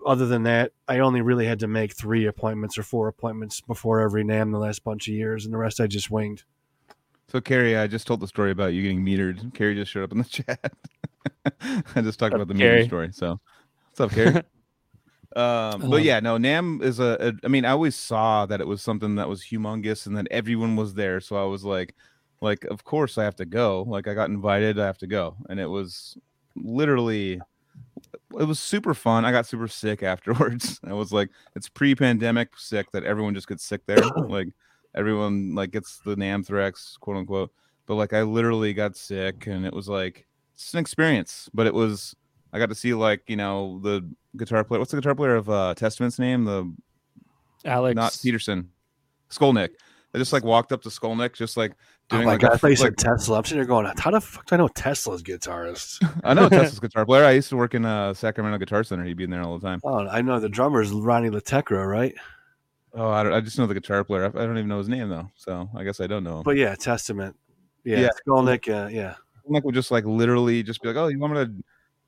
Other than that, I only really had to make three appointments or four appointments before every NAMM the last bunch of years, and the rest I just winged. So Carrie, I just told the story about you getting metered. Carrie just showed up in the *laughs* chat. I just talked What's about the up, meter story. So what's up, Carrie? *laughs* um, but yeah, no, NAMM is a, a. I mean, I always saw that it was something that was humongous, and that everyone was there. So I was like, like, of course I have to go. Like I got invited, I have to go, and it was literally. It was super fun. I got super sick *laughs* afterwards. I was like, it's pre-pandemic sick that everyone just gets sick there. *coughs* like everyone like gets the anthrax, quote unquote. But like I literally got sick, and it was like it's an experience. But it was I got to see like you know the guitar player. What's the guitar player of uh, Testament's name? The Alex. not Peterson, Skolnick. I just like walked up to Skolnick, just like Oh doing my like, god! a- I thought you like- said Tesla. I'm sitting there going, "How the fuck do I know Tesla's guitarist?" *laughs* I know Tesla's guitar player. I used to work in uh, Sacramento Guitar Center. He'd be in there all the time. Oh, I know the drummer is Ronnie Latecra, right? Oh, I, don't, I just know the guitar player. I, I don't even know his name though. So I guess I don't know him. But yeah, Testament. Yeah, Yeah. Skolnick. Uh, yeah, Skolnick would just like literally just be like, "Oh, you want me to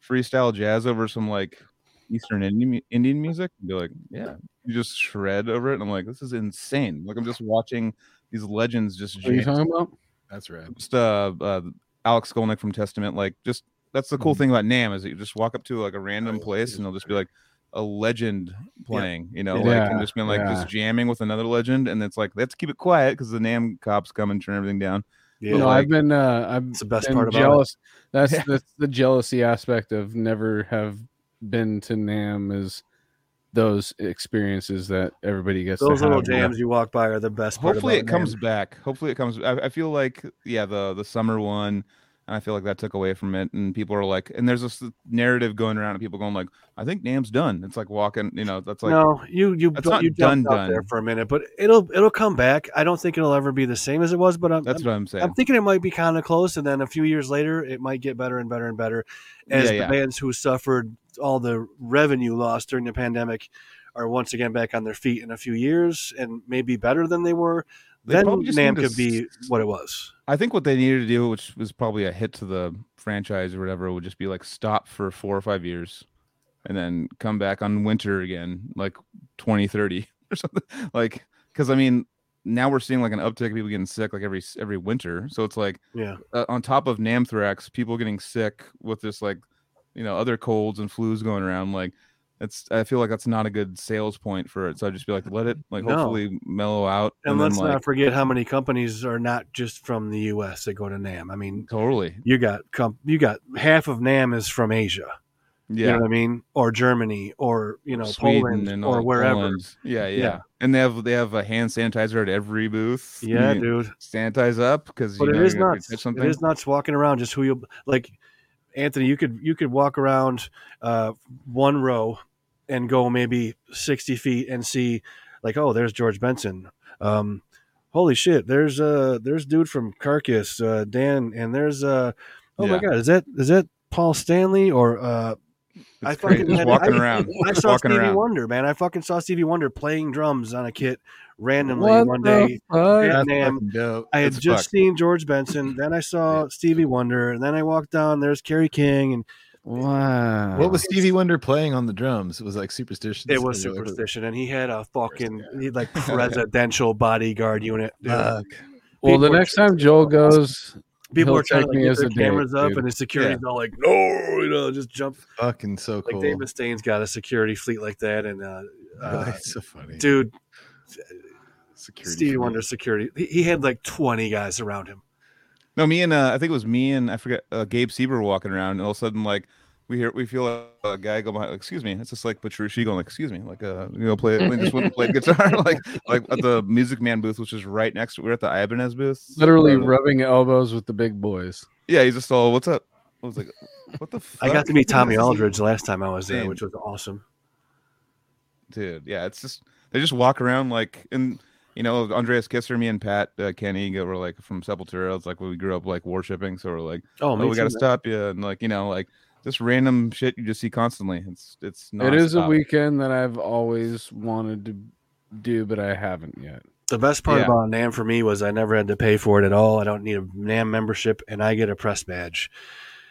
freestyle jazz over some like Eastern Indian Indian music?" And be like, "Yeah." You just shred over it, and I'm like, "This is insane!" Like I'm just watching these legends just What are you talking about? That's right. just uh, uh Alex Skolnick from Testament. Like just that's the cool thing about NAMM is that you just walk up to like a random place and they'll just be like a legend playing, you know, like Yeah, and just being like yeah. just jamming with another legend, and it's like let's keep it quiet because the NAMM cops come and turn everything down. Yeah. no, like- I've been uh I've It's the best been part about it. jealous. That's *laughs* Yeah. that's the jealousy aspect of never have been to NAMM is those experiences that everybody gets Those to little have. jams you walk by are the best. part Hopefully it about comes NAMM. back. Hopefully it comes. I, I feel like yeah, the the summer one. I feel like that took away from it, and people are like, and there's this narrative going around, and people going like, I think NAMM's done. It's like walking, you know, that's like no, you you That's not you done, out there for a minute, but it'll it'll come back. I don't think it'll ever be the same as it was, but I'm, that's I'm, what I'm saying. I'm thinking it might be kind of close, and then a few years later, it might get better and better and better as Yeah, the yeah. bands who suffered all the revenue loss during the pandemic are once again back on their feet in a few years and maybe better than they were. They then NAMM could be what it was. I think what they needed to do, which was probably a hit to the franchise or whatever, would just be like stop for four or five years and then come back on winter again, like 2030 *laughs* or something. Like, because I mean, now we're seeing like an uptick of people getting sick like every every winter. So it's like Yeah. uh, on top of Namthrax, people getting sick with this like, you know, other colds and flus going around. Like, it's I feel like that's not a good sales point for it. So I just be like, let it like No. hopefully mellow out And, then, let's like, not forget how many companies are not just from the U.S. that go to NAMM. I mean, totally, you got com- you got half of NAMM is from Asia. yeah. You know what I mean? Or Germany, or you know, Sweden Poland, and or wherever. Poland. Yeah, yeah, Yeah. And they have they have a hand sanitizer at every booth. Yeah, You dude. Sanitize up because But it is you're gonna nuts. touch It is nuts walking around just who you like. Anthony, you could you could walk around uh, one row and go maybe sixty feet and see like, oh, there's George Benson. Um, holy shit, there's uh there's dude from Carcass, uh, Dan, and there's uh oh my god, is that is that Paul Stanley or uh It's I fucking just had- walking I- around. I Just saw walking Stevie around. Wonder, man. I fucking saw Stevie Wonder playing drums on a kit randomly What one day. fuck? Yeah, That's fucking dope. I had It's just fucked. seen George Benson, then I saw Stevie Wonder, and then I walked down. There's Kerry King, and Wow. What was Stevie Wonder playing on the drums? It was like Superstition. it was Or like- Superstition, and he had a fucking he had like *laughs* presidential bodyguard unit. dude. Fuck. well, the next time Joel goes, People are trying to like, get their a date, cameras up, dude. and his security's all like, "No, you know, just jump." Fucking so cool. Like cool. Dave Mustaine's got a security fleet like that, and uh, *laughs* uh, It's so funny. dude, Security Stevie fleet. Wonder security. He, he had like twenty guys around him. No, me and uh, I think it was me and I forget uh, Gabe Sieber walking around, and all of a sudden like we hear we feel a, a guy go behind. Like, excuse me, it's just like Petrucci going like, excuse me, like uh, you know, play. We just went and played guitar, *laughs* like like at the Music Man booth, which is right next. to We're at the Ibanez booth. literally Uh, rubbing elbows with the big boys. yeah, he's just all, what's up? I was like, what the? Fuck? I got to meet Tommy This *laughs* Aldridge last time I was there, Insane. which was awesome. dude. Yeah, it's just they just walk around like and you know Andreas Kisser, me and Pat uh, Kenny were like from Sepultura. It's like we grew up like worshiping, so we're like, Oh, oh, we got to stop you, and like you know like just random shit you just see constantly. It's it's not. It is a weekend that I've always wanted to do, but I haven't yet. The best part Yeah. about NAMM for me was I never had to pay for it at all. I don't need a NAMM membership, and I get a press badge,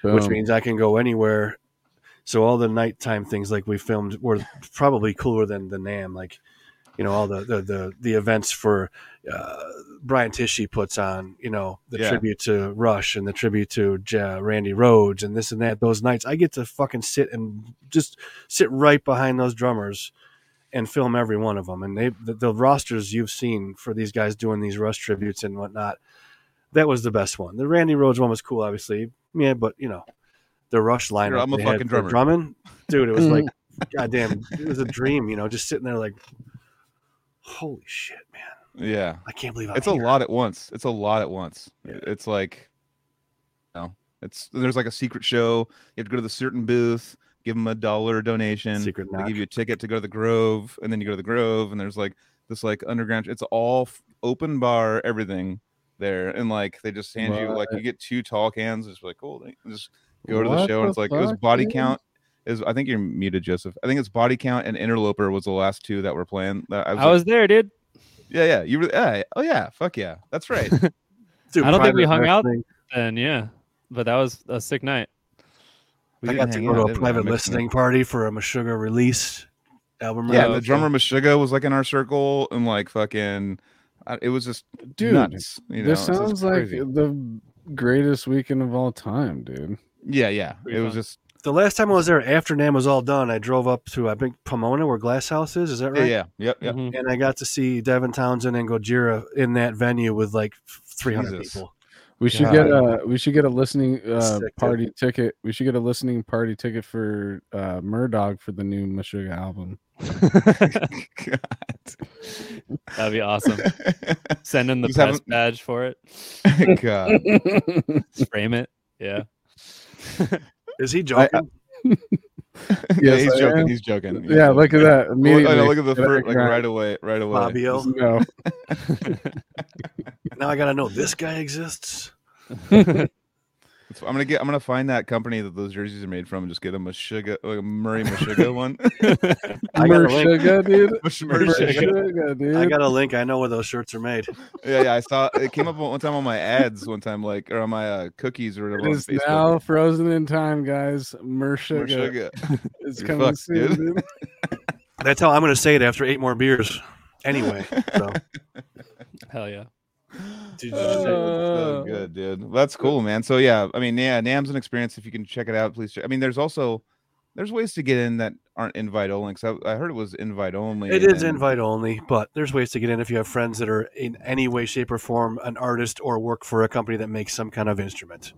which means I can go anywhere. So all the nighttime things like we filmed were probably cooler than the NAMM. Like you know all the the the, the events for uh, Brian Tichy puts on, you know, the Yeah. tribute to Rush and the tribute to Ja Randy Rhoads and this and that. Those nights, I get to fucking sit and just sit right behind those drummers and film every one of them. And they the, the rosters you've seen for these guys doing these Rush tributes and whatnot, that was the best one. The Randy Rhoads one was cool, obviously, yeah, but you know, the Rush lineup. I'm a fucking drummer. Drumming, dude, it was like, *laughs* goddamn, it was a dream. You know, just sitting there like, holy shit, man. Yeah. I can't believe I'm it's a lot at once. It's a lot at once. Yeah. It's like, you know, it's there's like a secret show. You have to go to the certain booth, give them a dollar donation. Secret They knock. give you a ticket to go to the Grove, and then you go to the Grove, and there's like this like underground. It's all open bar, everything there, and like they just hand you like you get two tall cans. It's like cool. Just go to the What show, and it's like it was body count. Is I think you're muted, Joseph. I think it's body count and interloper was the last two that were playing. I was, I like, was there, dude. yeah, yeah. You were, yeah. Oh yeah, fuck yeah, that's right. *laughs* Dude, I don't think we hung out listening. And yeah, but that was a sick night. We I got to go out, to a private I'm listening party for a Meshuggah release album. Yeah, release. and Oh, the drummer Meshuggah was like in our circle, and like fucking, it was just Dude, nuts. You know, this sounds like the greatest weekend of all time, dude. yeah, yeah. Pretty It was just The last time I was there, after NAMM was all done, I drove up to I think Pomona, where Glass House is. Is that right? yeah, yep, yep. Mhm. And I got to see Devin Townsend and Gojira in that venue with like 300 Jesus. people. We should get a we should get a listening uh, Sick, dude. party ticket. We should get a listening party ticket for uh Murdog for the new Meshuggah album. *laughs* *laughs* That'd be awesome. Send in the Just press haven't- badge for it. *laughs* God, Frame it. Yeah. Is he joking? *laughs* yeah, Yes, he's joking. He's joking. He's yeah, joking. look at that. Look, I Immediately. know, look at the Get first, like right. right away, right away. Fabio. *laughs* No. *laughs* now I got to know this guy exists. It's- I'm gonna get. I'm gonna find that company that those jerseys are made from and just get them a Meshuggah, like a Murray *laughs* Meshuggah one. I got a link. *laughs* Meshuggah, dude. Mush- *laughs* Murray Meshuggah. Meshuggah, dude. I got a link. I know where those shirts are made. Yeah, yeah. I saw it came up one time on my ads one time, like or on my uh, cookies or whatever on is now frozen in time, guys. Meshuggah Meshuggah. is You're coming fucked, soon, dude. dude. That's how I'm going to say it after eight more beers. Anyway, so Hell yeah. *laughs* did you so Uh, good, dude. That's cool, man. So yeah, I mean, yeah, NAMM's an experience. If you can check it out, please. Check. I mean, there's also there's ways to get in that aren't invite only. Because I, I heard it was invite only. It is invite only, but there's ways to get in if you have friends that are in any way, shape, or form an artist or work for a company that makes some kind of instrument.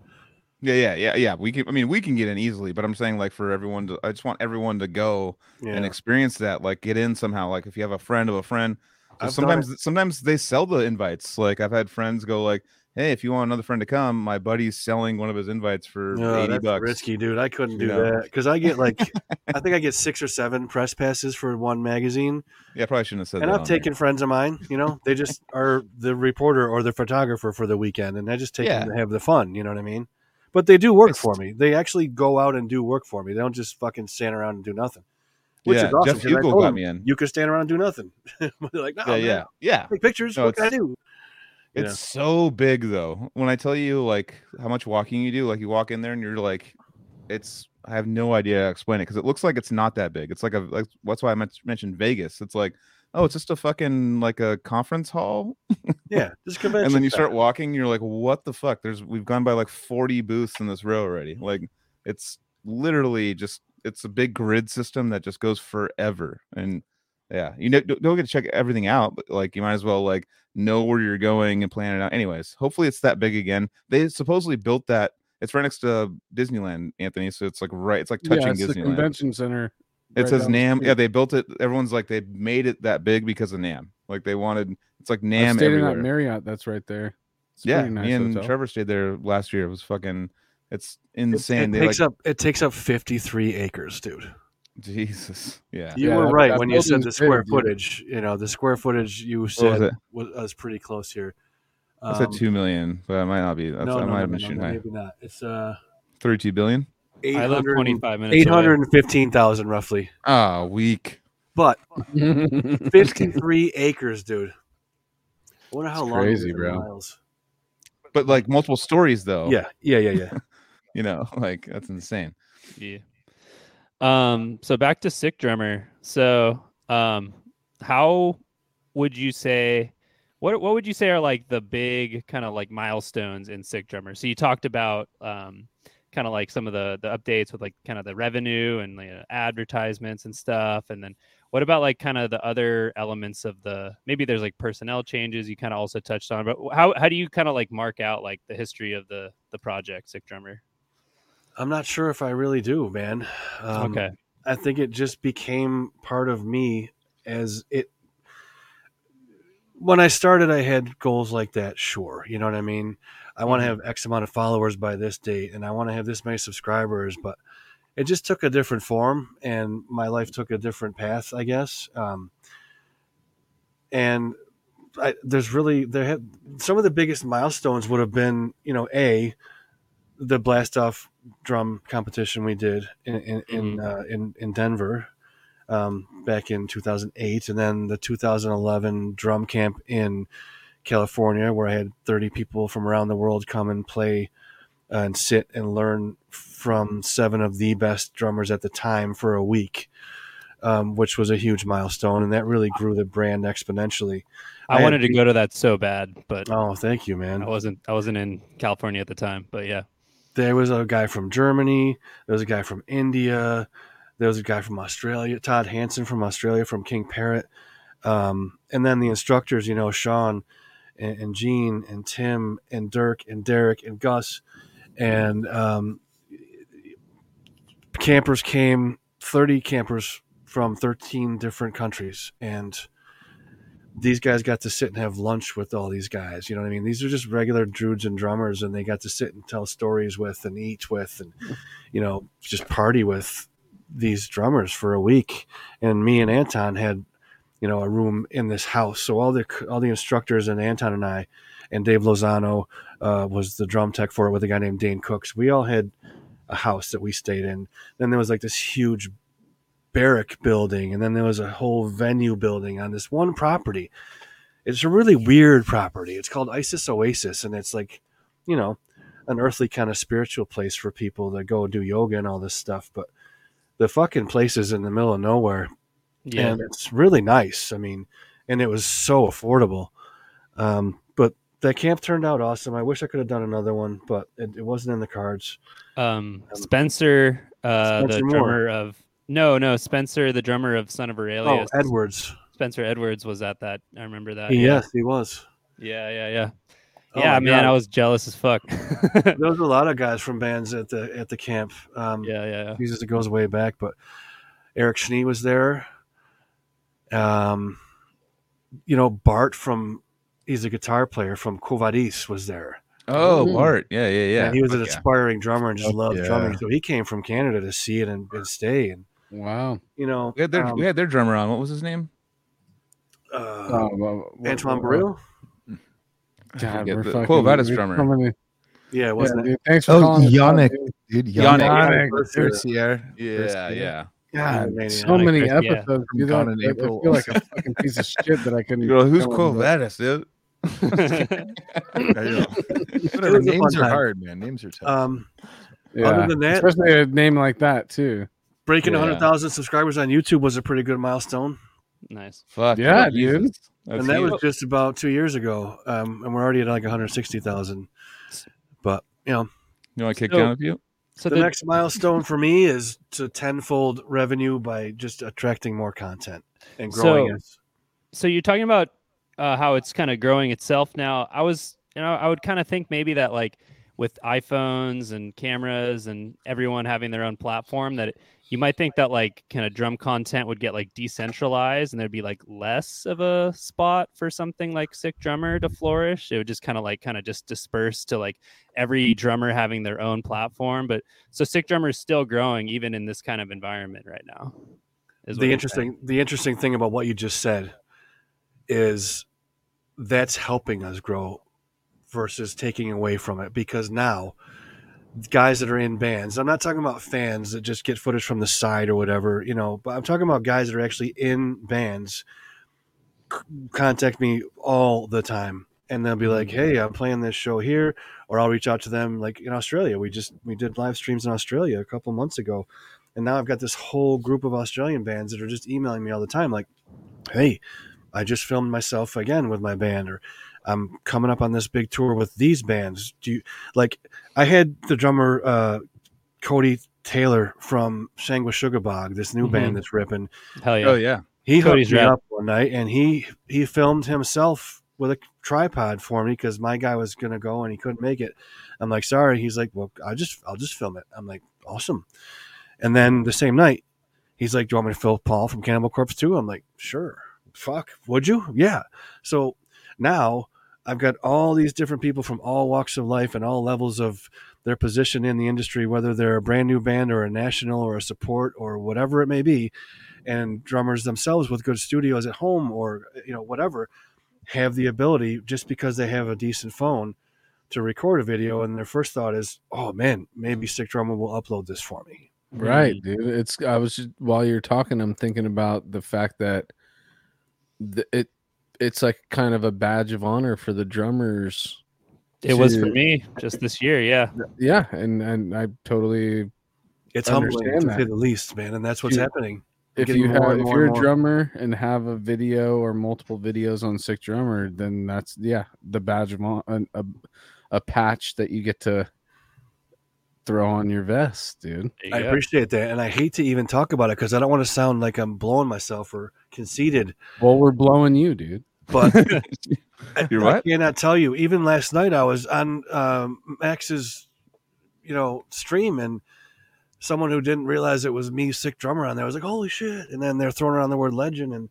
Yeah, yeah, yeah, yeah. We can. I mean, we can get in easily, but I'm saying like for everyone to. I just want everyone to go Yeah. and experience that. Like get in somehow. Like if you have a friend of a friend. 'Cause I've done sometimes sometimes they sell the invites. Like I've had friends go like, "Hey, if you want another friend to come, my buddy's selling one of his invites for No, eighty that's bucks." risky, dude. I couldn't do You know? that because I get like, I think I get *laughs* six or seven press passes for one magazine, Yeah, I probably shouldn't have said that. and that. I've on there. taken friends of mine. You know, they just *laughs* are the reporter or the photographer for the weekend, and I just take them to have the fun. You know what I mean? But they do work It's- for me. They actually go out and do work for me. They don't just fucking stand around and do nothing. Which yeah, is awesome. Jeff Hugel got me in. You could stand around and do nothing. *laughs* They're like, no, yeah, man, yeah, yeah. Take pictures. No, what can I do? It's so big though. When I tell you like how much walking you do, like you walk in there and you're like, it's. I have no idea how to explain it because it looks like it's not that big. It's like a like that's why I mentioned Vegas. It's like, oh, it's just a fucking like a conference hall, *laughs* Yeah, just convention. and then you start walking. You're like, what the fuck? There's we've gone by like 40 booths in this row already. Like it's literally just it's a big grid system that just goes forever. And yeah, you know, don't don't get to check everything out, but like you might as well like know where you're going and plan it out. Anyways, hopefully it's that big again. They supposedly built that. It's right next to Disneyland, Anthony. So it's like right. It's like touching yeah, it's the Disneyland. convention center. It right says NAMM. Yeah, they built it. Everyone's like they made it that big because of NAMM. Like they wanted. It's like I NAMM stayed in that Marriott that's right there. It's yeah, nice me and hotel. Trevor stayed there last year. It was fucking. It's insane. it they takes like up it takes up fifty three acres, dude. Jesus. Yeah. You Yeah, were right that when you said the building's square big, dude. footage. You know, the square footage you was said it? was, was pretty close here. I said Um, two million, but I might not be. That's, no, I no, might no, have no, been no, shooting no, high. maybe not. It's uh, Thirty-two billion. I live 800 25 minutes 815,000 roughly. Ah, weak. But *laughs* 53 acres, dude. I wonder how It's long crazy, is bro. miles. But like multiple stories though. Yeah, yeah, yeah, yeah. *laughs* You know, *laughs* like that's insane. Yeah. Um. So back to sick drummer. So, um, how would you say? What what would you say are like the big kind of like milestones in Sick Drummer? So you talked about um, kind of like some of the the updates with like kind of the revenue and like, advertisements and stuff, and then what about like kind of the other elements of the maybe there's like personnel changes you kind of also touched on, but how how do you kind of like mark out like the history of the the project Sick Drummer? I'm not sure if I really do, man. Um, okay. I think it just became part of me as it. When I started, I had goals like that. Sure, you know what I mean. I want to have X amount of followers by this date, and I want to have this many subscribers. But it just took a different form, and my life took a different path, I guess. Um, and I, there's really there had some of the biggest milestones would have been, you know, a the blast off drum competition we did in in in, uh, in, in Denver um, back in 2008, and then the 2011 drum camp in California, where I had 30 people from around the world come and play uh, and sit and learn from seven of the best drummers at the time for a week. Um, which was a huge milestone, and that really grew the brand exponentially. I, I wanted had- to go to that so bad, but Oh, thank you, man. I wasn't I wasn't in California at the time. But yeah. There was a guy from Germany, there was a guy from India, there was a guy from Australia, Todd Hansen from Australia, from King Parrot, um, and then the instructors, you know, Sean and, and Gene and Tim and Dirk and Derek and Gus, and um, campers came, thirty campers from thirteen different countries, and these guys got to sit and have lunch with all these guys. You know what I mean? These are just regular druids and drummers, and they got to sit and tell stories with and eat with, and you know, just party with these drummers for a week. And me and Anton had, you know, a room in this house. So all the all the instructors and Anton and I, and Dave Lozano uh, was the drum tech for it with a guy named Dane Cooks. We all had a house that we stayed in. Then there was like this huge barrack building, and then there was a whole venue building on this one property. It's a really weird property. It's called Isis Oasis, and it's like, you know, an earthly kind of spiritual place for people that go do yoga and all this stuff. But the fucking place is in the middle of nowhere, Yeah. and it's really nice. I mean, and it was so affordable. Um, but that camp turned out awesome. I wish I could have done another one, but it, it wasn't in the cards. Um, Spencer, uh, Spencer the Moore. drummer of no, no, Spencer, the drummer of Son of Aurelius. Oh, Edwards. Spencer Edwards was at that. I remember that. yes, he was. Yeah, yeah, yeah. Oh yeah, man, God. I was jealous as fuck. *laughs* There was a lot of guys from bands at the at the camp. Um, yeah, yeah, yeah. Jesus, it goes way back, but Eric Schnee was there. Um, you know, Bart from he's a guitar player from Quo Vadis was there. Oh, Ooh. Bart. Yeah, yeah, yeah. And he was an Fuck yeah. aspiring drummer and just loved yeah. drumming. So he came from Canada to see it and, and stay. And Wow. you know, We had their um, we had their drummer on. What was his name? uh, Oh, well, well, Antoine well, Baril. God, we're the- fucking, Quo Vadis drummer. coming Yeah, Yeah, wasn't it? dude, thanks for Oh, calling. us Yannick. dude. Dude, Yannick. Yannick. Yannick. Bercier. Yeah, Bercier. yeah. God, Maniac. so many Chris, episodes. From do that, Gone in I- I April. feel like a fucking piece of shit that I couldn't. You go, who's tell Quo Vadis, dude? *laughs* I know. *laughs* It Whatever. Names are hard, man. Names are tough. Um, Yeah. Other than that- especially a name like that too. Breaking Yeah. 100,000 subscribers on YouTube was a pretty good milestone. nice. Fuck Yeah, Jesus. dude. That's and that huge. was just about two years ago. Um, and we're already at like 160,000. But, you know, You want to kick So- down a few? So the the, next milestone for me is to tenfold revenue by just attracting more content and growing So- it. so you're talking about uh, how it's kind of growing itself now. I was, you know, I would kind of think maybe that like with iPhones and cameras and everyone having their own platform, that you might think that like kind of drum content would get like decentralized and there'd be like less of a spot for something like Sick Drummer to flourish. It would just kind of like kind of just disperse to like every drummer having their own platform. But so Sick Drummer is still growing even in this kind of environment right now. The interesting, the interesting thing about what you just said is that's helping us grow versus taking away from it because now guys that are in bands. I'm not talking about fans that just get footage from the side or whatever you know but i'm talking about guys that are actually in bands c- contact me all the time. And they'll be like hey i'm playing this show here or i'll reach out to them like in australia. We just we did live streams in australia a couple months ago. And now i've got this whole group of australian bands that are just emailing me all the time like hey I just filmed myself again with my band, or I'm coming up on this big tour with these bands. Do you like? I had the drummer uh, Cody Taylor from Shangwa Sugar Bog, this new Mhm. band that's ripping. Hell yeah. Oh yeah. He Cody's hooked me rad. up one night, and he he filmed himself with a tripod for me because my guy was gonna go and he couldn't make it. I'm like, sorry. He's like, well, I just I'll just film it. I'm like, awesome. And then the same night, he's like, do you want me to film Paul from Cannibal Corpse too? I'm like, sure. Fuck, would you? Yeah. So now I've got all these different people from all walks of life and all levels of their position in the industry, whether they're a brand new band or a national or a support or whatever it may be, and drummers themselves with good studios at home or you know whatever have the ability just because they have a decent phone to record a video and their first thought is oh man maybe sick drummer will upload this for me Right, dude. It's I was just while you're talking, I'm thinking about the fact that the, it it's like kind of a badge of honor for the drummers. It was for me just this year. Yeah. Yeah, and and I totally it's humbling Understand to that. say the least man and that's what's You- happening if you have, if you're a drummer and have a video or multiple videos on Sick Drummer, then that's yeah the badge of honor, a, a patch that you get to throw on your vest, dude. You i go. appreciate that and i hate to even talk about it because i don't want to sound like i'm blowing myself or conceited Well, we're blowing you, dude. but *laughs* You're I what? cannot tell you. Even last night, I was on um, Max's, you know, stream, and someone who didn't realize it was me, sick drummer, on there was like, "Holy shit!" And then they're throwing around the word legend, and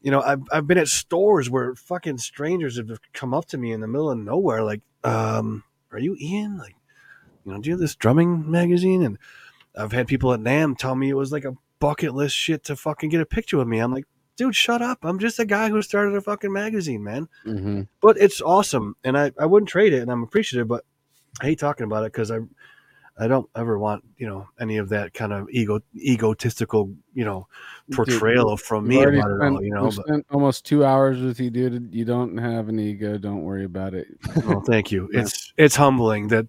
you know, I've I've been at stores where fucking strangers have come up to me in the middle of nowhere, like, um, "Are you Ian? Like, you know, do you have this drumming magazine?" And I've had people at NAMM tell me it was like a bucket list shit to fucking get a picture with me. I'm like, dude, shut up! I'm just a guy who started a fucking magazine, man Mm-hmm. but it's awesome and I, I wouldn't trade it and i'm appreciative but i hate talking about it because i i don't ever want you know any of that kind of ego egotistical you know portrayal from me about it all you know but spent almost two hours with you, dude. You don't have an ego. Don't worry about it. well, thank you *laughs* Yeah. it's it's humbling that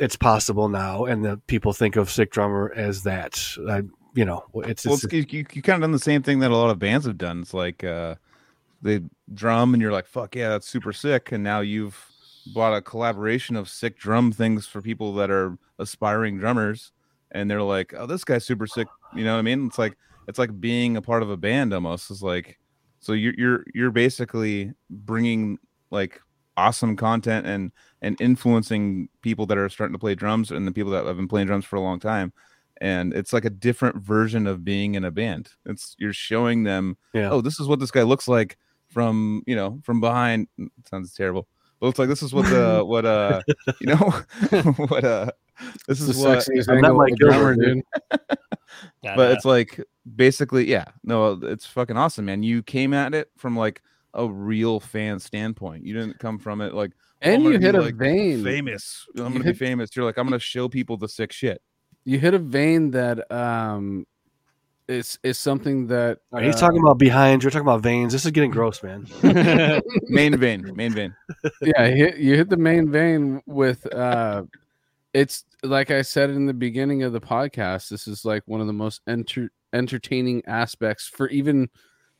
it's possible now and that people think of sick drummer as that I, you know it's, Well, it's you, you kind of done the same thing that a lot of bands have done. It's like uh, they drum and you're like, fuck yeah, that's super sick. And now you've bought a collaboration of sick drum things for people that are aspiring drummers. And they're like, oh, this guy's super sick. You know what I mean? It's like, it's like being a part of a band almost. It's like, so you're, you're, you're basically bringing like awesome content and, and influencing people that are starting to play drums and the people that have been playing drums for a long time and it's like a different version of being in a band it's you're showing them Yeah. oh this is what this guy looks like from you know from behind it sounds terrible but it's like this is what the *laughs* what uh you know *laughs* what uh this It's is the what sexiest I'm not angle Mike of the drummer, dude. *laughs* Yeah, but yeah. it's like basically yeah no it's fucking awesome man you came at it from like a real fan standpoint you didn't come from it like And you hit a like, vein. famous. I'm You gonna hit- be famous. You're like i'm gonna show people the sick shit. You hit a vein that um, is is something that all right, he's uh, talking about behind. you're talking about veins. This is getting gross man. *laughs* Main vein main vein. Yeah, you hit, you hit the main vein with uh it's like I said in the beginning of the podcast, this is like one of the most enter- entertaining aspects for even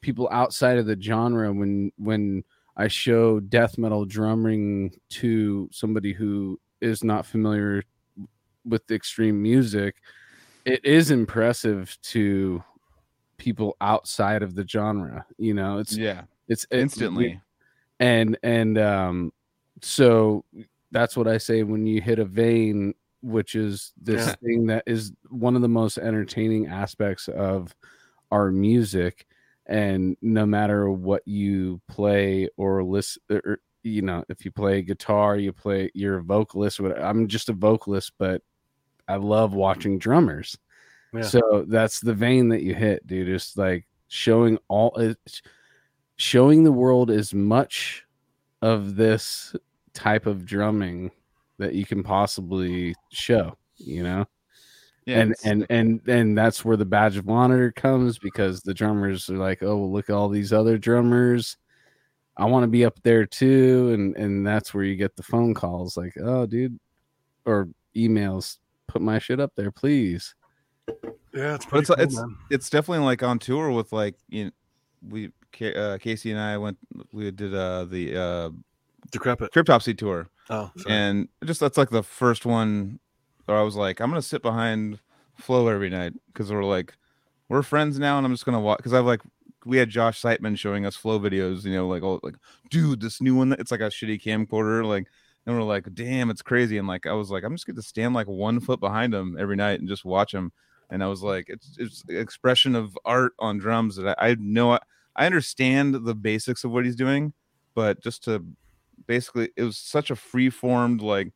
people outside of the genre when when I show death metal drumming to somebody who is not familiar with extreme music, it is impressive to people outside of the genre. You know, it's yeah it's it- instantly and and um so that's what i say when you hit a vein which is this Yeah. thing that is one of the most entertaining aspects of our music and no matter what you play or listen or er, you know if you play guitar you play you're a vocalist i'm just a vocalist but i love watching drummers Yeah. so that's the vein that you hit dude just like showing all showing the world as much of this type of drumming that you can possibly show you know yeah and and and and that's where the badge of honor comes because the drummers are like oh well, look at all these other drummers i want to be up there too and and that's where you get the phone calls like oh dude or emails put my shit up there please yeah it's pretty it's- cool, it's- it's definitely like on tour with like you know, we uh, Casey and I went. We did uh, the uh, Decrepit. Cryptopsy tour, Oh, sorry. and just that's like the first one where I was like, I'm gonna sit behind Flo every night because we're like, we're friends now, and I'm just gonna watch because I've like we had Josh Seitman showing us Flo videos, you know, like oh like dude, this new one, it's like a shitty camcorder, like, and we're like, damn, it's crazy, and like I was like, I'm just gonna stand like one foot behind him every night and just watch him, and I was like, it's it's expression of art on drums that I, I know I understand the basics of what he's doing, but just to basically it was such a free formed like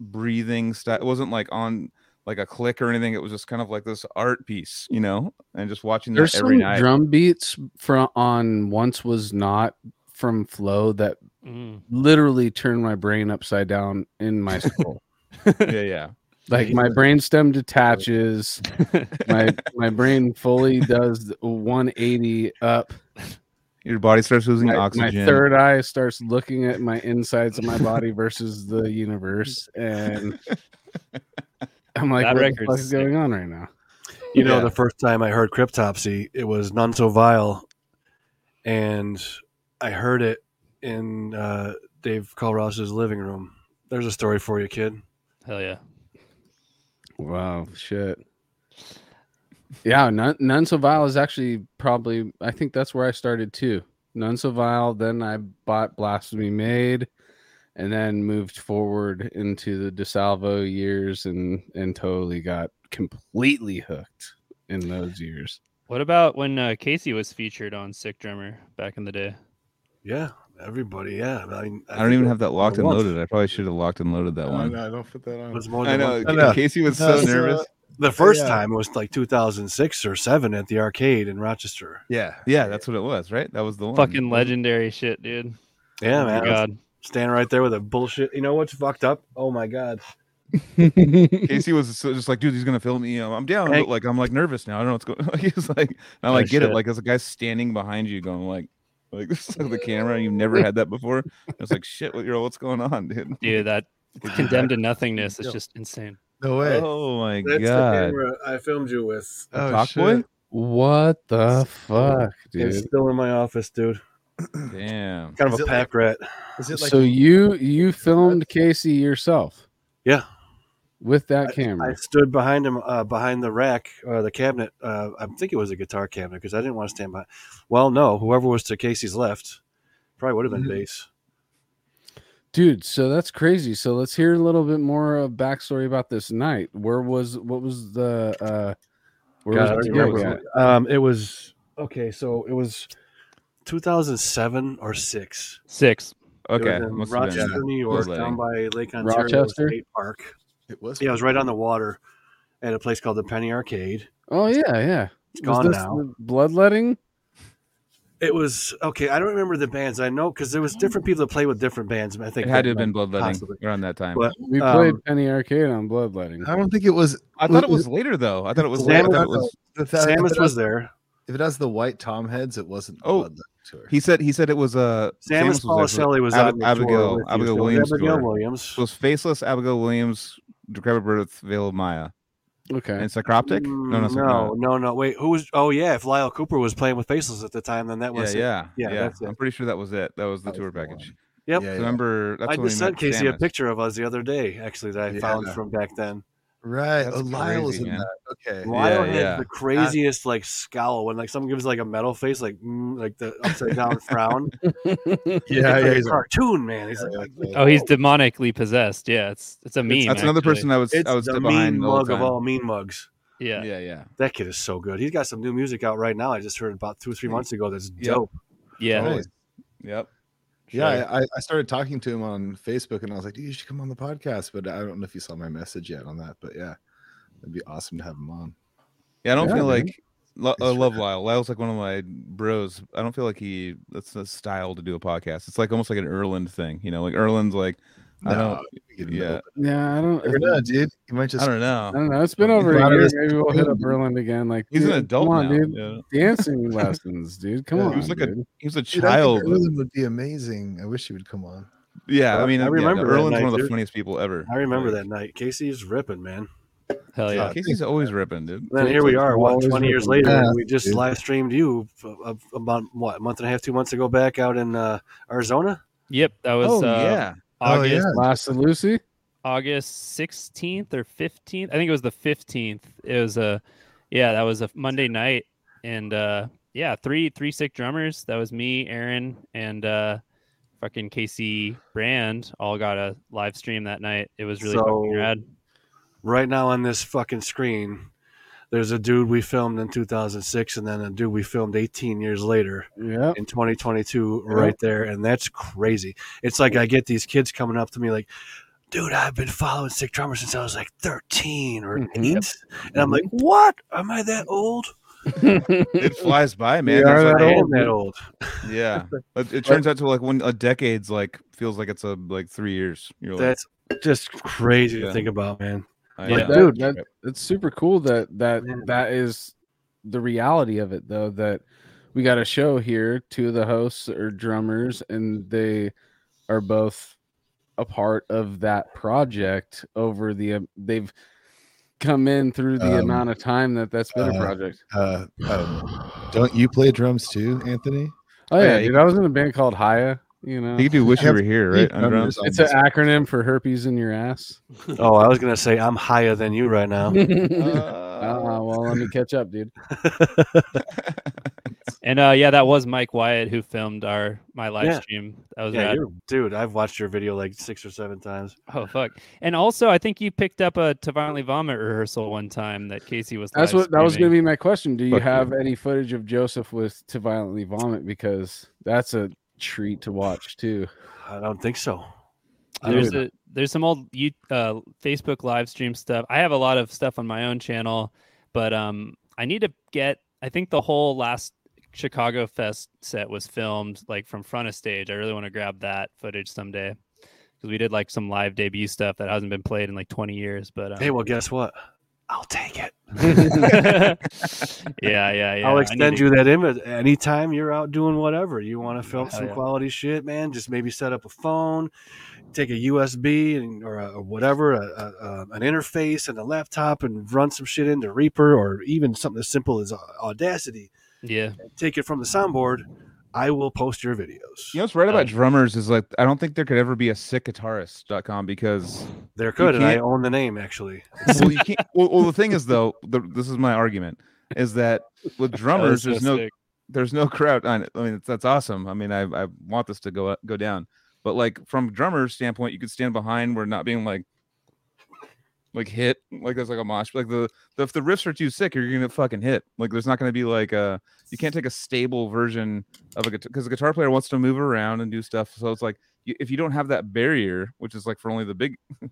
breathing style. It wasn't like on like a click or anything. It was just kind of like this art piece, you know, and just watching that There's every some night. drum beats from on once was not from Flo that Mm. literally turned my brain upside down in my skull. *laughs* yeah, yeah. like my brainstem detaches, my my brain fully does 180 up. Your body starts losing My, my third eye starts looking at my insides of my body versus the universe, and *laughs* I'm like, That what the fuck is sick. going on right now? You know, Yeah. the first time I heard Cryptopsy, it was None So Vile, and I heard it in uh, Dave Culross's living room. There's a story for you, kid. Hell yeah. Wow, shit. Yeah, none, none so vile is actually probably. I think that's where I started too. None so vile. Then I bought Blasphemy Made, and then moved forward into the DiSalvo years, and and totally got completely hooked in those years. What about when uh, Casey was featured on Sick Drummer back in the day? Yeah, everybody. Yeah, I, mean, I don't even have that locked and loaded. I probably should have locked and loaded that one. no, don't put that on. I know. I know. Casey was No, so uh, nervous. The first Yeah. time was like 2006 or seven at the arcade in Rochester. Yeah, yeah, that's what it was, right? That was the one. Fucking legendary shit, dude. Yeah, Oh man. God. Standing right there with a bullshit. You know what's fucked up? Oh my god. *laughs* Casey was just like, dude, he's gonna film me. Um, I'm down, Hey. but like, I'm like nervous now. I don't know what's going. on. He's *laughs* like, I Oh, like get it. Like, there's a guy standing behind you, going like, like *laughs* this is like the camera. You've never had that before. It's like, shit, what, you're, what's going on, dude? Dude, that condemned to nothingness is Yeah. just insane. No way. Oh my That's the god, camera I filmed you with. oh, Talk shit. boy. what the fuck, dude? It's dude? still in my office, dude. *clears throat* Damn. Kind of Is a it pack rat. Is it like so you you filmed Casey yourself Yeah. with that I camera? I stood behind him, uh, behind the rack, uh, the cabinet. Uh, I think it was a guitar cabinet because I didn't want to stand by. Well, no, whoever was to Casey's left probably would have been Mhm. bass. Dude, so that's crazy. So let's hear a little bit more of backstory about this night. Where was what was the uh where God, was don't the gig remember. at? Um, it was okay. So it was 2007 or six. Six. It was Okay, in must have been Rochester, New York, down by Lake Ontario Rochester? State Park. it was? Yeah, it was right on the water at a place called the Penny Arcade. Oh yeah, yeah. It's Was gone now. bloodletting? It was okay. I don't remember the bands. I know because there was different people that played with different bands. I think It had to have been bloodletting possibly. around that time. But We Um, played Penny Arcade on bloodletting. I don't think it was. I thought it was later though. I thought it was. Sam Later. I was- thought it was If that- Samus it was there. If it has the white tom heads, it wasn't. Oh. Blood Tour. he said. He said it was uh, Samus was there Policelli was Ab- on the Abigail- tour with. Abigail So it was Williams Abigail tour. Williams. It was Faceless, Abigail Williams, Decrepit Birth, Veil of Maya, Okay. and Psychroptic. No, no, Mm, no, no, no. Wait, who was? Oh yeah, if Lyle Cooper was playing with Faceless at the time, then that Yeah, was it. yeah, Yeah, yeah. that's it. I'm pretty sure that was it. That was the That tour was package. one. Yep. Yeah, yeah. remember, that's I just sent met Casey a picture of us the other day, actually, that I Yeah. found from back then. Right. That's oh, Lyle was crazy, in man. that. Okay. Lyle had yeah. the craziest like scowl when like someone gives like a metal face, like mm, like the upside down *laughs* frown. Yeah, *laughs* It's yeah. like He's a, cartoon man. He's like, Oh, he's demonically possessed. Yeah, it's it's a meme. That's another person I was it's I was the mean behind the mug of all mean mugs. Yeah. Yeah, yeah. That kid is so good. He's got some new music out right now. I just heard about two or three months ago. That's dope. Yeah. Totally. Nice. Yep. yeah, I, I started talking to him on Facebook, and I was like, "Dude, you should come on the podcast." But I don't know if you saw my message yet on that. But yeah, it'd be awesome to have him on. Yeah, I don't Yeah, feel man. like lo- I love rad. Lyle. Lyle's like one of my bros. I don't feel like he that's a style to do a podcast. It's like almost like an Erland thing, you know. Like Erland's like I don't. Yeah. Yeah, I don't. Never know, dude. You might just. I don't know. I don't know. It's been over a year. Maybe we'll hit up clean. Berlin again. Like, He's an adult come on, now. dude. yeah. Dancing lessons, dude. Come Yeah, on. he was like a he was a Dude, I child. Erlen would be amazing. I wish he would come on. yeah, I mean, I remember that Erland's night, one of the too. funniest people ever. I remember Like, that night. Casey's ripping, man. Hell yeah. Yeah. Casey's always ripping, dude. Then here we are, what, Always 20 years later, back, and we just dude. live streamed you about what a month and a half, two months ago back out in uh, Arizona. Yep, that was Oh uh, yeah, Oh, August yeah. Last of Lucy. August 16th or 15th. I think it was the 15th. It was a yeah, that was a Monday night and uh yeah, three three sick drummers. That was me, Aaron, and uh fucking Casey Brand all got a live stream that night. It was really fucking So- rad. Right now on this fucking screen, there's a dude we filmed in 2006, and then a dude we filmed 18 years later Yeah. in 2022, right there, and that's crazy. It's like I get these kids coming up to me like. Dude, I've been following Sick Drummer since I was like 13 or Mhm. 8. And I'm like, what? Am I that old? it *laughs* flies by, man. are It's that like- old, that old. *laughs* Yeah, *laughs* it, it turns out to like when a decade's like feels like it's a like three years. You're like, That's just crazy Yeah. to think about, man. I Yeah. know. Dude. that, that, it's super cool that that Man. that is the reality of it though that we got a show here two of the hosts are drummers and they are both a part of that project over the um, they've come in through the Um, amount of time that that's been a uh, project Uh, um, don't you play drums too, Anthony? oh yeah, yeah, dude i was in a band called haya you know You could do "Wish You Were Here," right? on drums? drummers on it's an acronym for herpes in your ass *laughs* Oh, I was gonna say I'm higher than you right now. *laughs* uh, well let me catch up dude *laughs* And uh yeah, that was Mike Wyatt who filmed our my live Yeah. stream. That was yeah, rad. you're, dude, I've watched your video like six or seven times. Oh fuck! And also, I think you picked up a to violently vomit rehearsal one time that Casey was. That's live what that was going to streaming. be my question. Do you Fuck you. have any footage of Joseph with to violently vomit? Because that's a treat to watch too. I don't think so. There's a there's some old you uh, Facebook live stream stuff. I have a lot of stuff on my own channel, but um, I need to get. I think the whole last Chicago Fest set was filmed like from front of stage. I really want to grab that footage someday because we did like some live debut stuff that hasn't been played in like 20 years. But um, hey, well, guess what? I'll take it. *laughs* *laughs* yeah, yeah, yeah. I'll extend need to- you that image anytime you're out doing whatever. You want to mm, film Hell some yeah. quality shit, man? Just maybe set up a phone, take a USB and, or, a, or whatever, a, a, a, an interface and a laptop, and run some shit into Reaper or even something as simple as Audacity. Yeah, Take it from the soundboard. I will post your videos. You know what's right about Uh, drummers is like I don't think there could ever be a sickguitarist.com because There could, and I own the name actually. *laughs* well you can't well, well the thing is though the, this is my argument is that with *laughs* drummers That there's so no sick. there's no crowd I I mean that's awesome I mean I I want this to go up, go down but like from drummer's standpoint you could stand behind We're not being like like hit like there's like a mosh like the, the if the riffs are too sick you're gonna fucking hit. Like there's not gonna be like a you can't take a stable version of a guitar because the guitar player wants to move around and do stuff so it's like you, if you don't have that barrier which is like for only the big *laughs*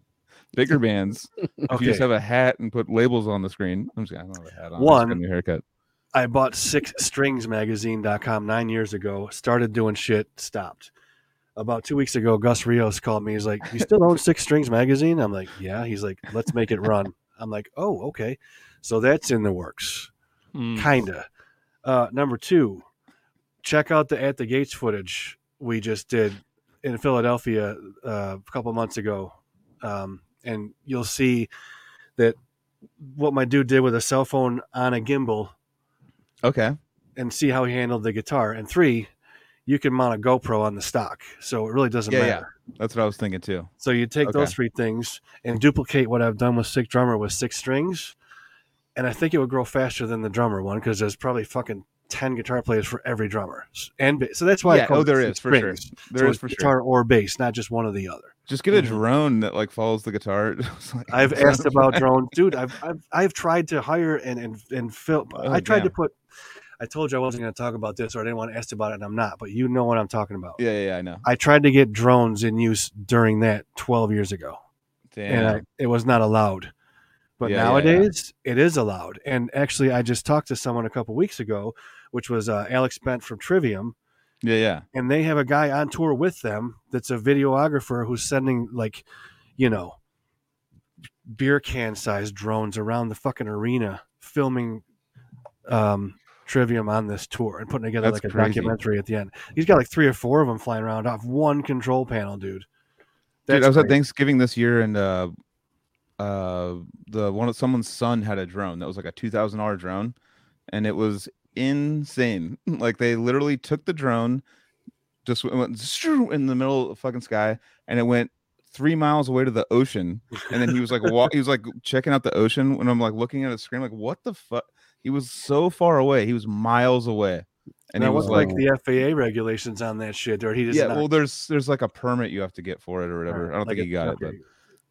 bigger bands *laughs* if you just have a hat and put labels on the screen i'm just don't have a hat on One- new haircut. I bought sixstringsmagazine.com nine years ago, started doing shit, stopped. About two weeks ago, Gus Rios called me. He's like, You still own Six Strings Magazine? I'm like, Yeah. He's like, Let's make it run. I'm like, Oh, okay. So that's in the works. Mm. Kinda. Uh, number two, check out the At the Gates footage we just did in Philadelphia uh, a couple months ago. Um, and you'll see that what my dude did with a cell phone on a gimbal okay and see how he handled the guitar. And three, you can mount a GoPro on the stock, so it really doesn't Yeah, yeah. matter. that's what i was thinking too So you take those three things and duplicate what I've done with Sick Drummer with six strings, and I think it would grow faster than the drummer one because there's probably fucking ten guitar players for every drummer, and so that's why. I Yeah, call oh, there is, for sure. there so is for sure guitar or bass, not just one or the other. just get a Mhm. drone that like follows the guitar *laughs* like- I've asked *laughs* about drones, dude. I've, I've I've tried to hire and and and film. Oh, I tried to put. I told you I wasn't going to talk about this, or I didn't want to ask about it, and I'm not. But you know what I'm talking about. yeah yeah, yeah i know I tried to get drones in use during that 12 years ago, Damn. and I, it was not allowed. But Yeah, yeah, nowadays, it is allowed. And actually, I just talked to someone a couple weeks ago, which was uh, Alex Bent from Trivium, yeah yeah and they have a guy on tour with them that's a videographer who's sending like, you know, beer can sized drones around the fucking arena, filming um, Trivium on this tour and putting together That's like a crazy. documentary at the end. He's got like three or four of them flying around off one control panel, dude. Dude, I was crazy. at Thanksgiving this year, and uh, uh the one of someone's son had a drone that was like a two thousand dollar drone, and it was insane. *laughs* Like they literally took the drone, just went, in the middle of the fucking sky, and it went three miles away to the ocean. And then he was like, wa- he was like checking out the ocean, and I'm like looking at his screen, like, what the fuck? He was so far away. He was miles away, and now, he was like, like the FAA regulations on that shit, or he just yeah. not- Well, there's there's like a permit you have to get for it or whatever. I don't like think he got it, but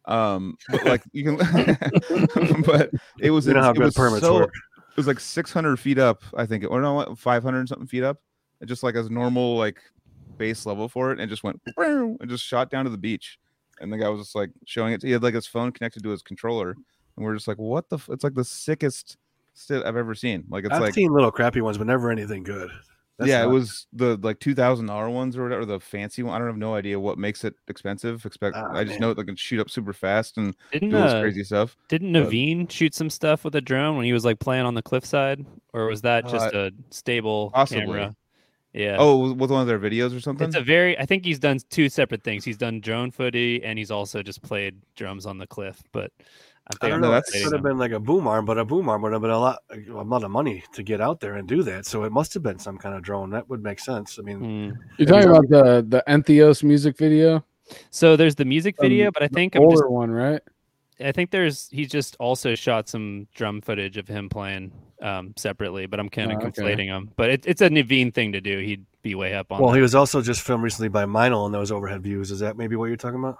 um, *laughs* but like you can, *laughs* but it was You know how it was permits so, work. it was like 600 feet up i think or no what 500 something feet up it just like as normal like base level for it and just went and just shot down to the beach and the guy was just like showing it he had like his phone connected to his controller and we're just like what the f-? it's like the sickest i've ever seen like it's I've like seen little crappy ones, but never anything good. That's yeah, it was the like two thousand dollar ones or whatever, the fancy one. I don't have no idea what makes it expensive. Expect Ah, I just man. know it like, can shoot up super fast and Didn't do all this uh, crazy stuff. didn't but- Navene shoot some stuff with a drone when he was like playing on the cliffside, or was that just Uh, a stable possibly. camera? Yeah. Oh, with one of their videos or something. It's a very. I think he's done two separate things. He's done drone footy, and he's also just played drums on the cliff. But I I don't know. No, It that's- could have been like a boom arm, but a boom arm would have been a lot, a lot of money to get out there and do that. So it must have been some kind of drone. That would make sense. I mean, Hmm. You're talking about the the Entheos music video, So there's the music video, Um, but I the think I'm just. older one, right? I think there's. he just also shot some drum footage of him playing um, separately, but I'm kind of Oh, okay. conflating them. But it, it's a Navene thing to do. He'd be way up on. well, that. he was also just filmed recently by Meinl and those overhead views. Is that maybe what you're talking about?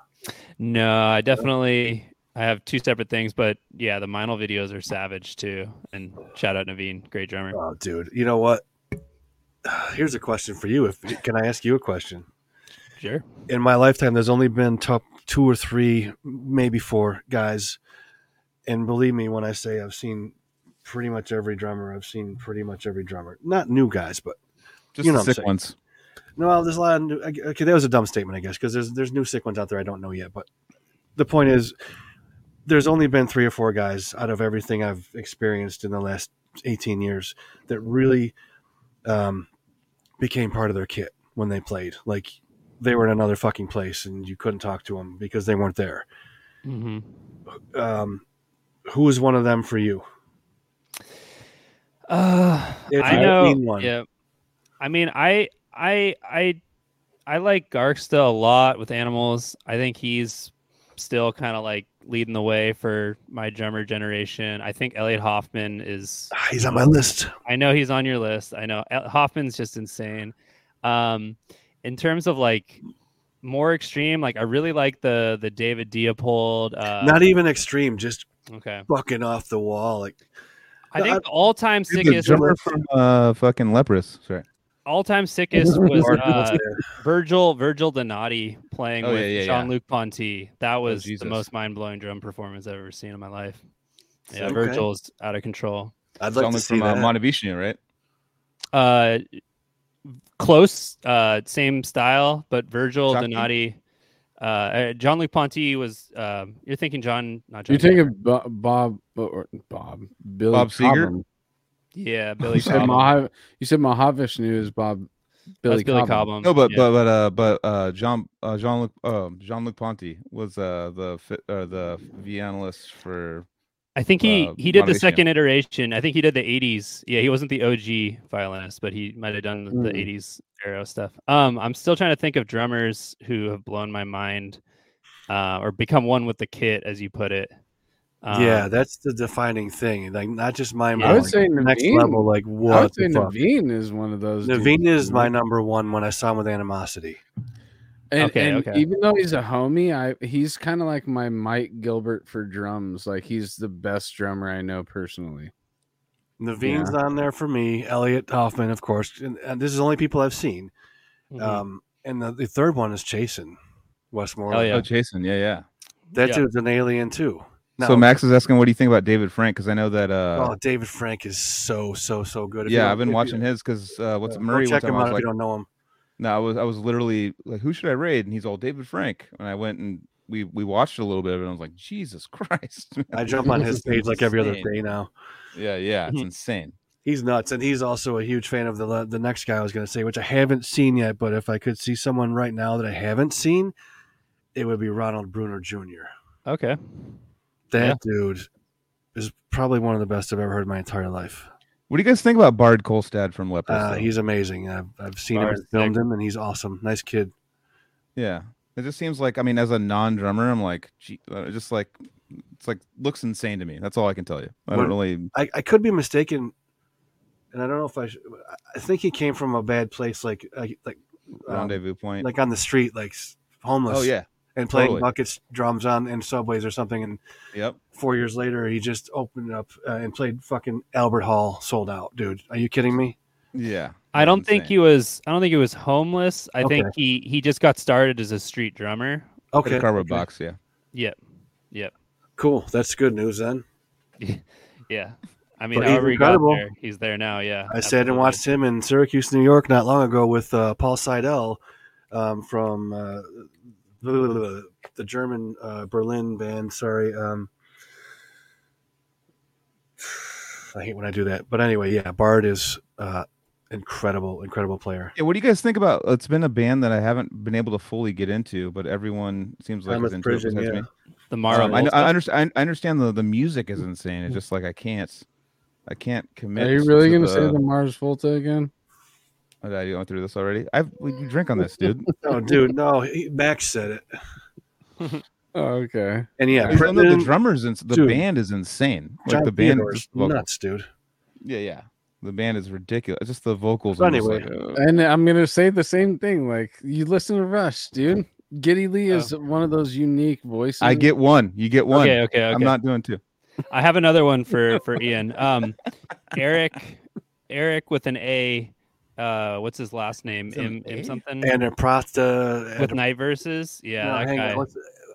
No, I definitely I have two separate things, but yeah, the Meinl videos are savage too. And shout out Navene, great drummer. Oh, dude. You know what? *sighs* Here's a question for you. If can I ask you a question? Sure. in my lifetime, there's only been top two or three, maybe four guys. And believe me when I say I've seen pretty much every drummer. I've seen pretty much every drummer. Not new guys, but just you know the what I'm sick saying. ones. no, there's a lot of new. Okay, that was a dumb statement, I guess, because there's there's new sick ones out there I don't know yet. But the point is, there's only been three or four guys out of everything I've experienced in the last 18 years that really um, became part of their kit when they played. Like they were in another fucking place and you couldn't talk to them because they weren't there. hmm Um, who was one of them for you? Uh, If I know. Yeah. I mean, I, I, I, I like Garstka a lot with animals. I think he's still kind of like leading the way for my drummer generation. I think Elliot Hoffman is. Ah, He's on my list. I know he's on your list. I know Hoffman's just insane. Um, in terms of like more extreme, like I really like the the David Diepold. Uh, Not even extreme, just okay. fucking off the wall. Like I think all time Dude, the sickest, drummer from uh fucking Leprous. Sorry. All time sickest *laughs* was uh. Virgil Virgil Donati playing Oh, with yeah, yeah, Jean Luc Ponty. That was the most mind blowing drum performance I've ever seen in my life. Yeah, Okay. Virgil's out of control. I'd like Sound to like see from uh, that. Montevicino, right? Uh, close, uh, same style, but Virgil Jockey? Donati. Uh, uh, John Luc Ponty was. Um, you're thinking John, not John. You think of Bo- Bob or Bob Billy Bob Seger? Cobham. Yeah, Billy You said Cobham. Mahav- you said Mahavishnu is Bob Billy, That's Billy Cobham. Cobham. No, but yeah. but but uh but uh Jean uh, Jean Luc uh, Jean Luc Ponty was uh the fi- uh, the violist for I think he uh, he did the second iteration. I think he did the '80s. Yeah, he wasn't the OG violinist, but he might have done the, the Mm. '80s era stuff. Um, I'm still trying to think of drummers who have blown my mind, uh, or become one with the kit, as you put it. Um, yeah, that's the defining thing. Like not just my Yeah. I would mind, say next level. Like what? I what would say the fuck? Navene is one of those. dudes. Is my number one when I saw him with animosity. And, Okay, and okay. even though he's a homie, I he's kind of like my Mike Gilbert for drums. Like he's the best drummer I know personally. Navene's on there for me. Elliot Hoffman, of course. And, and this is only people I've seen. mhm. Um, and the, the third one is Chason Westmore. Oh, yeah. oh Jason yeah yeah. that Yeah. dude's an alien too. So Max is asking what do you think about David Frank because I know that uh oh, David Frank is so so so good. If yeah I've been if you- watching his because uh what's uh, Murray Go one check him I out was if you don't know him. no I was I was literally like who should I raid and he's all David Frank and I went and we we watched a little bit of it and I was like Jesus *laughs* Christ I jump on his page is like every other day now. yeah yeah it's Mhm. insane He's nuts, and he's also a huge fan of the the next guy I was going to say, which I haven't seen yet. But if I could see someone right now that I haven't seen, it would be Ronald Bruner Jr. okay. That Yeah. dude is probably one of the best I've ever heard in my entire life. What do you guys think about Baard Kolstad from Leprous? Uh, he's amazing. I've, I've seen him Baard's and filmed him, and he's awesome. Nice kid. yeah. It just seems like I mean, as a non-drummer, I'm like, gee, uh, just like it's like looks insane to me. That's all I can tell you. I don't What- really. I, I could be mistaken, and I don't know if I. Should, I think he came from a bad place, like like like, um, Rendezvous point. like on the street, like homeless. oh yeah. And playing totally. buckets, drums on in subways or something. And Yep. four years later, he just opened up uh, and played fucking Albert Hall, sold out, dude. Are you kidding me? Yeah. I don't think he was. I don't think he was homeless. I think he he just got started as a street drummer. Okay, a cardboard okay. box. Yeah. Yep. Yep. cool. That's good news then. *laughs* Yeah. I mean, But he's however he got incredible. there, he's there now. Yeah. I sat and watched him in Syracuse, New York, not long ago with uh, Paul Seidel um, from uh, the, the German uh, Berlin band. Sorry. Um, I hate when I do that. But anyway, yeah, Baard is uh, incredible, incredible player. Yeah. What do you guys think about? It's been a band that I haven't been able to fully get into, but everyone seems like Thomas is into it yeah. me. the Mara. Um, I, I understand. I understand the the music is insane. It's just like I can't. I can't commit. Are you really to going to say the Mars Volta again? Oh, Did I go through this already? I've we we drink on this, dude. *laughs* No, dude, no. He, Max said it. *laughs* Oh, okay. And yeah, I don't the drummers and the Dude. band is insane. Like John the band, is just nuts, dude. yeah, yeah. The band is ridiculous. Just the vocals. But anyway, like, uh, And I'm going to say the same thing. Like, you listen to Rush, dude. Geddy Lee is one of those unique voices. I get one. You get one. Okay. Okay. Okay. I'm not doing two. I have another one for for Ian. Um, Eric, Eric with an A. Uh, what's his last name? Is it Im, Im something And a Prata. with night verses. Yeah, no, that guy. on.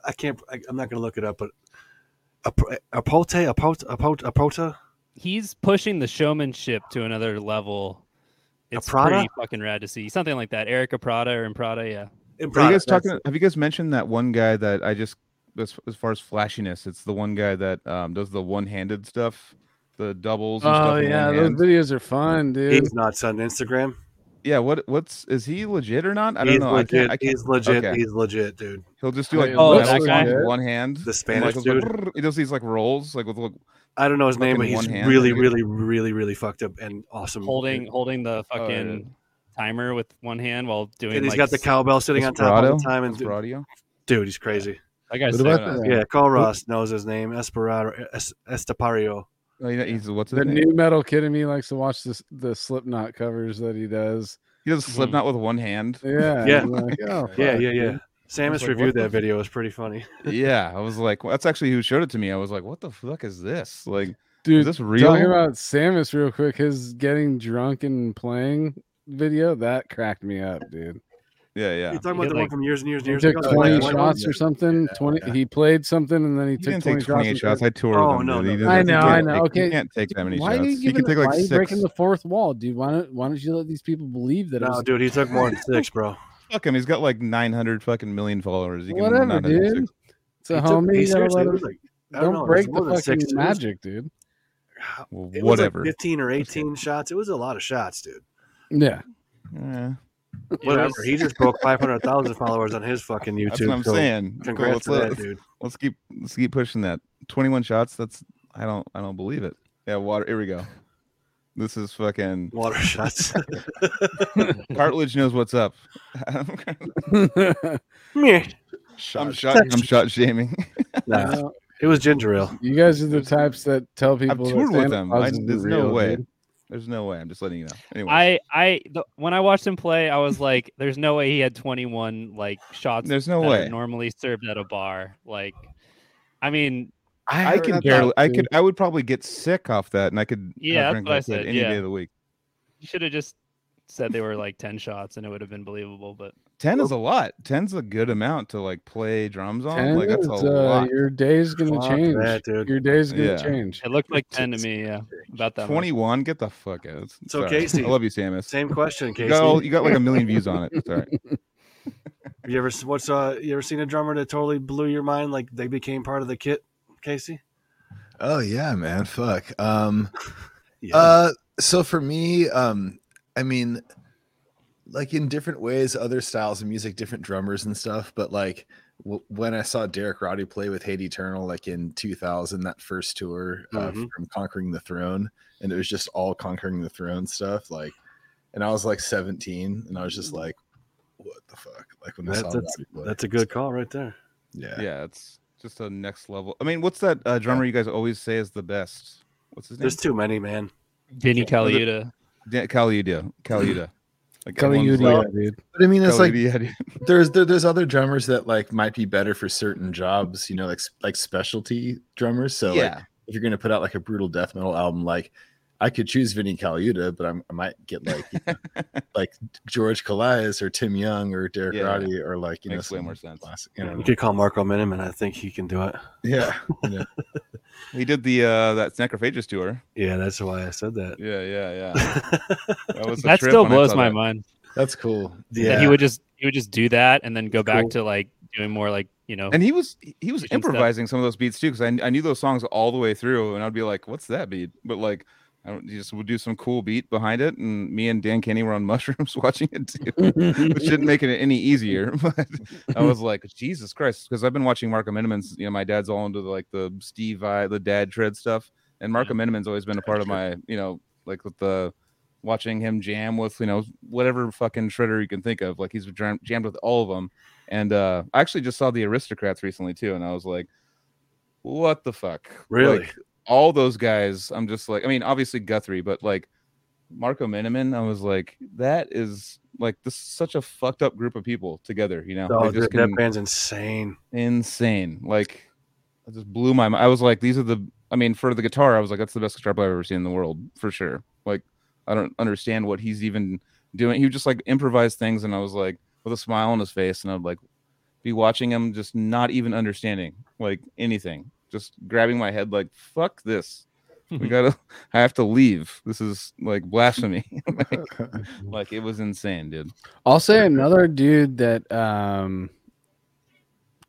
I can't. I, I'm not going to look it up, but a apote, apote, apote, apota. He's pushing the showmanship to another level. It's Prada? pretty fucking rad to see. Something like that. Erica Prada or Imprada. Yeah. Are you guys talking? Have you guys mentioned that one guy that I just as, as far as flashiness? It's the one guy that um, does the one-handed stuff, the doubles. And Oh, stuff yeah. Those hand. videos are fun, dude. He's nuts on Instagram. Yeah. What? What's is he legit or not? I don't he's know. I can't, I can't, he's legit. okay. He's legit, dude. He'll just do like Oh, one, that guy? with one hand. The Spanish like, dude. like, He does these like rolls, like with like, I don't know his name, but he's one hand, really, dude. really, really, really fucked up and awesome. Holding holding the Oh, yeah. fucking timer with one hand while doing. and he's like, got the cowbell sitting on top all Desperado? the time. And dude, Desperado? dude, he's crazy. That guy's What sick. about the, Yeah, Culross knows his name. Esperado, Es- Estepario. Oh, yeah, he's what's the name? new metal kid in me likes to watch this, the Slipknot covers that he does. He does mm-hmm. Slipknot with one hand. Yeah. Yeah. Like, oh, *laughs* Yeah, yeah, yeah. Samus like, reviewed what the that video. It was pretty funny. *laughs* yeah, I was like, well, that's actually who showed it to me. I was like, what the fuck is this? Like, Dude, is this real? talking about Samus real quick, his getting drunk and playing video, that cracked me up, dude. Yeah, yeah. You're talking He about did, the one from years and years and He years took ago. 20 Like, shots or something. Yeah, 20 yeah. he played something and then he He took didn't 20 28 shots. shots. I toured Oh, with him. no, dude. He no, I know, I know. take- Okay. He can't take that many why shots. are you He giving can take like why are you six. breaking the fourth wall, dude? Why don't why don't you let these people believe that it No, was dude, he took more than six, bro. Fuck him. He's got like 900 fucking million followers. He whatever, 906. dude? It's a He homie. you gotta seriously let him- was like, I don't don't break the more than fucking six. It was- magic, dude. Well, It was like whatever. 15 or 18 shots. It was a lot of shots, dude. Yeah. Yeah, It *laughs* Whatever. was- He just broke 500,000 followers on his fucking YouTube. that's what I'm so saying. Cool, Congrats let's, to let, that, dude. let's keep let's keep pushing that. 21 shots. That's I don't I don't believe it. Yeah, water. Here we go. This is fucking Water shots. *laughs* cartilage knows what's up. *laughs* Meh. I'm shot. I'm shot shaming. Nah, Well, it was ginger ale. you guys are the types that tell people I've toured with them. I, there's no way. dude. There's no way. I'm just letting you know. Anyway, I I the, when I watched him play, I was like, *laughs* "There's no way he had 21 like shots." There's no that are way. normally served at a bar. Like, I mean, I heard can barely. I could. I would probably get sick off that, and I could. Yeah, uh, that's what I said, Any yeah. day of the week. you should have just said they were like 10 shots, and it would have been believable. But Ten is a lot. Ten's a good amount to like play drums on. Ten like that's a is, uh, lot. your day's gonna Fuck change. that, dude. Your day's gonna Yeah. change. it looked like 10 to me. Yeah, about that. much. 21. Get the fuck out. So, Sorry. Casey, I love you, Samus. Same question, You Casey. got, you got like a million views on it. Sorry. Have *laughs* you ever what's uh you ever seen a drummer that totally blew your mind like they became part of the kit, Casey? Oh yeah, man. Fuck. Um *laughs* Yeah. uh so for me, um, I mean like in different ways, other styles of music, different drummers and stuff. But like w- when I saw Derek Roddy play with Hate Eternal, like in 2000, that first tour uh, Mhm. from Conquering the Throne, and it was just all Conquering the Throne stuff. Like, and I was like 17, and I was just like, what the fuck? Like when I saw that's Roddy play. that's a good call right there. yeah. Yeah, it's just a next level. I mean, what's that uh, drummer you guys always say is the best? What's his name? There's too many, man. Vinny Colaiuta. Da- Colaiuta. Colaiuta. Like everyone's Colaiuta, like, dude. But I mean, it's like Colaiuta, *laughs* there's there, there's other drummers that like might be better for certain jobs, you know, like like specialty drummers. So like yeah, if you're gonna put out like a brutal death metal album, like I could choose Vinny Colaiuta, but I'm, I might get like you know, *laughs* like George Kollias or Tim Yeung or Derek Yeah, Roddy or like you Makes way know some more sense. classic- you know, You could call Marco Minnemann. I think he can do it. yeah, yeah. *laughs* he did the uh that Necrophagist tour. Yeah, that's why I said that. Yeah, yeah, yeah. *laughs* That was a That trip still blows my that. mind. That's cool. that yeah, he would just he would just do that and then go back Cool. to like doing more like you know And he was he was Teaching stuff. improvising some of those beats too, because I, I knew those songs all the way through, and I'd be like, "What's that beat?" But like, I don't, just would do some cool beat behind it, and me and Dan Kenny were on *laughs* mushrooms watching it too, which didn't make it any easier. *laughs* But I was like, Jesus Christ, because I've been watching Marco Minnemann's. You know, my dad's all into the, like the Steve I, the dad tread stuff, and Marco Minnemann's always been a part of my, you know, like with the watching him jam with you know whatever fucking shredder you can think of. Like he's jam- jammed with all of them. And uh, I actually just saw the Aristocrats recently too, and I was like, "What the fuck?" Really? Like, all those guys. I'm just like, I mean, obviously Guthrie, but like Marco Minnemann, I was like, that is like this is such a fucked up group of people together. You know, oh, dude, that band's insane. insane. Like, I just blew my mind. I was like, these are the. I mean, for the guitar, I was like, that's the best guitar player I've ever seen in the world for sure. Like, I don't understand what he's even doing. He would just like improvise things, and I was like, with a smile on his face, and I'd like be watching him, just not even understanding like anything, just grabbing my head, like, fuck this. We *laughs* gotta. I have to leave. This is like blasphemy. *laughs* like, *laughs* like, it was insane, dude. I'll say another dude that um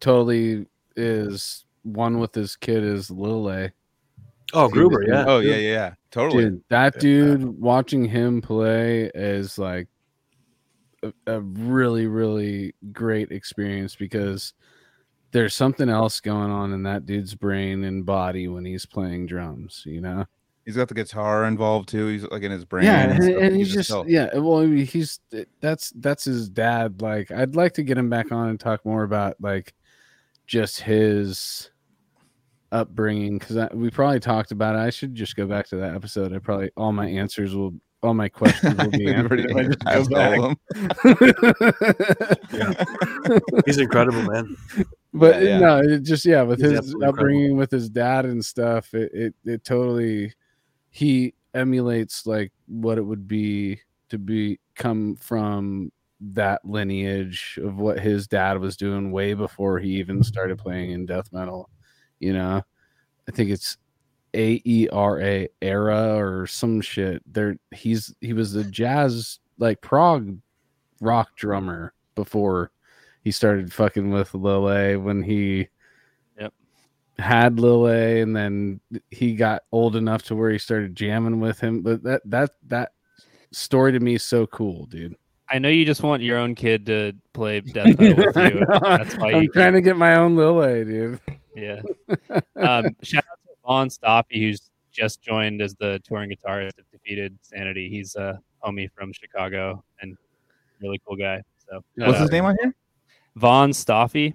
totally is one with his kid is Lille. Oh, Gruber, yeah. Oh yeah, yeah, yeah. Totally. Dude, that Yeah. dude watching him play is like a, a really, really great experience because there's something else going on in that dude's brain and body when he's playing drums, you know? He's got the guitar involved too. He's like in his brain. yeah, and and, and You he's just tell. yeah. Well, I mean, he's that's that's his dad. Like, I'd like to get him back on and talk more about like just his upbringing because we probably talked about it. I should just go back to that episode. I probably all my answers will all my questions will be *laughs* answered. I asked just all go of back. *laughs* *laughs* He's incredible, man. But Yeah, yeah. no, it just yeah, with He's his upbringing with his dad and stuff, it, it it totally he emulates like what it would be to be come from that lineage of what his dad was doing way before he even started playing in death metal. You know, I think it's A E R A era or some shit. There, he's he was a jazz like prog rock drummer before he started fucking with Lille when he Yep. had Lille and then he got old enough to where he started jamming with him. But that that that story to me is so cool, dude. I know you just want your own kid to play death metal with *laughs* you. That's why I'm you trying to get my own Lille, dude. Yeah. *laughs* Um, shout out to Vaughn Stoppy, who's just joined as the touring guitarist of Defeated Sanity. He's a homie from Chicago and really cool guy. So What's out. his name on here? Vaughn Stoffy.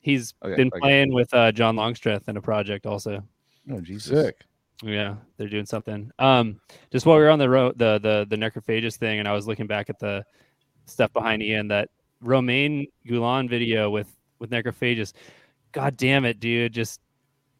He's Okay, been okay. playing with uh, John Longstreth in a project also. Oh Jesus. Sick. Yeah, they're doing something. Um, just while we were on the road, the the the Necrophagist thing, and I was looking back at the stuff behind Ian, that Romain Goulon video with with Necrophagist. God damn it, dude! Just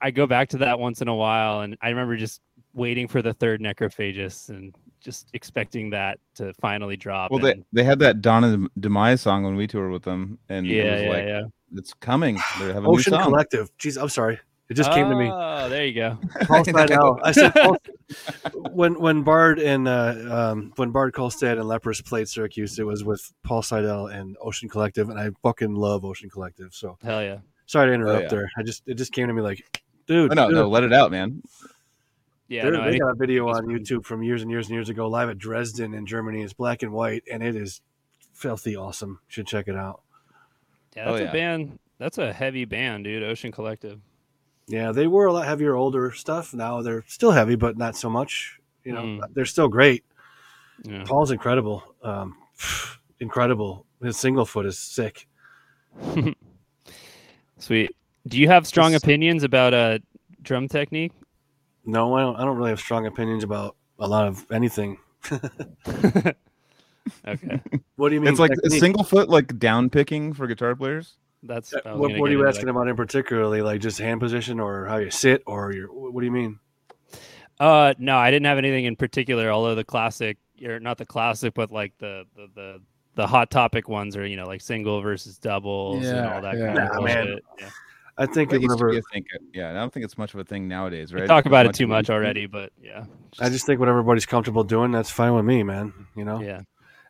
I go back to that once in a while, and I remember just waiting for the third Necrophagist and just expecting that to finally drop. Well, they and- they had that Donna Demise song when we toured with them, and yeah, it was yeah, like yeah. it's coming. *sighs* They have a Ocean new song. Collective. Jeez, I'm sorry. It just came to me. Oh, there you go. *laughs* *laughs* Paul Seidel. I said *laughs* Paul, when when Baard and uh, um, when Baard Kolstad and Leprous played Syracuse, it was with Paul Seidel and Ocean Collective, and I fucking love Ocean Collective. So Hell yeah. sorry to interrupt yeah. there. I just it just came to me like, dude, Oh, no, dude, no, let it out, man. Yeah, no, they any- got a video on fun. YouTube from years and years and years ago, live at Dresden in Germany. It's black and white, and it is filthy awesome. Should check it out. Yeah, Oh, that's yeah. a band. That's a heavy band, dude. Ocean Collective. Yeah, they were a lot heavier, older stuff. Now they're still heavy, but not so much. You know, Mm. they're still great. Yeah. Paul's incredible. Um, *sighs* incredible. His single foot is sick. *laughs* Sweet. Do you have strong Just- opinions about uh drum technique? No, I don't. I don't really have strong opinions about a lot of anything. *laughs* *laughs* okay, What do you mean? It's like a technique? single foot like down picking for guitar players. that's. Uh, What, what are you asking that. about in particularly? Like just hand position or how you sit or your? What do you mean? Uh, no, I didn't have anything in particular. Although the classic, or not the classic, but like the the the, the hot topic ones are you know like single versus doubles and all that yeah. kind of Nah, man. bullshit. Yeah. I think That used to whenever be a thing. Yeah, I don't think it's much of a thing nowadays, right? We talk about it too much used to be. already, but yeah. I just think what everybody's comfortable doing, that's fine with me, man. You know. yeah.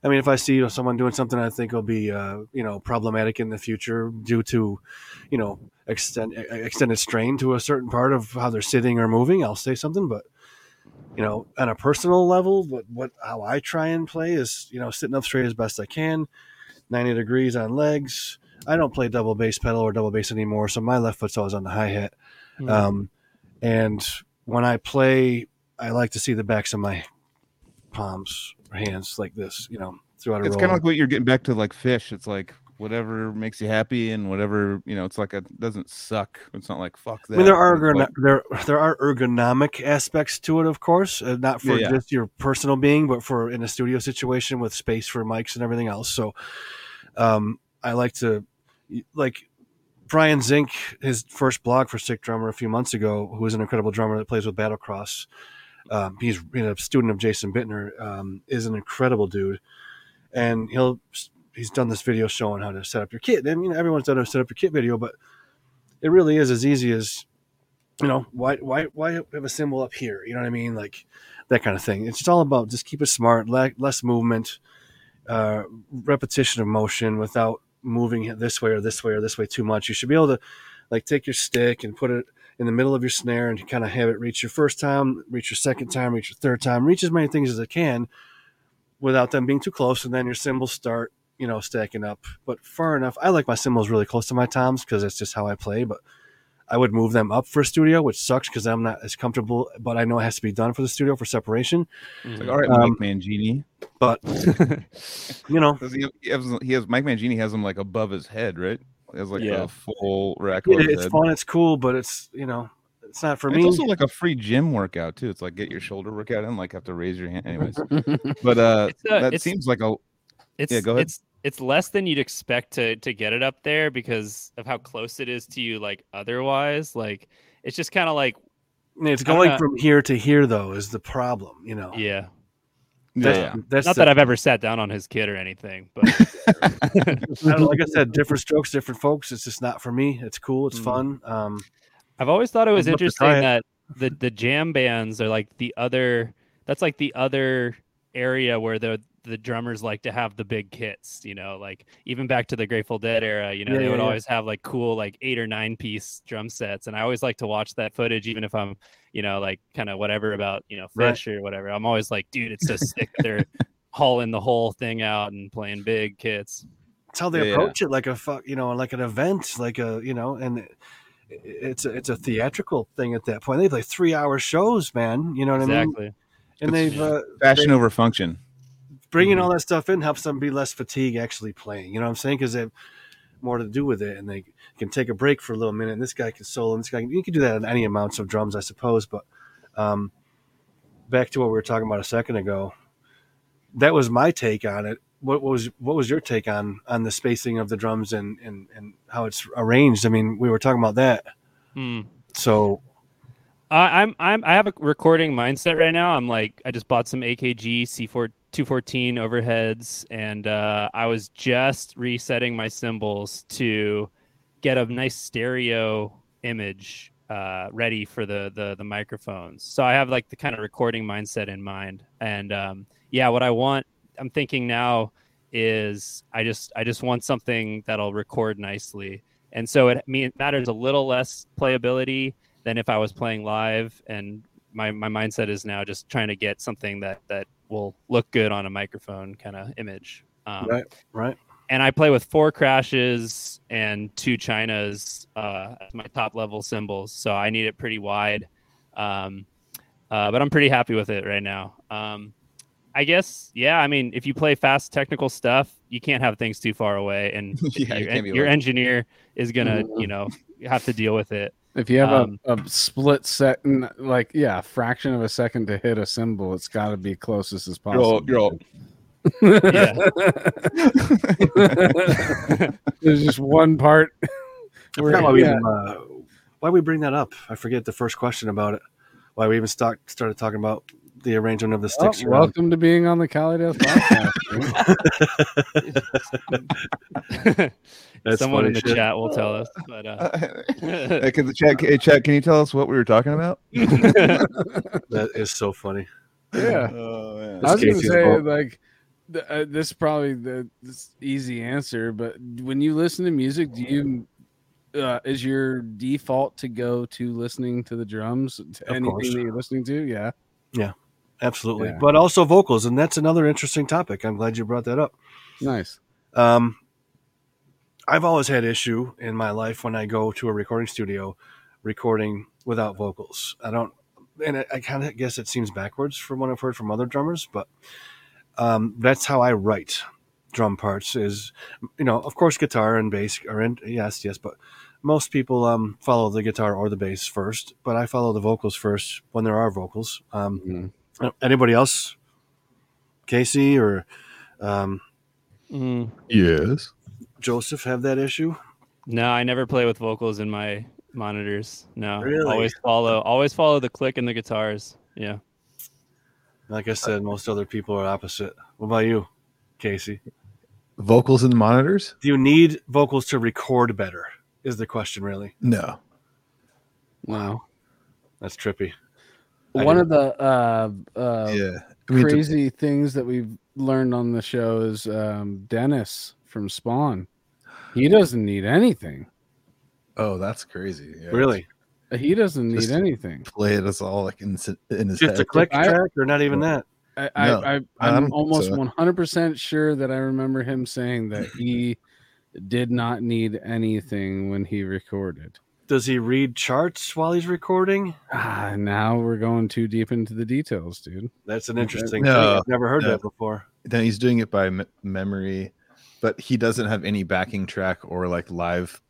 I mean, if I see someone doing something I think will be, uh, you know, problematic in the future due to, you know, extend, extended strain to a certain part of how they're sitting or moving, I'll say something. But, you know, on a personal level, what, what how I try and play is, you know, sitting up straight as best I can, ninety degrees on legs. I don't play double bass pedal or double bass anymore, so my left foot's always on the hi hat. Hmm. Um, and when I play, I like to see the backs of my palms or hands like this, you know, throughout a It's roll. kind of like what you're getting back to, like fish. It's like whatever makes you happy and whatever you know. It's like it doesn't suck. It's not like fuck that. I mean, there are ergon- like- there there are ergonomic aspects to it, of course, uh, not for Yeah, yeah. just your personal being, but for in a studio situation with space for mics and everything else. So, um, I like to like Brian Zink, his first blog for Sick Drummer a few months ago, who is an incredible drummer that plays with Battlecross. Um, he's you know, a student of Jason Bittner, um, is an incredible dude, and he'll he's done this video showing how to set up your kit. I mean, everyone's done a set up your kit video, but it really is as easy as you know why why why have a symbol up here you know what i mean like that kind of thing it's just all about just keep it smart le- less movement uh, repetition of motion without moving it this way or this way or this way too much you should be able to like take your stick and put it in the middle of your snare and kind of have it reach your first time reach your second time reach your third time reach as many things as it can without them being too close and then your cymbals start you know stacking up. But far enough i like my cymbals really close to my toms because that's just how i play but I would move them up for studio, which sucks because I'm not as comfortable, but I know it has to be done for the studio for separation. It's Mhm. like, all right, Um, Mike Mangini. But *laughs* you know, he, he has he has Mike Mangini has him like above his head, right? He has like Yeah. a full rack it, above his it's head. fun, it's cool, but it's you know, it's not for And me. It's also like a free gym workout too. It's like get your shoulder workout and like have to raise your hand. Anyways, *laughs* but uh, It's, uh, that seems like a It's Yeah, go ahead. it's it's less than you'd expect to to get it up there because of how close it is to you like otherwise. Like it's just kind of like it's going know. from here to here though is the problem. You know, yeah. that's, yeah. that's Not the- that I've ever sat down on his kid or anything, but *laughs* I like I said, different strokes, different folks. It's just not for me. It's cool. It's Mm. fun. Um, I've always thought it was I'd love to interesting that the the jam bands are like the other that's like the other area where the the drummers like to have the big kits, you know, like even back to the Grateful Dead era, you know, Yeah, they would yeah. always have like cool like eight or nine piece drum sets. And I always like to watch that footage, even if I'm, you know, like kind of whatever about, you know, Right. or whatever. I'm always like, dude, it's so sick. They're *laughs* hauling the whole thing out and playing big kits. it's how they Yeah. approach it, like a fuck, you know, like an event, like a you know, and it's a, it's a theatrical thing at that point. They play three hour shows, man. You know what I mean? Exactly. And It's- they've uh, fashion over function. Bringing Mhm. all that stuff in helps them be less fatigued actually playing. You know what I'm saying? Because they have more to do with it, and they can take a break for a little minute. And this guy can solo, and this guy can, you can do that on any amounts of drums, I suppose. But um, back to what we were talking about a second ago, that was my take on it. What was what was your take on on the spacing of the drums and and and how it's arranged? I mean, we were talking about that. Hmm. So I, I'm I'm I have a recording mindset right now. I'm like I just bought some AKG C4 214 overheads, and uh, I was just resetting my cymbals to get a nice stereo image uh, ready for the, the the microphones. So I have like the kind of recording mindset in mind, and um, yeah, what I want, I'm thinking now is I just I just want something that'll record nicely, and so it, it matters a little less playability than if I was playing live. And my, my mindset is now just trying to get something that, that will look good on a microphone kind of image. Um, Right, right. and I play with four crashes and two chinas uh, as my top level cymbals. So I need it pretty wide. Um, uh, but I'm pretty happy with it right now. Um, I guess, yeah. I mean, if you play fast technical stuff, you can't have things too far away, and *laughs* Yeah, your, your engineer is gonna, Mhm. you know, have to deal with it. If you have Um, a, a split second, like yeah, a fraction of a second to hit a symbol, it's got to be closest as You're all- possible. you're all- Yeah. *laughs* There's just one part. Where- forgot why we yeah. even, uh, why we bring that up. I forget the first question about it. Why we even start, started talking about the arrangement of the sticks. around. welcome to being on the Cali Death podcast. *laughs* Someone in the shit. chat will tell us. But uh, *laughs* Hey, can the chat, hey, chat, can you tell us what we were talking about? *laughs* That is so funny. yeah. Oh, man. I was gonna say fault. like th- uh, this is probably the this easy answer, but when you listen to music, do you uh, is your default to go to listening to the drums to Of anything course. that you're listening to? Yeah, yeah, Absolutely. Yeah. But also vocals, and that's another interesting topic. I'm glad you brought that up. nice. Um, I've always had issue in my life when I go to a recording studio recording without vocals. I don't, and I, I kind of guess it seems backwards from what I've heard from other drummers, but um, that's how I write drum parts. Is you know, of course, guitar and bass are in. Yes, yes, but most people um, follow the guitar or the bass first, but I follow the vocals first when there are vocals. Um, Mhm. Anybody else? Casey or um, mm, Yes. Joseph have that issue? no, I never play with vocals in my monitors. No, Really? always follow, always follow the click and the guitars. Yeah. Like I said, most other people are opposite. What about you, Casey? Vocals in the monitors? Do you need vocals to record better? Is the question really? No. Wow. That's trippy. I One of the uh, uh, yeah. I mean, to- crazy things that we've learned on the show is um, Dennis from Spawn. He doesn't need anything. oh, that's crazy. Yeah. Really? He doesn't need Just- anything. Play it as all like in, s- in his Just head. a click I- track, or not even that? I, No, I, I, I I'm don't almost so. 100% sure that I remember him saying that *laughs* he did not need anything when he recorded. Does he read charts while he's recording? Ah, now we're going too deep into the details, dude. That's an interesting No, thing. I've never heard no. that before. then he's doing it by me- memory, but he doesn't have any backing track or like live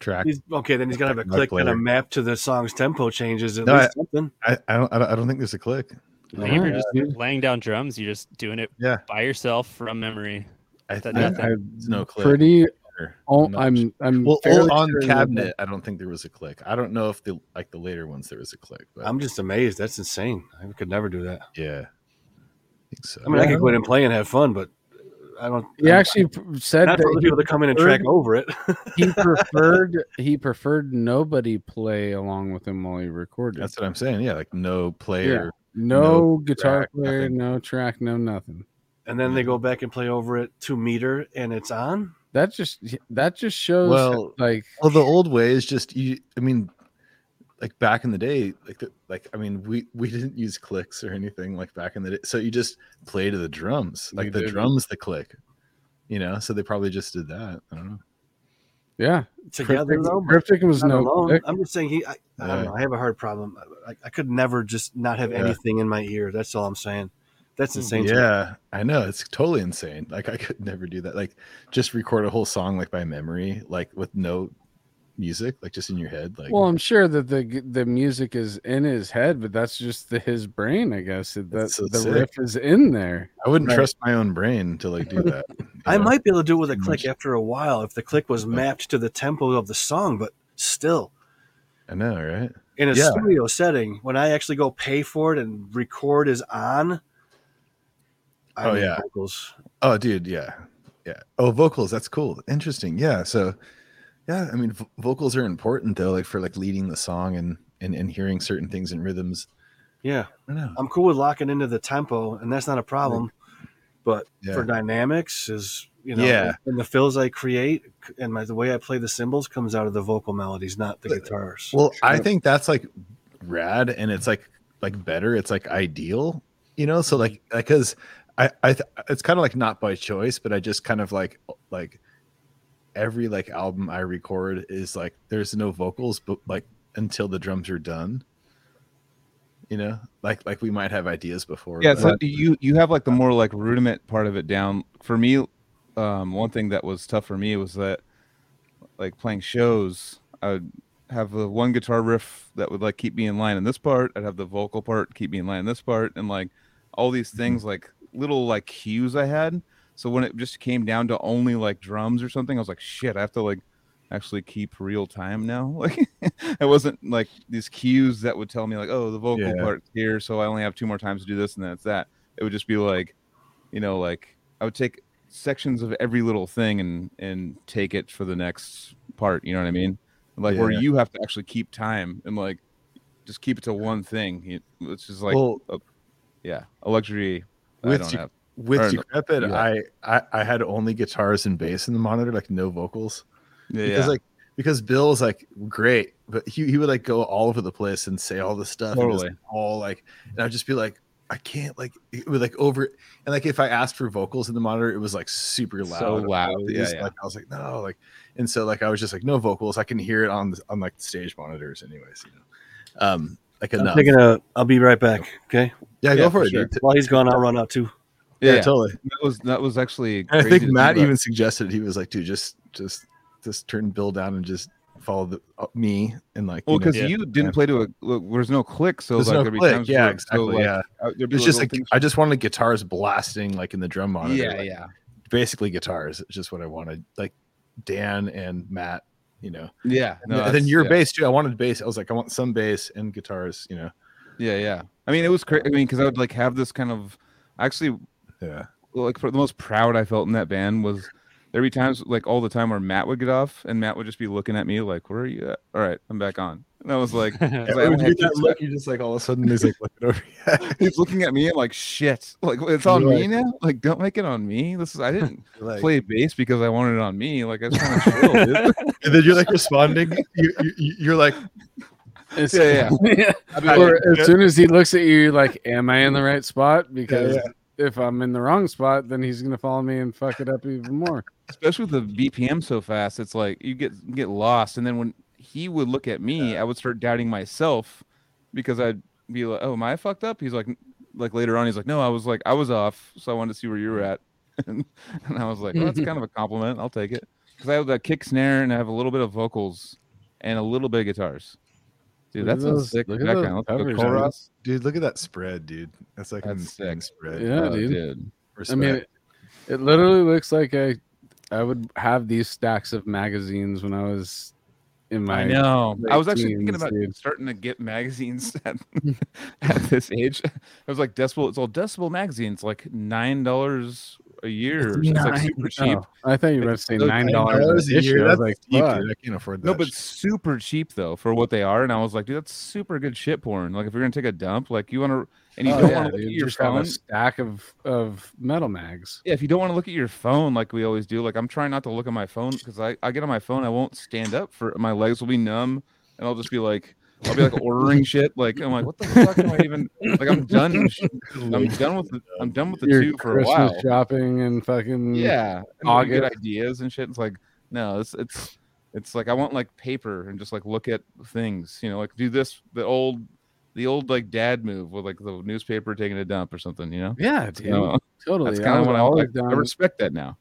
track. He's, okay, then he's gonna have a Like click and a map to the song's tempo changes. At No, least something. I, I don't. I don't- think there's a click. I think you're Alright, just dude. laying down drums, you're just doing it Yeah. by yourself from memory. I That think nothing. I, there's no click. pretty. Or- Oh, not I'm. I'm. well, fairly on sure that- cabinet. I don't think there was a click. I don't know if the like the later ones there was a click, but I'm just amazed. That's insane. I could never do that. yeah, I think so. I mean, I could go in and play and have fun, but I don't. He I'm- actually said not for that people to come in and track over it. he *laughs* preferred he preferred nobody play along with him while he recorded. That's what I'm saying. Yeah, like no player. no, no guitar track, player, nothing. no track, no nothing. and then they go back and play over it to meter, and it's on. That just that just shows Well, like Well, the old way is just you. I mean, like back in the day, like the, like I mean, we we didn't use clicks or anything like back in the day. So you just play to the drums, like the didn't. drums, the click. You know, so they probably just did that. I don't know. yeah. Together Cryptic, though, Cryptic was no alone. click. I'm just saying he. I, I don't Yeah. know. I have a hard problem. I, I could never just not have Yeah. anything in my ear. That's all I'm saying. That's mm-hmm. insane. to. Yeah, I know it's totally insane. Like I could *laughs* never do that. Like just record a whole song like by memory, like with no music, like just in your head. Like Well, I'm sure that the the music is in his head, but that's just the, his brain, I guess. That so the sick. riff is in there. I wouldn't Right. trust my own brain to like do that. I know? might be able to do it with a click much. after a while if the click was mapped to the tempo of the song, but still. I know, right? in a Yeah. studio setting, when I actually go pay for it and record is on. I Oh, yeah. vocals. Oh, dude, yeah, yeah. Oh, vocals. That's cool. Interesting. Yeah. So, yeah. I mean, v- vocals are important though, like for like leading the song and and and hearing certain things and rhythms. Yeah, I know. i'm cool with locking into the tempo, and that's not a problem. But Yeah. for dynamics, is you know, Yeah. and the fills I create and my, the way I play the cymbals comes out of the vocal melodies, not the guitars. Well, I think that's like rad, and it's like like better. It's like ideal, you know. So like because I, I th- it's kind of like not by choice, but I just kind of like like every like album I record is like there's no vocals, but like until the drums are done. You know, like like we might have ideas before. Yeah, but- so you you have like the more like rudiment part of it down. For me, um, one thing that was tough for me was that like playing shows, I would have the one guitar riff that would like keep me in line in this part. I'd have the vocal part keep me in line in this part, and like all these things like little like cues I had. So when it just came down to only like drums or something, I was like, shit, I have to like actually keep real time now. *laughs* Like it wasn't like these cues that would tell me like, oh, the vocal Yeah. part's here, so I only have two more times to do this, and that's that. It would just be like, you know, like I would take sections of every little thing and and take it for the next part. You know what I mean? Like where you have to actually keep time and like just keep it to one thing. Which is like, well, yeah, a luxury. I with don't you- have. with or no, Decrepit, I, I I had only guitars and bass in the monitor, like no vocals. Yeah, because yeah. like because Bill's like great, but he, he would like go all over the place and say all this stuff. and just, Totally. all like, and I'd just be like, I can't like it would like over and like if I asked for vocals in the monitor, it was like super loud. So loud, I was yeah, yeah. Like I was like, no, like, and so like I was just like, no vocals. I can hear it on the, on like the stage monitors, anyways. You know, um, like I'm enough. taking a. I'll be right back. Okay. Yeah, Yeah, go for for it. sure. While he's gone, I'll run out too. Yeah, yeah, totally. that was that was actually. And *laughs* I think Matt about. even suggested he was like, dude, just just just turn Bill down and just follow the, uh, me and like Well, you know, because Yeah. you didn't play to a look, there's no click, so there's like no there'd be click. times Yeah, exactly. So like, yeah, be it's just like things- I just wanted guitars blasting like in the drum monitor. yeah, like, yeah, Basically guitars. It's just what I wanted. Like Dan and Matt, you know. yeah. And No, then- and then your yeah. bass too. I wanted bass. I was like, I want some bass and guitars. You know. Yeah, yeah. I mean, it was crazy. I mean, because I would like have this kind of actually Yeah. like for the most proud I felt in that band was there'd be times like all the time where Matt would get off and Matt would just be looking at me like, "Where are you at?" All right, I'm back on. And I was like, *laughs* I was like, you that look, *laughs* you just like all of a sudden he's like looking over. Yeah. *laughs* he's looking at me and like, shit, like it's on You're me now. Like, don't make it on me. This is I didn't like, play bass because I wanted it on me. Like, I just want to chill, dude. and then you're like responding. You, you, you're like, It's- Yeah, yeah. *laughs* Or as soon as he looks at you, you're like, "Am I in the right spot?" Because yeah. if I'm in the wrong spot, then he's gonna follow me and fuck it up even more. especially with the BPM so fast, it's like you get get lost. And then when he would look at me, I would start doubting myself because I'd be like, "Oh, am I fucked up?" He's like, like later on, he's like, "No, I was like, I was off, so I wanted to see where you were at." and, *laughs* and I was like, well, "That's kind of a compliment. I'll take it." Because I have that kick snare and I have a little bit of vocals and a little bit of guitars. Dude, Look at that's a those- sick look at those background. Let's go covers, dude, look at that spread, dude. That's like an That's insane sick. spread. Yeah, Oh, dude. I mean, it, it literally looks like I, I would have these stacks of magazines when I was in my. I know. I was actually thinking about dude. starting to get magazines *laughs* at, *laughs* at this age. I was like, Decibel. It's all Decibel magazines, like nine dollars a year. It's like super cheap. Oh, I thought you were about to say nine $9 a year. I was That's like, cheap, I can't afford that. No, but super cheap though for what they are. And I was like, dude, that's super good shit porn. Like if you're gonna take a dump, like you want to, and you Oh, don't yeah, want to look dude, at your phone. a stack of of metal mags. Yeah, if you don't want to look at your phone like we always do, like I'm trying not to look at my phone because I, I get on my phone, I won't stand up for my legs will be numb and I'll just be like I'll be like ordering shit. Like I'm like, what the fuck am I even *laughs* like I'm done. I'm *laughs* done with the I'm done with the Your two for a while. shopping and fucking Yeah. And when you get ideas and shit. It's like, no, it's it's it's like I want like paper and just like look at things, you know, like do this the old the old like dad move with like the newspaper taking a dump or something, you know? yeah, dude, So, totally. that's kind of what I, always like, I respect that now.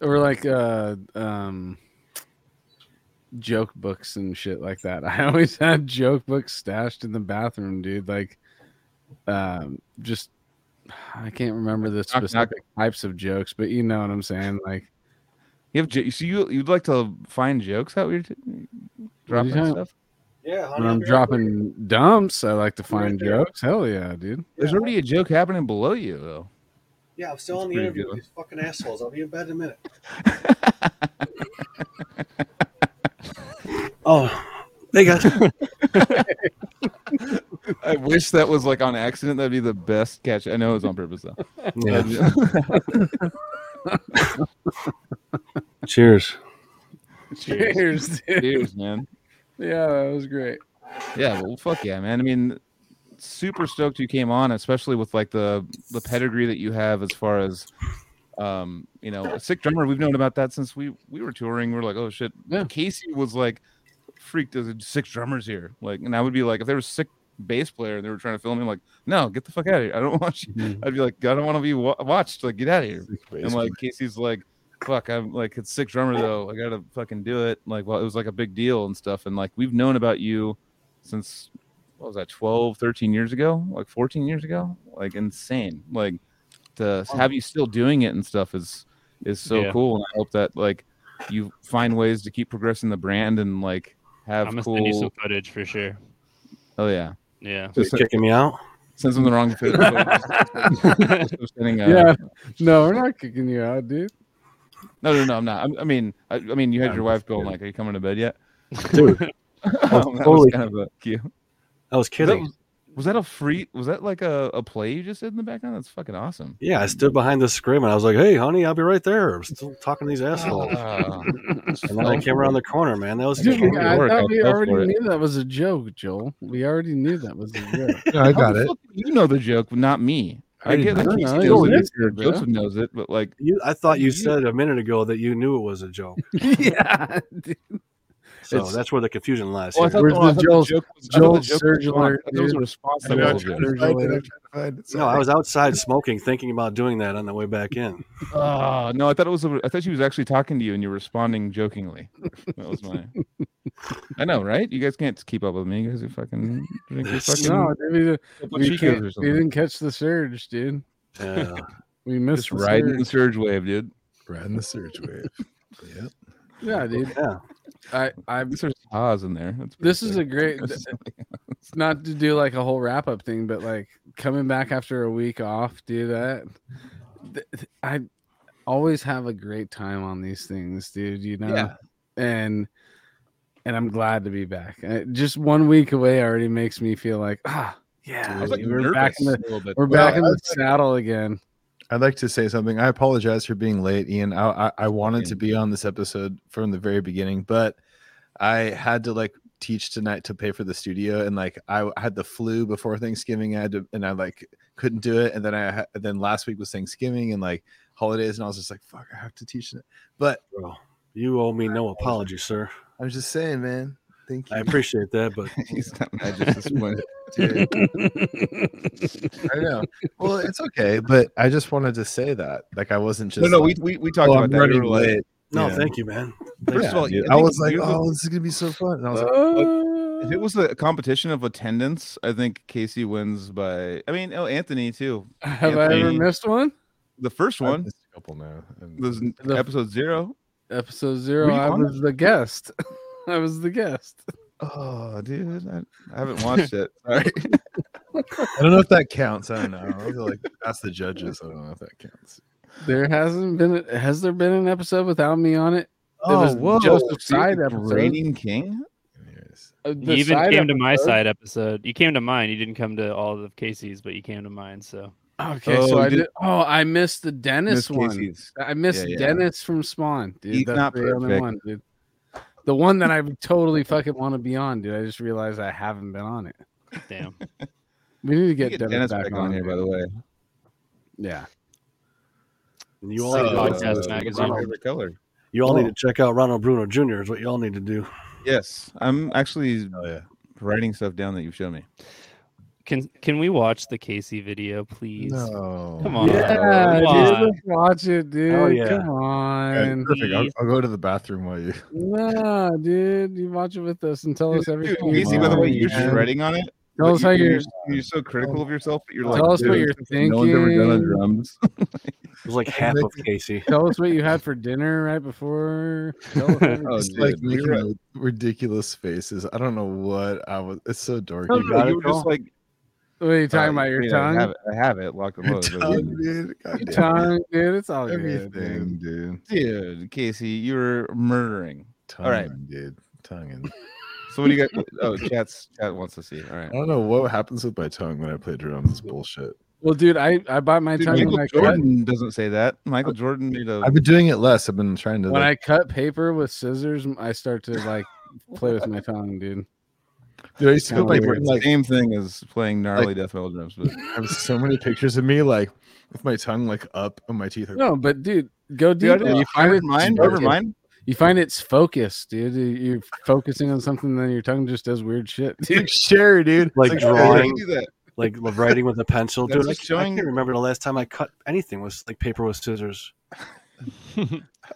or like uh um joke books and shit like that. *laughs* I always had joke books stashed in the bathroom, dude. Like um just I can't remember the knock. specific types of jokes, but you know what I'm saying. Like You have j- so you you'd like to find jokes out here, dropping talking- stuff. Yeah, when I'm dropping dumps, I like to find there. jokes. Hell yeah, dude. There's already a joke happening below you though. Yeah, I'm still That's on the interview good. with these fucking assholes. I'll be in bed in a minute. *laughs* oh, they got. *laughs* I wish that was like on accident. That'd be the best catch. I know it was on purpose though. Yeah. *laughs* Cheers. Cheers, dude. Cheers, man. Yeah, that was great. Yeah, well, fuck yeah, man. I mean, super stoked you came on, especially with like the the pedigree that you have as far as um, you know, a sick drummer. We've known about that since we we were touring. We are like, oh shit. Yeah. Casey was like freaked as Sick Drummer's here. Like, and I would be like, if there was sick bass player and they were trying to film me, like, no, get the fuck out of here. I don't *laughs* want you. Mhm. I'd be like, I don't want to be wa- watched. Like, get out of here. And like Casey's like, fuck, I'm like it's sick drummer though. I gotta fucking do it. Like, well, it was like a big deal and stuff. And like we've known about you since what was that, 12, 13 years ago? Like 14 years ago? Like insane. Like to have you still doing it and stuff is is so Yeah. cool. And I hope that like you find ways to keep progressing the brand and like have I'm gonna send you some cool. footage for sure. Oh yeah. Yeah. You kicking me out? Sends them the wrong fit. *laughs* Sending, uh, Yeah. No, we're not kicking you out, dude. No, no, no, I'm not. I, I mean, I, I mean, you had your wife going like, "Are you coming to bed yet?" Dude, *laughs* that was totally. kind of a cue. I was Was that, kidding. was, was that a free? Was that like a, a play you just did in the background? That's fucking awesome. Yeah, I stood behind the screen and I was like, "Hey, honey, I'll be right there." I'm still talking to these assholes. *laughs* Ah. And then I came around the corner, man. That was Dude, Dude, we- I work. thought I we already for it. knew that was a joke, Joel. We already knew that was a joke. *laughs* Yeah, I got it. You know the joke, but not me. I, I get didn't know. Knows it, missed it. Joseph knows it, but like, You, I thought you You- said a minute ago that you knew it was a joke. *laughs* yeah. dude. So It's- that's where the confusion lies. oh, I thought, Where's oh, the Joel's- joke was, I thought the Joel's joke was surge a response. alert, I was a dude. response I to know, the I'm whole trying joke. to find it, I'm trying to find it. no, I was outside smoking, thinking about doing that on the way back in. Oh *laughs* no, I thought it was. A, I thought she was actually talking to you, and you're responding jokingly. That was my. *laughs* I know, right? You guys can't keep up with me. You guys are fucking. drink your *laughs* fucking No, dude, we, we, can't, we didn't catch the surge, dude. Yeah. We missed Just the riding the surge. surge wave, dude. Riding the surge wave. Yep. Yeah, dude. yeah. I, I. There's Haas in there. That's pretty This is a *laughs* great. not to do like a whole wrap up thing, but like coming back after a week off, do that. th- th- I always have a great time on these things, dude. You know, Yeah. and and I'm glad to be back. Uh, Just one week away already makes me feel like ah, yeah, I was like we're back in the nervous a little bit. we're Well, back in the was saddle again. I'd like to say something. I apologize for being late, Ian. I I, I wanted to be on this episode from the very beginning, but I had to like teach tonight to pay for the studio, and like I had the flu before Thanksgiving. I had to, and I like couldn't do it, and then I then last week was Thanksgiving and like holidays, and I was just like, fuck, I have to teach it. But Bro, you owe me no apology, sir. I'm just saying, man. Thank you. I appreciate that, but *laughs* He's not mad, just disappointed. Dude, *laughs* I know. Well, it's okay, but I just wanted to say that. Like I wasn't just no, no, like, we, we we talked oh, about I'm that. We running late. no, Yeah. thank you, man. First Yeah, of all, dude. I I was like, oh, this is gonna be so fun. And I was like, Uh, If it was a competition of attendance, I think Casey wins by. I mean, oh, Anthony too. have I ever missed one? The first one a couple now. and- was The- episode zero. Episode zero. I was the guest. *laughs* *laughs* I was the guest. Oh, dude, I, I haven't watched it. *laughs* Sorry. *laughs* I don't know if that counts. I don't know. I was like, ask the judges. I don't know if that counts. There hasn't been. Has there been an episode without me on it? Oh, was whoa! Joseph Side the episode. Reigning King. Anyways, Uh, You even side came to my side episode. You came to mine. You didn't come to all of Casey's, but you came to mine. So Okay, Oh, so I did- did. Oh, I missed the Dennis Miss one. Casey's. I missed Yeah, yeah. Dennis from Spawn, dude. He's That's not the only perfect. one, dude. The one that I totally fucking want to be on, dude. I just realized I haven't been on it. damn. *laughs* We need to get, Get Dennis, Dennis back on here, by the way. Yeah. And you all, So, need, to, podcast what's magazine. favorite color? you all need Oh. to check out Ronald Bruno Jr. is what you all need to do. Yes, I'm actually oh yeah. writing stuff down that you've shown me. Can can we watch the Casey video, please? No. Come on. Yeah, Come on. Let's watch it, dude. Oh, yeah. Come Okay, on. perfect. I'll, I'll go to the bathroom while you. *laughs* Nah, dude. You watch it with us and tell us Dude, everything. Casey, you by the way, want, you're man. shredding on it. Tell but us how you- you're. You're so critical of yourself, but you're Tell like, us what you're thinking. No one's ever done a drums. *laughs* It was like half of Casey. Tell us what you had for dinner right before. Tell us. *laughs* Oh, It's dude, like making were- ridiculous faces. I don't know what I was. It's so dorky. No, You no, you were just like what are you talking uh, about? Your you know, I tongue? have it, I have it locked and Your loaded. tongue, dude, dude. God Your it. tongue, dude. It's all good. Everything, dude. dude. Dude, Casey, you're murdering. Tongue, right. dude. Tongue. and. So what do you got? Oh, chat's chat wants to see. All right. I don't know what happens with my tongue when I play drums. It's bullshit. Well, dude, I, I bought my Dude, tongue when Michael I cut Jordan doesn't say that. Michael Jordan made a. I've been doing it less. I've been trying to. when like, I cut paper with scissors. I start to like play with my tongue, dude. Dude, I used to Kinda go play weird. like Same thing as playing gnarly death metal drums, but I have so many pictures of me like with my tongue like up and my teeth are No, but dude, go Dude, I you find it mind, focused. never mind. You find it's focused, dude. You're focusing on something, then your tongue just does weird shit. *laughs* It's like Sherry, dude. It's Like drawing. do that. like writing with a pencil. Dude, I, just I can't remember the last time I cut anything was like paper with scissors. *laughs*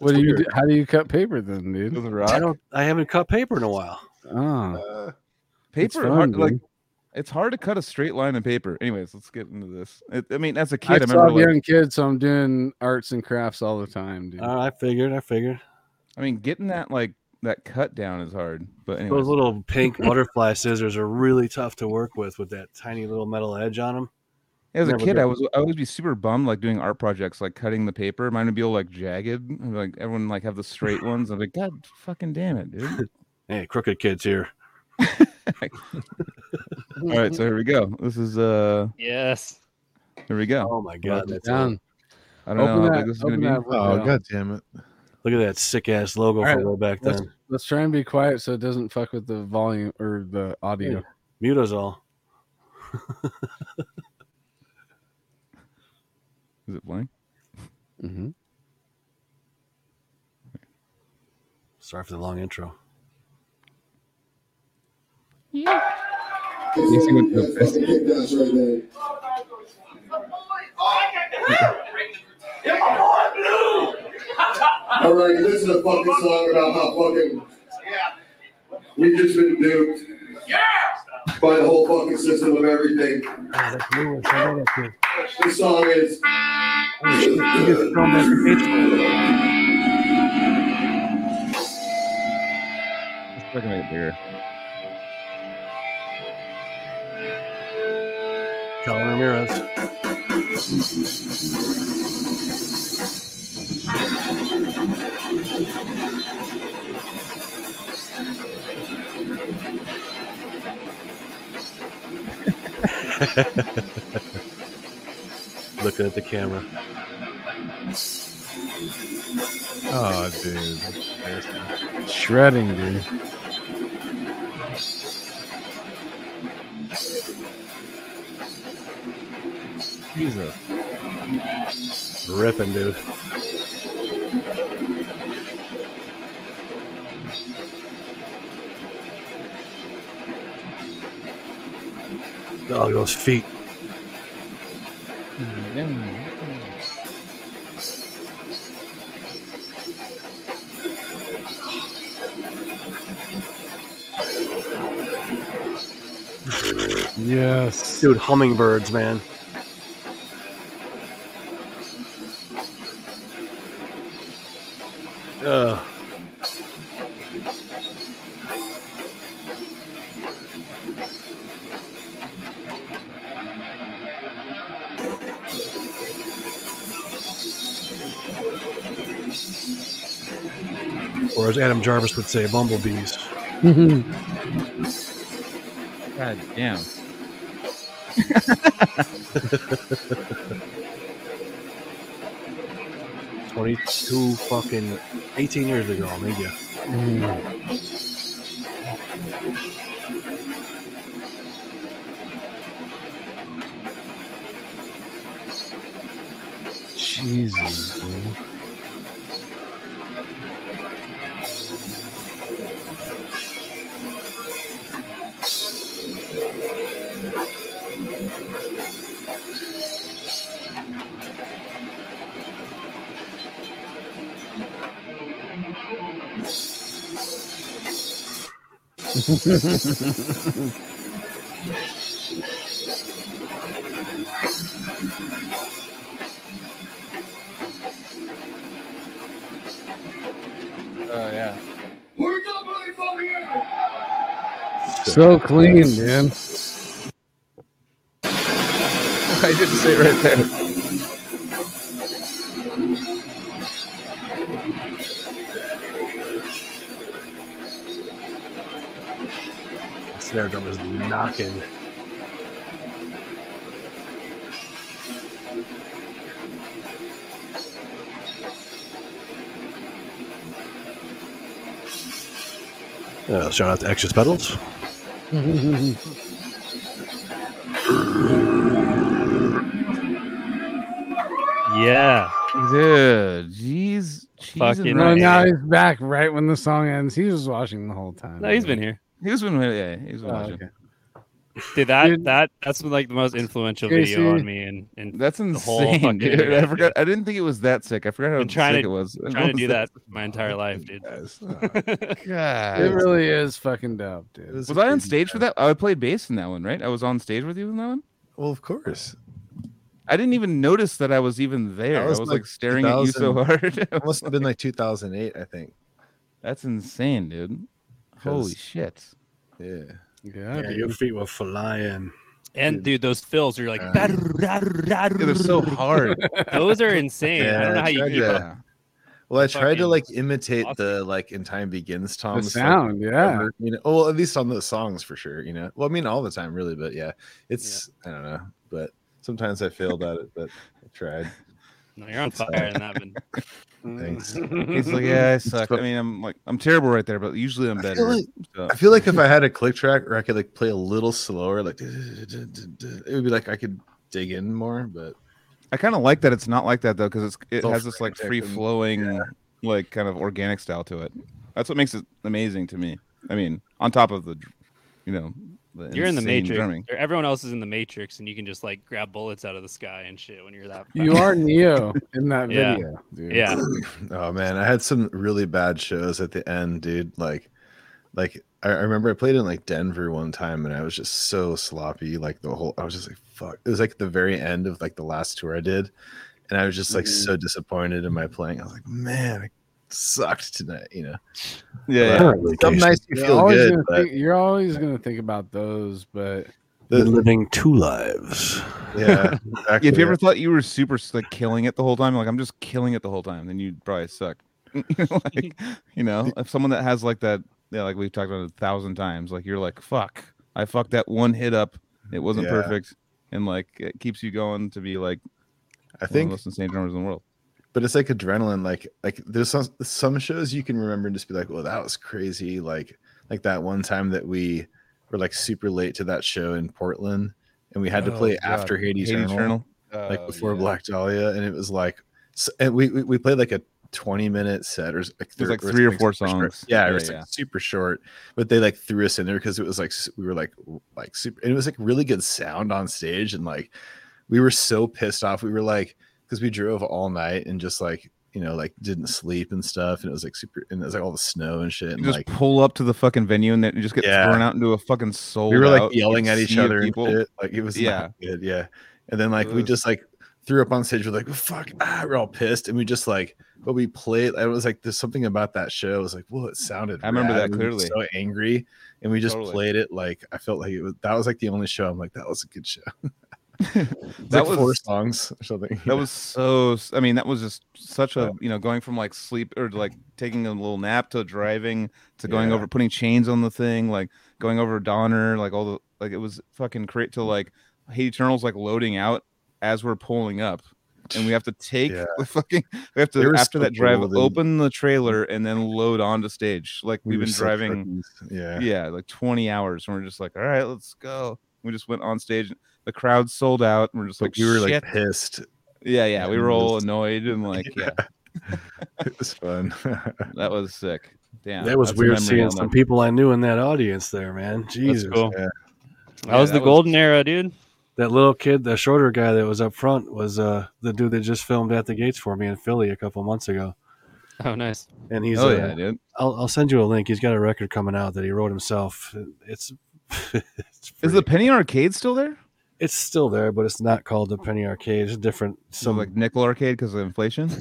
What do you? Do? How do you cut paper then, dude? With a I rock. don't. I haven't cut paper in a while. Oh, Uh, it's Paper, fun, hard, like it's hard to cut a straight line of paper. Anyways, let's get into this. It, I mean, as a kid, I, saw remember. a Like, young kid, so I'm doing arts and crafts all the time, dude. Uh, I figured. I figured. I mean, getting that like that cut down is hard. But anyways, Those little pink butterfly scissors are really tough to work with with that tiny little metal edge on them. as a kid, got- I was I always be super bummed like doing art projects, like cutting the paper. Mine would be all like jagged. Like everyone like have the straight ones. I'm like, God fucking damn it, dude. *laughs* Hey, crooked kids here. All right, so here we go. This is uh, yes. here we go. Oh my god, that's down. I don't Open know how that- big this is gonna open be. that oh window. god damn it. look at that sick ass logo All right, from way back Let's then. let's try and be quiet so it doesn't fuck with the volume or the audio. Mute us all. Is it blank? hmm Sorry for the long intro. See what the- All right, this is a fucking song about how fucking we've just been duped. By the whole fucking system of everything. This song is. Let's try to make it bigger. Colin Ramirez. *laughs* Looking at the camera. Oh dude. Shredding, dude. Jesus. Ripping, dude. Oh, those feet. Yes. Dude, hummingbirds, man. As Adam Jarvis would say, bumblebees. *laughs* God damn. *laughs* Twenty-two fucking eighteen years ago, maybe. Jesus, dude. Oh, yeah. Where's the motherfucking air? So clean, man. *laughs* I didn't say it right there. Drum knocking. Uh, shout out to Extra Pedals. Yeah. Dude, jeez. Fucking and no, now he's back right when the song ends. He was watching the whole time. No, he's been here. He was been yeah, he was Oh, watching. okay. Dude, that Dude. that that's like the most influential Casey. video on me and and That's The whole insane, dude. internet, I forgot. dude. I didn't think it was that sick. I forgot how Been trying sick to- it was. trying to *laughs* do that my entire life, dude. *laughs* Guys. *laughs* Oh, God. It really is fucking dope, dude. was was a I on crazy stage for that? Oh, I played bass in that one, right? I was on stage with you in that one. Well, of course. I didn't even notice that I was even there. I was was like like staring at you so hard. It must have been like 2008, I think. That's insane, dude. Holy shit. Yeah. Yeah, Yeah, your feet were flying. And dude, those fills are like Uh, Yeah, they're so hard. *laughs* those are insane. I don't know how you keep to- up. Well, I tried to like imitate awesome. the like in time begins the Tom's like, sound, yeah. ever, you know, well, at least on the songs for sure, you know. Well, I mean, all the time, really, but yeah, it's I don't know, but sometimes I failed at it, but I tried. No, you're on fire in that one. Thanks. *laughs* He's like, yeah, I suck. I mean, I'm like, I'm terrible right there, but usually I'm I feel better. like- so. I feel like if I had a click track or I could like play a little slower, like it would be like I could dig in more. But I kind of like that it's not like that though, because it's it all has this like free flowing, yeah. like kind of organic style to it. That's what makes it amazing to me. I mean, on top of the, you know, the You're in the matrix. drumming. Everyone else is in the matrix, and you can just like grab bullets out of the sky and shit when you're that. *laughs* You are Neo in that *laughs* Yeah. video, dude. Yeah. *laughs* oh man, I had some really bad shows at the end, dude. Like, like I, I remember I played in like Denver one time, and I was just so sloppy. Like the whole, I was just like, fuck. It was like the very end of like the last tour I did, and I was just like mm-hmm. so disappointed in my playing. I was like, man, I sucked tonight. You know, Yeah, But yeah. some nights you You're feel always, good, gonna but think, you're always gonna think about those, but Been the, living two lives. yeah, *laughs* exactly, if you ever thought you were super like killing it the whole time, like I'm just killing it the whole time, then you'd probably suck. *laughs* Like, you know, *laughs* if someone that has like that, yeah, like we've talked about a thousand times, like you're like, fuck, I fucked that one hit up, it wasn't Yeah. perfect, and like it keeps you going to be like I one of think the most insane drummers in the world. But it's like adrenaline like like there's some some shows you can remember and just be like well that was crazy like like that one time that we were like super late to that show in portland and we had to Oh, play God. after Hate Eternal, like Oh, before yeah. black dahlia and it was like s and we, we we played like a 20 minute set or like, like three or something four super short. songs. yeah, it was yeah. like super short but they like threw us in there because it was like we were like like super and it was like really good sound on stage and like we were so pissed off we were like because we drove all night and just like you know like didn't sleep and stuff and it was like super and it was like all the snow and shit You and just like pull up to the fucking venue and then you just get Yeah. thrown out into a fucking soul. we were like yelling at each other People. and shit. like it was Yeah. yeah good yeah and then like It we just like threw up on stage we're like fuck ah we're all pissed and we just like but we played it was like there's something about that show it was like well it sounded I remember rad. that We clearly. so angry and we just Totally. played it like i felt like it was that was like the only show i'm like that was a good show *laughs* That that was four songs or something That was so. I mean, that was just such a you know going from like sleep or like taking a little nap to driving to going Yeah. over putting chains on the thing, like going over Donner, like all the like it was fucking great to like Hate Eternals like loading out as we're pulling up. And we have to take Yeah. *laughs* the fucking. We have to after that drive, open the trailer mm. and then load onto stage. Like We we've been driving, yeah yeah, like twenty hours, and we're just like, all right, let's go. We just went on stage. The crowd sold out, and we're just but like, we were "Shit." like pissed Yeah, yeah, we were all annoyed and like, *laughs* yeah, *laughs* it was fun *laughs* that was sick. Damn, that was weird seeing some people I knew in that audience there, man. Jesus. cool. yeah. That was Yeah, the golden era, dude. That little kid, the shorter guy that was up front, was uh, the dude that just filmed at the gates for me in Philly a couple months ago. Oh, nice. And he's, Oh uh, yeah, dude. I'll, I'll send you a link. He's got a record coming out that he wrote himself. It's it's, Is the Penny Arcade still there? It's still there, but it's not called the Penny Arcade. It's different. So Some like nickel arcade because of inflation. So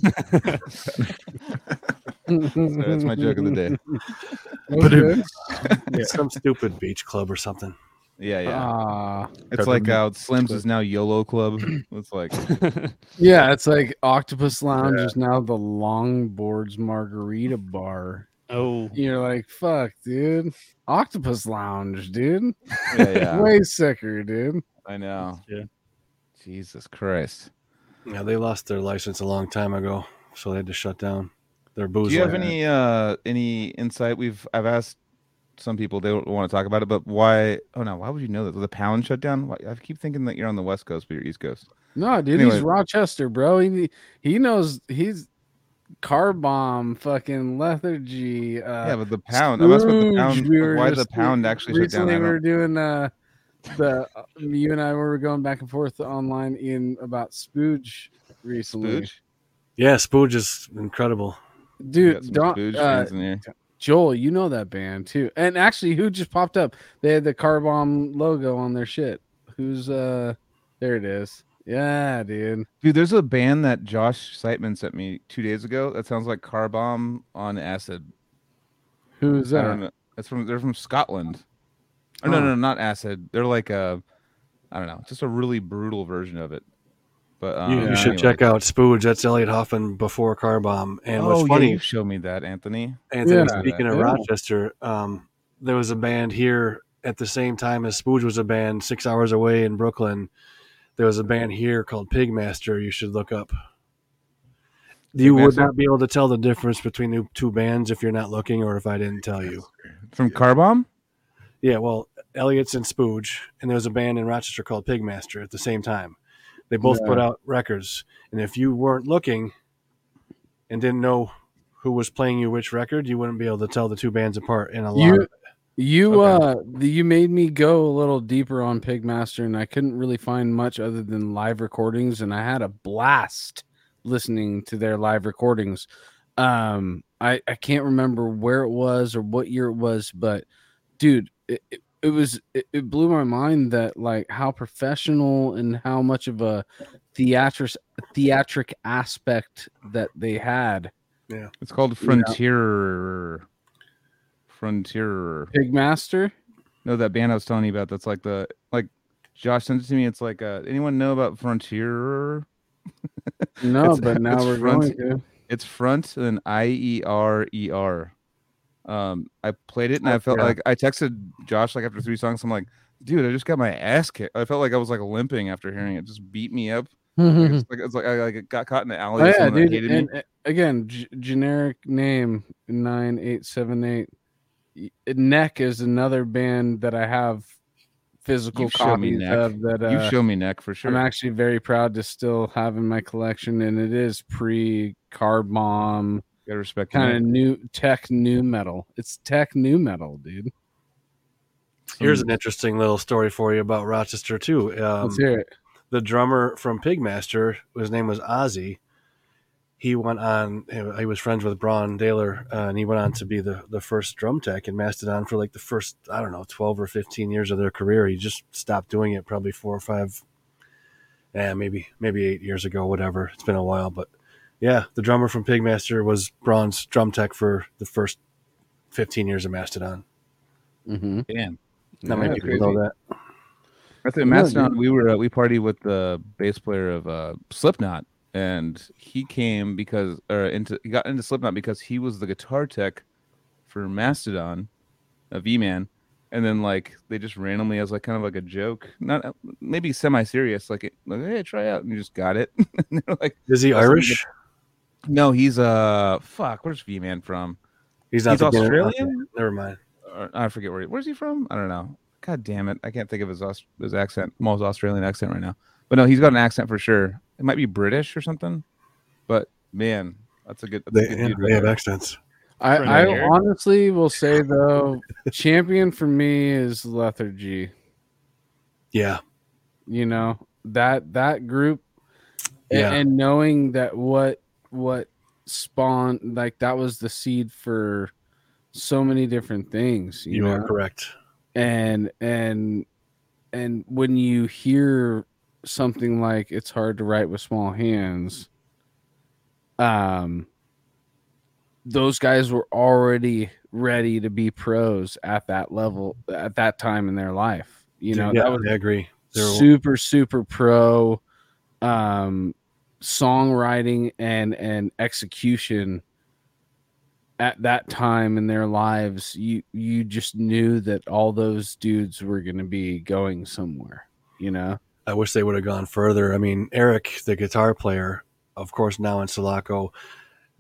*laughs* that's my joke of the day. Okay. *laughs* some stupid beach club or something. Yeah, yeah. Ah, it's like Peppermint uh, Slim's is now YOLO Club. It's like *laughs* yeah, it's like Octopus Lounge is now the Longboards Margarita Bar. oh, You're like, fuck, dude. Octopus Lounge, dude. yeah, yeah. Way sicker, dude. I know. Yeah. Jesus Christ. Yeah, they lost their license a long time ago, so they had to shut down their booze. Do you have line. any uh any insight? We've I've asked some people they don't want to talk about it, but why? Oh no, why would you know that the pound shut down? Why, I keep thinking that you're on the west coast, but you're east coast. No, dude, Anyway. he's Rochester, bro. He he knows he's car bomb, fucking lethargy. Uh, yeah, but the pound. I'm asking about the pound. we why the pound actually shut down? recently we don't- were doing uh the uh, you and I were going back and forth online in about Spooge recently. Spooge? Yeah, Spooge is incredible. Dude, some don't uh, fans in here. Joel, you know that band too. And actually, who just popped up? They had the car bomb logo on their shit. Who's uh? There it is. Yeah, dude. Dude, there's a band that Josh Seitman sent me two days ago. That sounds like Car Bomb on acid. Who's I that? don't know. That's from they're from Scotland. Or no, no, no, not acid. They're like a, I don't know, just a really brutal version of it. But um, You, you should anyway. check out Spooge. That's Elliot Hoffman before Car Bomb. And oh, what's yeah, funny, you showed me that, Anthony. Anthony, Yeah, speaking of yeah. Rochester, um, there was a band here at the same time as Spooge was a band six hours away in Brooklyn. There was a band here called Pigmaster. You should look up. You would Pigmaster? not be able to tell the difference between the two bands if you're not looking or if I didn't tell you. From Car Bomb? Yeah, well, Elliot's and Spooge, and there was a band in Rochester called Pigmaster at the same time. They both put out records, and if you weren't looking and didn't know who was playing you which record, you wouldn't be able to tell the two bands apart in a lot. You of it. you Okay. uh you made me go a little deeper on Pigmaster, and I couldn't really find much other than live recordings, and I had a blast listening to their live recordings. Um, I I can't remember where it was or what year it was, but dude, it, it, it was it, it blew my mind that like how professional and how much of a theatric theatric aspect that they had. Yeah, it's called Frontier. Frontier. Pigmaster. No, that band I was telling you about. That's like the like. Josh sent it to me. It's like, uh, anyone know about Frontier? No, *laughs* but now we're front- going to. It's front and I E R E R. Um, I played it and I felt Yeah. like I texted Josh like after three songs. I'm like, dude, I just got my ass kicked. I felt like I was like limping after hearing it. Just beat me up. Like, it's like it's like I like got caught in the alley. oh yeah, dude. And uh, again, g- generic name nine eight seven eight. Neck is another band that I have physical You've copies of that. you Uh, show me neck for sure. I'm actually very proud to still have in my collection, and it is pre car bomb Gotta respect kind of new tech nu metal. It's tech nu metal, dude. Here's an interesting little story for you about Rochester too. Um, Let's hear it. the drummer from Pigmaster, his name was Ozzy. He went on. He was friends with Brann Dailor, uh, and he went on to be the, the first drum tech in Mastodon for like the first I don't know twelve or fifteen years of their career. He just stopped doing it probably four or five, yeah, maybe maybe eight years ago, whatever. It's been a while, but yeah, the drummer from Pigmaster was Brann's drum tech for the first fifteen years of Mastodon. Mm-hmm. Damn. Not many Yeah, people crazy. know that. At the Mastodon, we were uh, we partied with the bass player of uh, Slipknot, and he came because or into he got into Slipknot because he was the guitar tech for Mastodon, a V man, and then like they just randomly as like kind of like a joke, not uh, maybe semi serious, like, like hey try out, and you just got it. *laughs* And they're like Is he That's something Irish? No, he's uh fuck, where's V man from? He's not he's Australian? okay, Never mind. Or, I forget where he, where's he from? I don't know. God damn it, I can't think of his Aus- his accent, most Australian accent right now. But no, he's got an accent for sure. It might be British or something. But man, that's a good. That's They, a good yeah, dude they have there. accents. I, I here. honestly will say though, champion for me is lethargy. Yeah, you know that that group a- Yeah. and, knowing that what what spawned like that was the seed for so many different things you, you know are correct. and and and when you hear something like it's hard to write with small hands um those guys were already ready to be pros at that level at that time in their life you know yeah, that was I agree. They're- super super pro um songwriting and and execution at that time in their lives you you just knew that all those dudes were going to be going somewhere you know I wish they would have gone further. I mean, Eric, the guitar player, of course, now in Sulaco,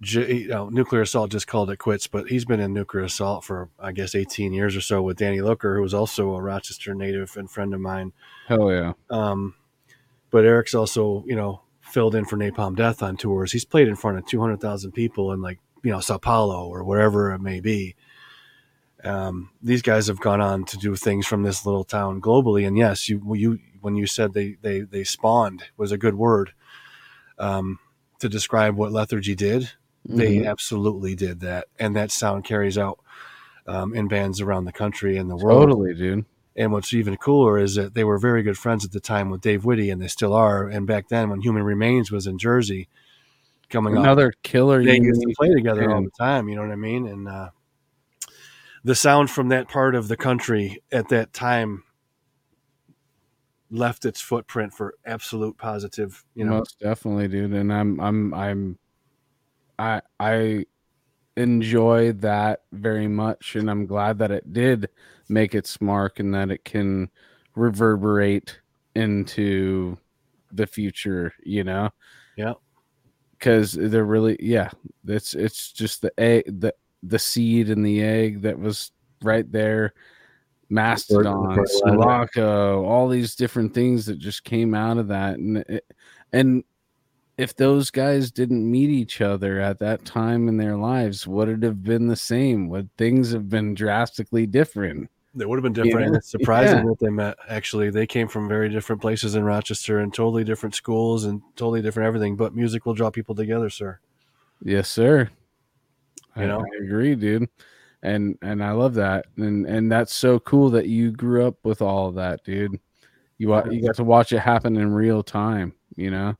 J, you know, Nuclear Assault just called it quits, but he's been in Nuclear Assault for I guess 18 years or so with Danny Lilker, who was also a Rochester native and friend of mine. Hell yeah. Um, but Eric's also, you know, filled in for Napalm Death on tours. He's played in front of 200,000 people in like, you know, Sao Paulo or wherever it may be. Um, these guys have gone on to do things from this little town globally. And yes, you, you, when you said they, they, they spawned was a good word, um, to describe what lethargy did. They Mhm. absolutely did that. And that sound carries out, um, in bands around the country and the world. totally, dude. And what's even cooler is that they were very good friends at the time with Dave Witte, and they still are. And back then, when Human Remains was in Jersey, coming off, Another killer. they used to play together all the time. You know what I mean? And uh, the sound from that part of the country at that time left its footprint for absolute positive. You know, most definitely, dude. And I'm, I'm, I'm, I, I enjoy that very much, and I'm glad that it did make its mark and that it can reverberate into the future. You know. Yeah. Because they're really, yeah. It's it's just the egg, the the seed and the egg that was right there. Mastodon, Sulaco, all these different things that just came out of that, and it, and if those guys didn't meet each other at that time in their lives, would it have been the same? Would things have been drastically different? They would have been different. It's surprising Yeah. that they met. Actually, they came from very different places in Rochester and totally different schools and totally different everything. But music will draw people together, sir. Yes, sir. You I, know? I agree, dude. And and I love that. And and that's so cool that you grew up with all of that, dude. You you got to watch it happen in real time, you know?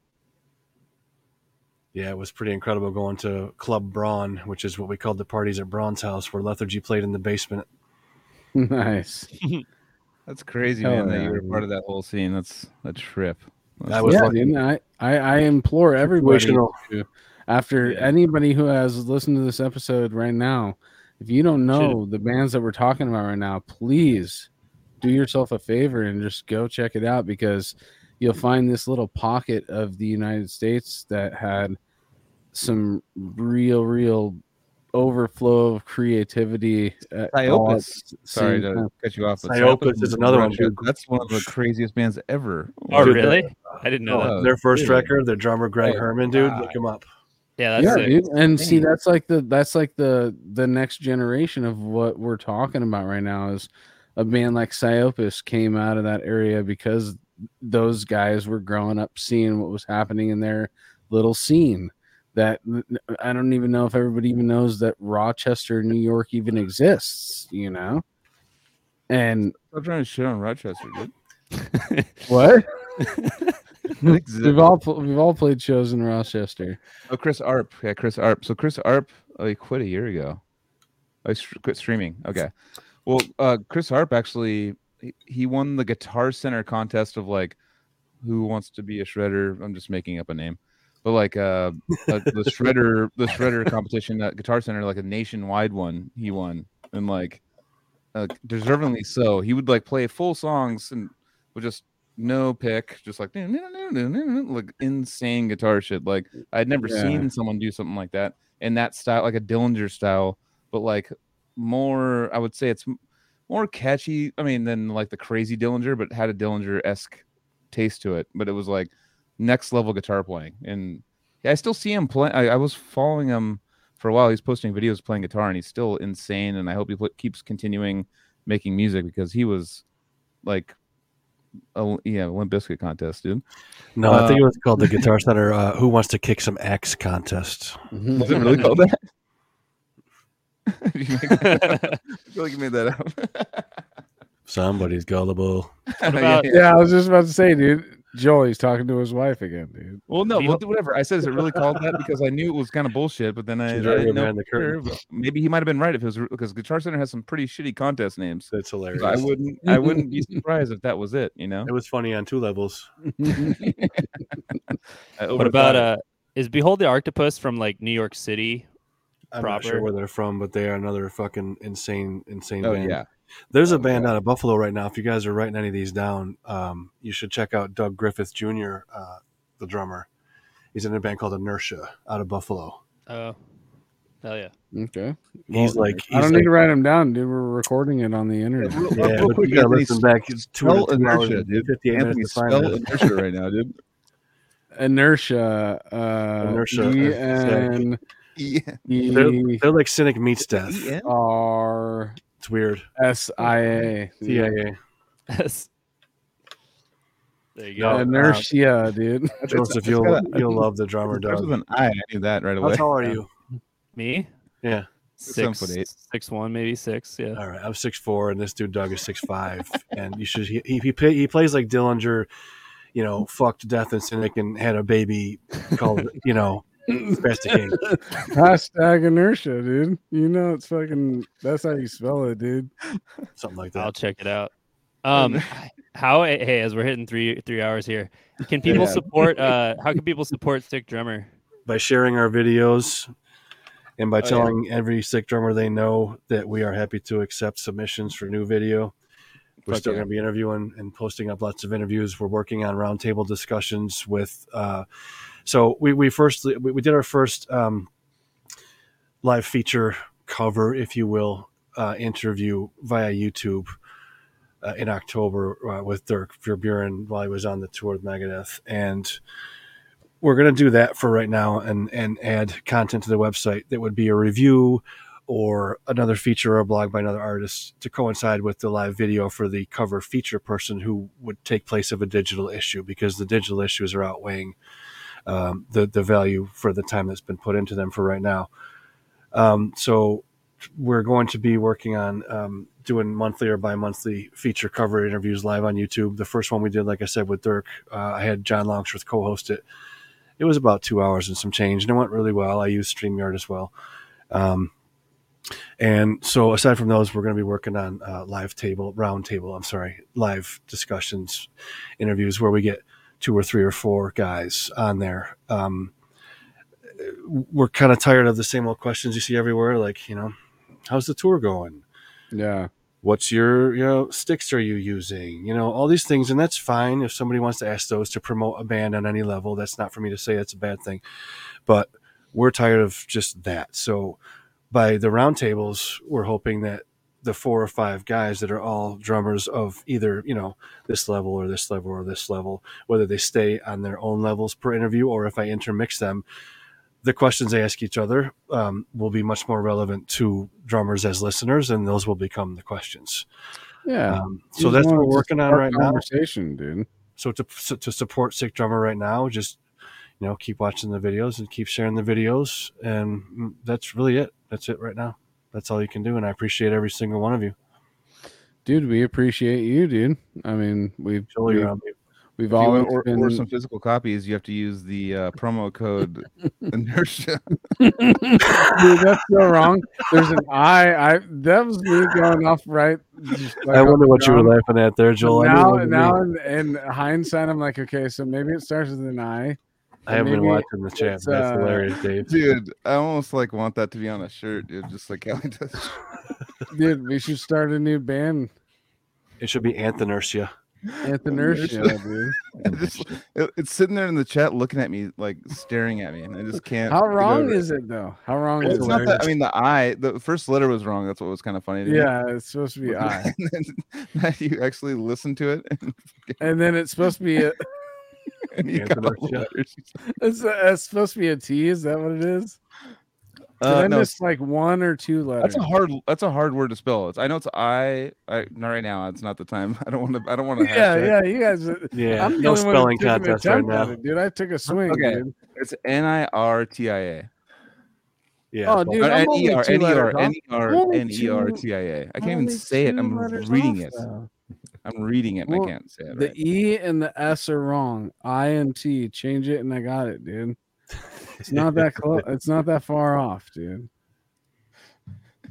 Yeah, it was pretty incredible going to Club Brann, which is what we called the parties at Brann's house, where Lethargy played in the basement. *laughs* nice. *laughs* That's crazy, Hell man. That you were part of that whole scene. That's a trip. I was yeah, dude, I, I I implore everybody to, after Yeah. anybody who has listened to this episode right now, if you don't know the bands that we're talking about right now, please do yourself a favor and just go check it out because you'll find this little pocket of the United States that had some real, real overflow of creativity. at all at Psyopus. the Sorry to time. cut you off. but Psyopus is another one, Russia, dude. That's one of the craziest bands ever. Oh, Dude, really? I didn't know oh, that. Oh, Their first really? record, their drummer Greg Oh, Herman, dude, God. look him up. Yeah, that's yeah, sick. dude. And see, that's like the that's like the the next generation of what we're talking about right now is a band like Psyopus came out of that area because those guys were growing up seeing what was happening in their little scene. That I don't even know if everybody even knows that Rochester, New York, even exists. You know, and I'm trying to shit on Rochester, dude. *laughs* what *laughs* Like, we've all we've all played shows in Rochester. Oh, Chris Arp. Yeah, Chris Arp. So Chris Arp, uh, he quit a year ago. I str- quit streaming. Okay. Well, uh, Chris Arp actually he, he won the Guitar Center contest of like who wants to be a shredder. I'm just making up a name, but like uh, uh the shredder the shredder competition at Guitar Center, like a nationwide one, he won and like uh, deservingly so. He would like play full songs and with just no pick, just like like insane guitar shit. Like I'd never Yeah. seen someone do something like that in that style, like a Dillinger style, but like more. I would say it's more catchy. I mean, than like the crazy Dillinger, but had a Dillinger esque taste to it. But it was like next level guitar playing, and yeah, I still see him play. I, I was following him for a while. He's posting videos playing guitar, and he's still insane. And I hope he pl- keeps continuing making music because he was like. A, yeah, Limp Bizkit contest, dude. No, I think Uh, it was called the *laughs* Guitar Center uh, Who Wants to Kick Some Axe contest. *laughs* Was it really called that? Did *laughs* you make that? I feel like you made that up. Somebody's gullible. What about- Yeah, I was just about to say, dude. Joey's talking to his wife again, dude. Well, no, You- well, whatever. I said, is it really called that? Because I knew it was kind of bullshit, but then *laughs* I, I didn't know the for sure, Maybe he might have been right if it was because Guitar Center has some pretty shitty contest names. That's hilarious. So I wouldn't, I wouldn't be *laughs* surprised if that was it. You know. It was funny on two levels. *laughs* What about uh is Behold the Octopus from like New York City? I'm not sure where they're from, but they are another fucking insane, insane Oh band. yeah, There's a Oh, band yeah. out of Buffalo right now. If you guys are writing any of these down, um, you should check out Doug Griffith Jr., uh, the drummer. He's in a band called Inertia out of Buffalo. Oh, hell yeah. Okay. He's like, I don't he's need to write him down, dude. We're recording it on the internet. Real, yeah, but you gotta Anthony, listen back. It's two, two inertia, and dude. 58 Anthony, minutes to find spell it. inertia right now, dude. *laughs* Inertia. Uh, Inertia, E uh, N *laughs* Yeah. They're, E they're like Cynic meets death. E-N? R It's weird. S I A. TIA. Yes. There you No, go. uh, Inertia, dude. *laughs* Joseph, it's you'll got a- you'll love the drummer Starts dog. with an I. I knew that right away. How tall are you? Me? Yeah. Seven Six, foot eight. six one, maybe six. Yeah. All right, I'm six four, and this dude Doug is six five, *laughs* and you should he he, he, play, he plays like Dillinger, you know, fucked Death and Cynic and had a baby called you know King. *laughs* Hashtag inertia, dude. You know it's fucking. That's how you spell it, dude. something like that. I'll check it out. Um, *laughs* how? Hey, as we're hitting three three hours here, can people Yeah. support? Uh, how can people support Sick Drummer? By sharing our videos, and by Oh, yeah. telling every sick drummer they know that we are happy to accept submissions for new video. We're Fuck still yeah. going to be interviewing and posting up lots of interviews. We're working on roundtable discussions with. Uh, so we we first we, we did our first um, live feature cover, if you will, uh, interview via YouTube uh, in October uh, with Dirk Verbeuren while he was on the tour with Megadeth, and we're going to do that for right now and and add content to the website that would be a review or another feature or a blog by another artist to coincide with the live video for the cover feature person who would take place of a digital issue because the digital issues are outweighing um, the the value for the time that's been put into them for right now. Um, so we're going to be working on um, doing monthly or bi-monthly feature cover interviews live on YouTube. The first one we did, like I said, with Dirk, uh, I had John Longsworth co-host it. It was about two hours and some change, and it went really well. I used StreamYard as well. Um, and so, aside from those, we're going to be working on uh, live table, round table. I'm sorry, live discussions, interviews where we get two or three or four guys on there. Um, we're kind of tired of the same old questions you see everywhere, like you know, how's the tour going? Yeah. What's your you know sticks are you using? You know all these things, and that's fine if somebody wants to ask those to promote a band on any level. That's not for me to say that's a bad thing, but we're tired of just that. So by the roundtables, we're hoping that the four or five guys that are all drummers of either you know this level or this level or this level, whether they stay on their own levels per interview or if I intermix them, the questions they ask each other um, will be much more relevant to drummers as listeners, and those will become the questions. Yeah. Um, so that's what we're working on right now. Conversation, dude. So to so to support Sick Drummer right now, just you know keep watching the videos and keep sharing the videos, and mm, that's really it. That's it right now. That's all you can do, and I appreciate every single one of you. Dude, we appreciate you, dude. I mean, we've Joel, we've, you're we've all want to been... order some physical copies, you have to use the uh, promo code *laughs* inertia. Dude, that's so wrong. There's an I. I that was me going off right. like I wonder off what you were laughing at there, But Joel. I, now, wasn't now in, in hindsight, I'm like, okay, so maybe it starts with an I. I haven't been watching the chat. it's, That's uh, hilarious, Dave. Dude, I almost like want that to be on a shirt, dude. Just like Kelly does. *laughs* Dude, we should start a new band. It should be Anthenertia. Anthenertia, dude. *laughs* Just- it- it's sitting there in the chat looking at me, like staring at me, and I just can't. How wrong is it though? How wrong Well, is it's it? not that. I mean, the I, the first letter was wrong. That's what was kind of funny. To me. Yeah, it's supposed to be *laughs* I, and then that you actually listen to it, and, and then it's supposed to be a, *laughs* and you got all the Yeah. letters. it's, it's supposed to be a T. Is that what it is? Did Uh, I no, miss like one or two letters? That's a hard. That's a hard word to spell. It's. I know it's I. I not right now. It's not the time. *laughs* I don't want to. I don't want to. yeah, yeah. You guys, Yeah, I'm no only one who spelling contest right now. it, dude. I took a swing, Okay. dude. It's N I R T I A. Yeah, Oh, dude, I'm N only E R two N E R letters off. N E R Only N E R two- T I A. I can't even say it. I'm reading it. though. I'm reading it and Well, I can't say it. The Right. E and the S are wrong. I and T. Change it, and I got it, dude. It's not that close. *laughs* It's not that far off, dude.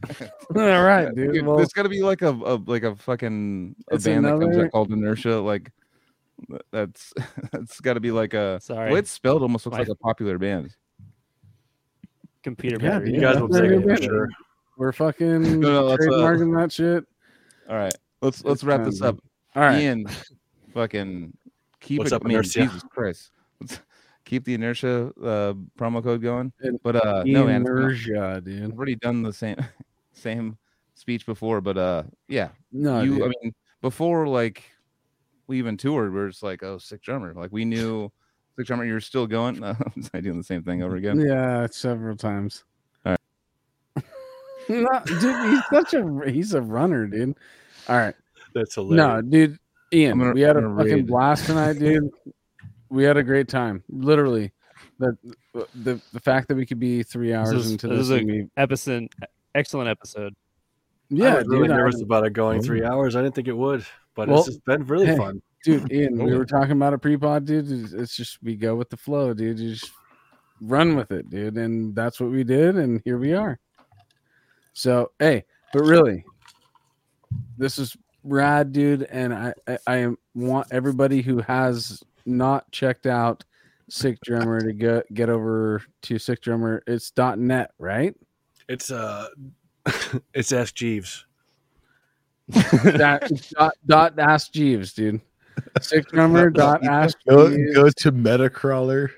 *laughs* *laughs* All right, dude. Dude, Well, there's got to be like a, a like a fucking a It's band that comes another- out called Inertia. Like that's that's got to be like a. Sorry. The way it's spelled almost looks My- like a popular band. Computer Yeah, battery. you guys will that's say it for sure. we're fucking No, no, that's, uh, trademarking that shit. All right, let's let's It's wrap this up. All right. Ian, fucking keep What's it. up, I mean, Inertia? Jesus Christ. Let's- keep the inertia uh, promo code going. But uh, no, man, Inertia, dude. I've already done the same *laughs* same speech before, but uh, yeah, No, you. dude. I mean, before like we even toured, we are just like, oh, sick drummer. Like we knew sick drummer. You're still going. *laughs* No, I doing the same thing over again. Yeah, several times. All *laughs* no, dude, he's such a he's a runner, dude. All right. That's hilarious. No, dude, Ian, gonna- we had a I'm gonna fucking raid. blast tonight, dude. we had a great time. Literally. The the the fact that we could be three hours is- into this this, is a- and Episode, excellent episode. I yeah, was really dude, I- nervous about it going three hours. I didn't think it would, but Well, it's just been really hey. fun. dude, Ian, we were talking about a pre-pod, dude. It's, it's just we go with the flow, dude. You just run with it, dude, and that's what we did, and here we are. So, hey, but really, this is rad, dude, and I I, I want everybody who has not checked out Sick Drummer to get get over to Sick Drummer. It's dot .net, right? It's uh, *laughs* it's Ask Jeeves. that dot, dot ask Jeeves, dude. Sick Drummer dot ask Go, go to Metacrawler.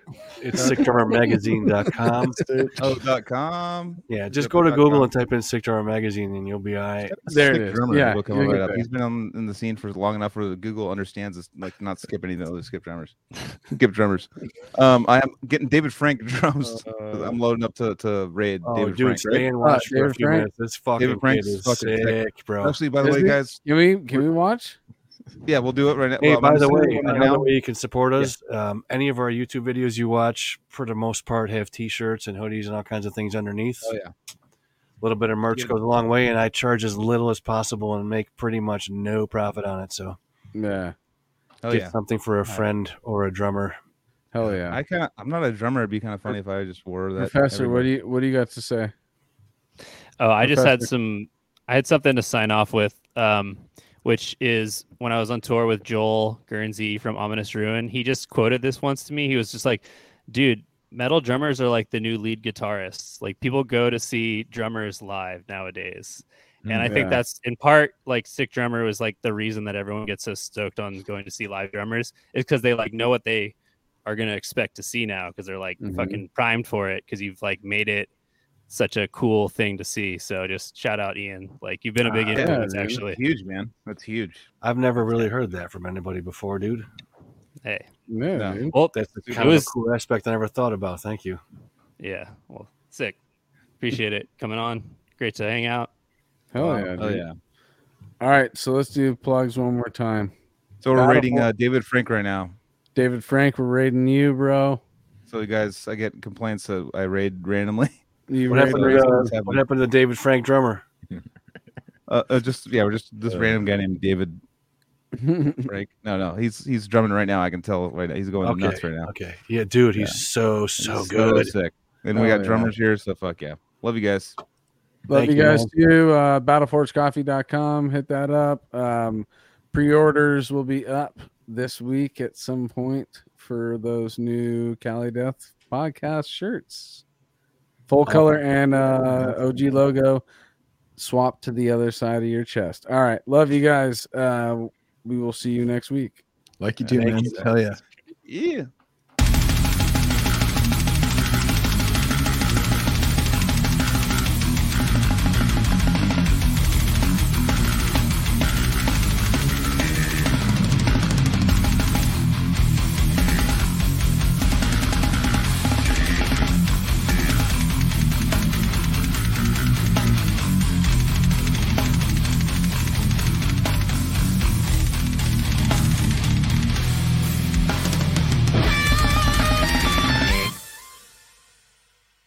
It's sickdrummermagazine.com. *laughs* Oh, dot com. Yeah, just go to Google and type in Sick Drummer Magazine, and you'll be all right. There it Sick is. Drummer Yeah, will come right up. there. He's been on in the scene for long enough where Google understands this, like not skip any of the other skip drummers. skip drummers. Um, I am getting David Frank *laughs* drums. I'm loading up to to raid Oh, David dude, Frank. stay right? and watch for a few Frank. minutes. This fucking David Frank's kid is fucking sick. sick, bro. Actually, by the Is way, he? guys, Can we can we watch? Yeah, we'll do it right now. Hey, Well, by I'm the way, right another way you can support us, um, any of our YouTube videos you watch, for the most part, have T-shirts and hoodies and all kinds of things underneath. Oh yeah, A little bit of merch Yeah. goes a long way, and I charge as little as possible and make pretty much no profit on it. So Yeah. oh get yeah. something for a friend or a drummer. Hell yeah. I kind of, I'm not a drummer. It'd be kind of funny if I just wore that. Professor, what do you what do you got to say? Oh, I just had some. I had something to sign off with, um, which is when I was on tour with Joel Guernsey from Ominous Ruin. He just quoted this once to me. He was just like, "Dude, metal drummers are like the new lead guitarists. Like people go to see drummers live nowadays." And I think that's in part like Sick Drummer was like the reason that everyone gets so stoked on going to see live drummers is because they like know what they are going to expect to see now because they're like Mhm. fucking primed for it because you've like made it such a cool thing to see. So just shout out Ian. Like you've been a big yeah, influence dude. actually. huge, man. That's huge. I've never really heard that from anybody before, dude. Hey. Yeah, No. dude. Well, That's the It kind was- of cool aspect I never thought about. Thank you. yeah. Well, sick. Appreciate it coming on. Great to hang out. Hell Wow. yeah. Oh dude. yeah. All right, so let's do plugs one more time. So we're Battle rating uh, David Frank right now. David Frank, we're raiding you, bro. So you guys, I get complaints that I raid randomly. *laughs* You What happened, to, uh, what happened to David Frank drummer? *laughs* Uh, uh, just yeah, we're just this Uh, random guy named David *laughs* Frank. No, no, he's he's drumming right now. I can tell right now. He's going Okay. nuts right now. Okay, yeah, dude, he's Yeah. so so He's good. sick. And we Oh, got yeah. drummers here, so fuck yeah. Love you guys. Love Thank you you, guys man. too. Uh, battleforgecoffee.com. Hit that up. Um, pre-orders will be up this week at some point for those new Cali Death podcast shirts. Full color and uh, OG logo swapped to the other side of your chest. All right. Love you guys. Uh, we will see you next week. Like you do, man. you. Hell yeah. Yeah.